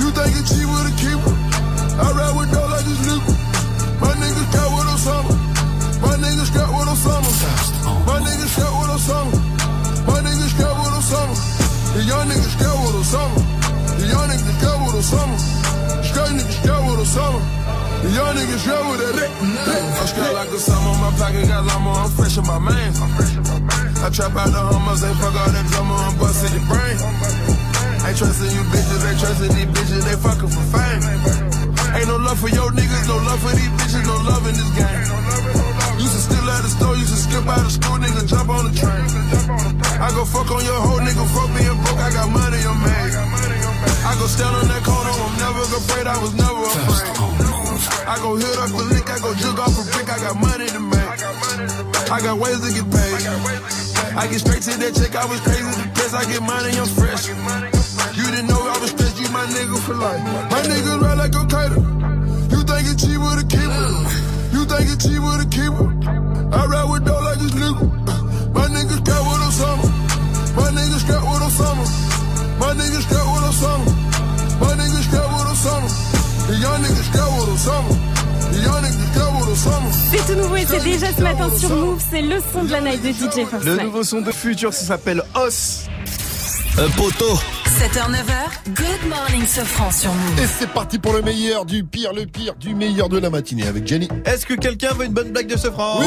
You think it cheap with a keeper? I ride with dough like this nigga. My niggas got with Osama. My niggas got with Osama. My niggas got with Osama. My niggas got with Osama. The young niggas got with Osama. The young niggas got Osama. Straight niggas Osama. The young niggas got with that. lick, lick. I straight like Osama. My pocket got llama. I'm fresh in my man. I trap out the hummers. Ain't fuck all that drama. I'm busting your brain. Ain't trusting you bitches. Ain't trusting these bitches. They fucking for fame. Ain't no love for your niggas. No love for these bitches. No love in this game. Used to steal at the store. Used to skip out of school. Nigga jump on the train. I go fuck on your whole nigga. Fuck being broke. I got money on me. I go stand on that corner. I'm never afraid. I was never afraid. I go hit up the lick. I go jug off a brick. I got money to make. I got ways to get paid. I get straight to that check. I was crazy to piss. I get money. I'm fresh. You didn't know I was stressed. You my nigga. for life. My niggas ride like Al-Qaeda. You think it's to keep it? You think it's cheaper to keep it? I ride with dough like it's legal. My niggas got with Osama. My niggas got with Osama. My niggas got with Osama. My niggas got with Osama. The young niggas got with Osama. The young niggas got with Osama. C'est tout nouveau et c'est déjà ce matin sur Move. C'est le son de la night de DJ First Le nouveau son de futur, ça s'appelle Os. Un poteau. 7h, 9h, Good Morning Sofran sur Move. Et c'est parti pour le meilleur, du pire, le pire, du meilleur de la matinée avec Jenny. Est-ce que quelqu'un veut une bonne blague de ce franc Ouais.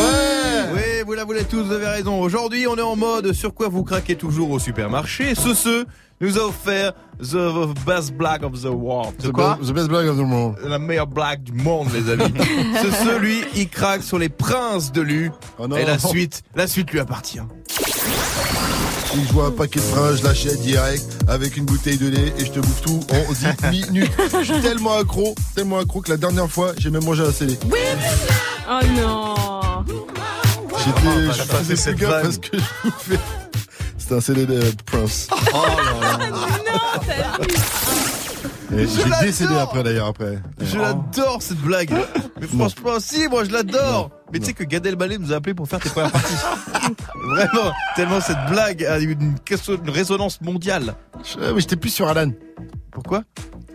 Oui, vous la voulez tous, vous avez raison. Aujourd'hui, on est en mode sur quoi vous craquez toujours au supermarché? Ce ce nous a offert the best blague of the world. The C'est quoi? best- the best blague of the world. La meilleure blague du monde, les amis. ce ce, lui, il craque sur les princes de Lu. Oh non. Et la suite, la suite lui appartient. Si je vois un paquet de freins, je l'achète direct avec une bouteille de lait et je te bouffe tout en 10 minutes. Je suis tellement accro, tellement accro que la dernière fois, j'ai même mangé un CD. Oh non. J'étais, pas je passer faisais cette plus gaffe vanne. parce que je bouffais. C'était un CD de Prince. Oh là là. Je J'ai l'adore. décédé après d'ailleurs après. Je l'adore cette blague. Mais franchement, si, moi je l'adore. Mais tu sais que Gad Elmaleh nous a appelé pour faire tes premières parties. Vraiment, tellement cette blague a eu une, une résonance mondiale. Je- mais j'étais plus sur Alan. Pourquoi?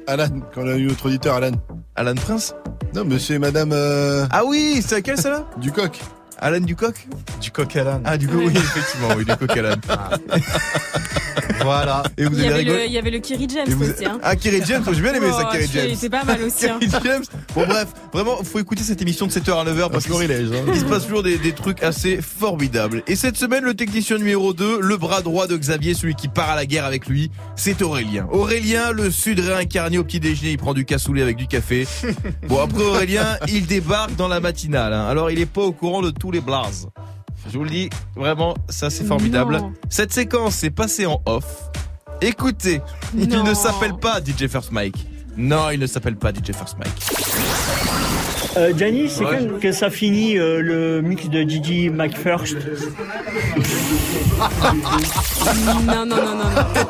Alan, quand on a eu notre auditeur Alan. Alan Prince? Non, monsieur et madame euh, Ah oui, c'est laquelle celle-là? Du coq. Alan Ducoc Du coq Alan. Ah du coup, oui, effectivement, oui, du coq Alan. Voilà. Et vous Il y, avez avait rigolé le, il y avait le Kerry James vous- aussi. Hein. Ah, Kerry James, j'ai bien aimé ça, Oh, Kerry c'est- James. C'est pas mal aussi. hein. Kerry James. Bon bref, vraiment, faut écouter cette émission de 7h à 9h parce florilège, hein. qu'il se passe toujours des, des trucs assez formidables. Et cette semaine, le technicien numéro 2, le bras droit de Xavier, celui qui part à la guerre avec lui, c'est Aurélien. Aurélien, le sud réincarné au petit déjeuner, il prend du cassoulet avec du café. Bon, après Aurélien, il débarque dans la matinale. hein. Alors, il est pas au courant de tous les blazes. Je vous le dis, vraiment, ça c'est formidable. Non. Cette séquence s'est passée en off. Écoutez, il ne s'appelle pas DJ First Mike. Non, il ne s'appelle pas DJ First Mike. Euh, Gianni, c'est Ouais. quand que ça finit euh, le mix de Gigi McFirst Non, non, non, non, non.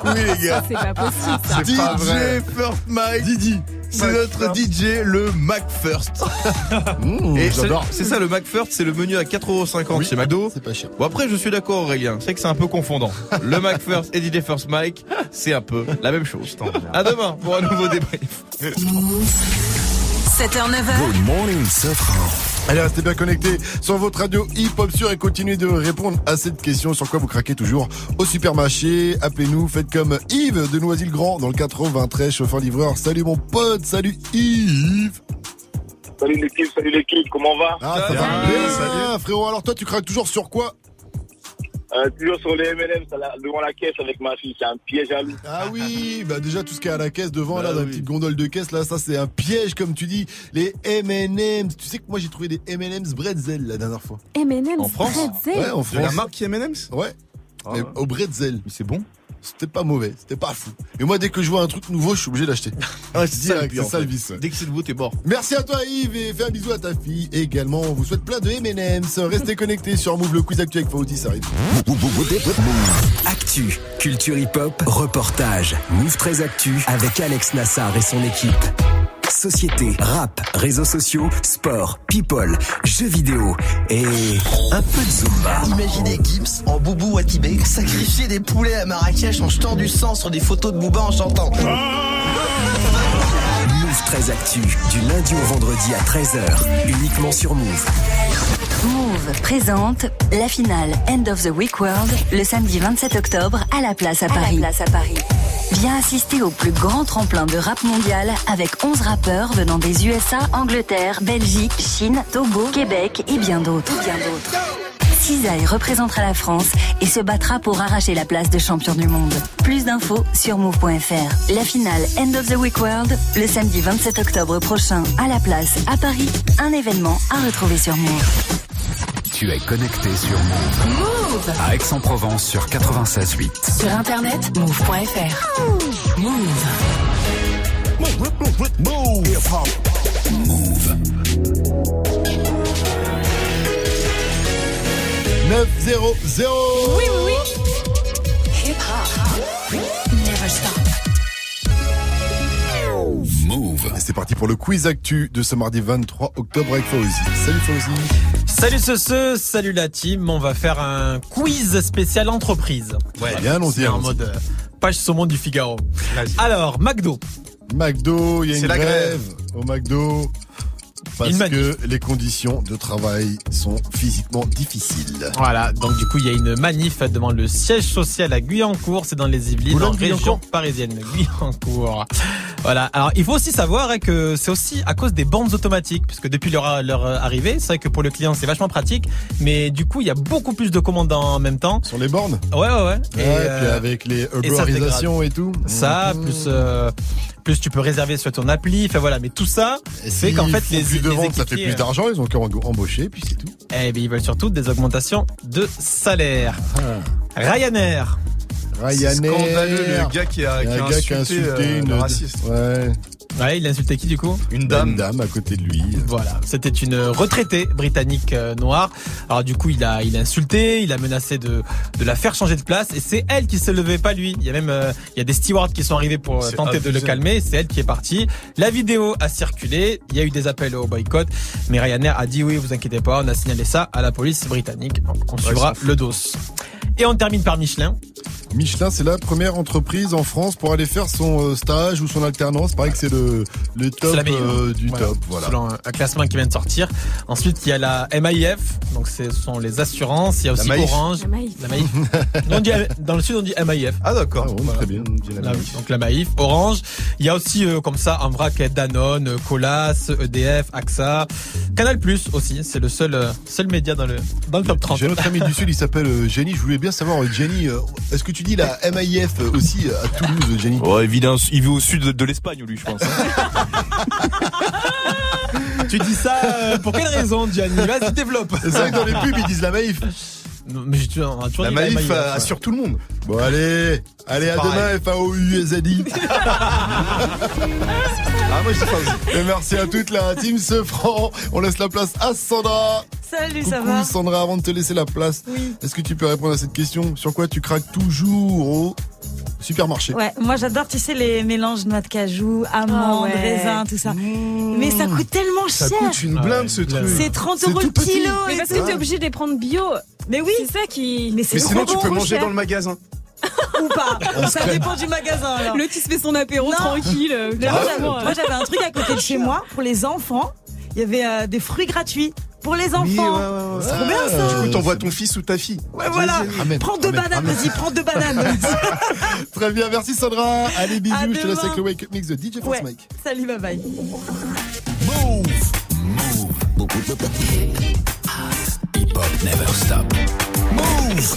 Oui, les gars. C'est pas possible, ça. C'est pas vrai. DJ First Mike. Didi. C'est notre DJ, le McFirst. Mmh, Et c'est j'adore. c'est ça, le McFirst, c'est le menu à 4,50€ Oui, chez McDo. C'est pas cher. Bon, après, je suis d'accord, Aurélien. C'est que c'est un peu confondant. Le McFirst et DJ First Mike, c'est un peu la même chose. À demain pour un nouveau débrief. 7h, 9h, Good morning. Allez, restez bien connectés sur votre radio hip-hop sur et continuez de répondre à cette question sur quoi vous craquez toujours au supermarché. Appelez-nous, faites comme Yves de Noisy-le-Grand dans le 93, chauffeur-livreur. Salut mon pote, salut Yves. Salut l'équipe, salut l'équipe, comment on va? Ah, ça va bien, frérot. Alors toi, tu craques toujours sur quoi euh, Toujours sur les la- devant la caisse avec ma fille, c'est un piège à loup. Ah oui, bah déjà tout ce qui est à la caisse devant Bah là, dans la petite gondole de caisse là, ça c'est un piège comme tu dis. Les M&M's. Tu sais que moi j'ai trouvé des M&M's bretzel la dernière fois. M&M's En France Bretzel. Ouais, en De la marque M&M's? Ouais. Ah ouais. au bretzel. Mais c'est bon. C'était pas mauvais, c'était pas fou. Et moi dès que je vois un truc nouveau, je suis obligé d'acheter. Ah, c'est ça, c'est ça le vice. Dès que c'est nouveau, t'es mort. Merci à toi Yves et fais un bisou à ta fille également. On vous souhaite plein de M&M's. Restez connectés sur Move le quiz actuel avec Fauti, ça arrive. Actu, culture hip-hop, reportage. Move 13 Actu avec Alex Nassar et son équipe. Société, rap, réseaux sociaux, sport, people, jeux vidéo et un peu de Zumba. Imaginez Gims en boubou à Tibet sacrifier des poulets à Marrakech en jetant du sang sur des photos de Booba en chantant. Move 13 Actu, du lundi au vendredi à 13h, uniquement sur Move. Move présente la finale End of the Week World le samedi 27 octobre à la place à Paris. Viens assister au plus grand tremplin de rap mondial avec 11 rappeurs venant des USA, Angleterre, Belgique, Chine, Togo, Québec et bien d'autres. Bien d'autres. Cisaille représentera la France et se battra pour arracher la place de champion du monde. Plus d'infos sur move.fr. La finale End of the Week World le samedi 27 octobre prochain à la place à Paris. Un événement à retrouver sur Move. Tu es connecté sur Move. Move À Aix-en-Provence sur 96.8. Sur internet, move.fr. Move. Move. 9-0-0 Oui, oui, oui. Hip hop. Never stop. parti pour le quiz actu de ce mardi 23 octobre avec Fauzi. Salut Fauzi. Salut ce, ce, salut la team. On va faire un quiz spécial entreprise. Ouais, bien, allons-y, C'est en mode euh, page saumon du Figaro. Alors, McDo. McDo, il y a C'est une la grève au McDo. Parce que les conditions de travail sont physiquement difficiles. Voilà, donc du coup, il y a une manif devant le siège social à Guyancourt, c'est dans les Yvelines, en région parisienne. Guyancourt. Voilà, alors il faut aussi savoir hein, que c'est aussi à cause des bandes automatiques, puisque depuis leur, leur arrivée, c'est vrai que pour le client c'est vachement pratique, mais du coup il y a beaucoup plus de commandes en même temps. Sur les bornes? Ouais, ouais, ouais. Ouais, puis avec les et se urbanisations dégrade. et tout. Ça, Mhm. plus euh, plus tu peux réserver sur ton appli, enfin voilà, mais tout ça fait S'ils qu'en fait les plus de les ventes, ça fait plus d'argent, ils ont qu'à embaucher, puis c'est tout. Eh bien, ils veulent surtout des augmentations de salaire. Ryanair. Ryanair. scandaleux, le gars qui a- qui a un gars qui a insulté, insulté euh, une raciste. Ouais. Ouais, il a insulté qui du coup Une dame. Une dame à côté de lui. Voilà, c'était une retraitée britannique euh, noire. Alors du coup, il a, il a insulté, il a menacé de, de la faire changer de place, et c'est elle qui se levait, pas lui. Il y a même, euh, il y a des stewards qui sont arrivés pour euh, tenter de le calmer. C'est elle qui est partie. La vidéo a circulé. Il y a eu des appels au boycott, mais Ryanair a dit oui, vous inquiétez pas, on a signalé ça à la police britannique. Donc, on suivra le dos. Et on termine par Michelin. Michelin, c'est la première entreprise en France pour aller faire son euh, stage ou son alternance. Pareil que c'est le, le top la euh, du Voilà. top. Voilà. Selon un, un classement qui vient de sortir. Ensuite, il y a la MAIF, donc ce sont les assurances. Il y a La aussi Maïf. Orange. La Maïf. La Maïf. Nous, on dit- dans le sud, on dit MAIF. Ah d'accord. Ah, bon, Très bien. La- donc la Maïf, Orange. Il y a aussi euh, comme ça en vrac Danone, euh, Colas, EDF, AXA, Canal Plus aussi. C'est le seul euh, seul média dans le dans le top 30. J'ai notre ami du Sud, il s'appelle Jenny. Je voulais bien savoir, Jenny, est-ce que tu dis la MIF euh, aussi à Toulouse, Jenny vit, dans- il vit au sud de, l'Espagne, lui, je pense. tu dis ça euh, pour quelle raison, Gianni Vas-y, développe. C'est vrai que dans les pubs, ils disent la Maïf. Non, mais j'ai toujours, on a toujours La Maïf MAIF, euh, ouais. assure tout le monde. Bon, allez, allez, à pareil. demain, FAO-USADI. Ah moi je sais pas. Et merci à toute la team Sefran. On laisse la place à Sandra. Salut, Coucou ça va Sandra, avant de te laisser la place, est-ce que tu peux répondre à cette question? Sur quoi tu craques toujours au supermarché? Ouais, moi j'adore, tu sais, les mélanges noix de cajou, amandes, Ah ouais. raisins, tout ça. Mais ça coûte tellement Ça cher. coûte une blinde ce truc. C'est 30 C'est euros le kilo. Mais et parce que t'es obligé de les prendre bio. Mais oui, C'est ça qui. mais c'est Mais sinon tu peux manger cher. dans le magasin. ou pas. ça dépend du magasin. Alors. Le qui se fait son apéro Non. tranquille. euh, moi, j'avais- euh. moi, j'avais un truc à côté de chez moi pour les enfants. Il y avait euh, des fruits gratuits pour les enfants. Oui, ouais, ouais, ouais. C'est trop bien ça. Du coup t'envoies ton fils ou ta fille. Ouais, voilà. Amène, Prends deux amène, bananes, amène. vas-y, prends deux bananes. Très bien, merci Sandra. Allez, bisous. À Je te laisse avec le Wake Up Mix de DJ Force Ouais. Mike. Salut, bye bye. Hip hop never stop. Move.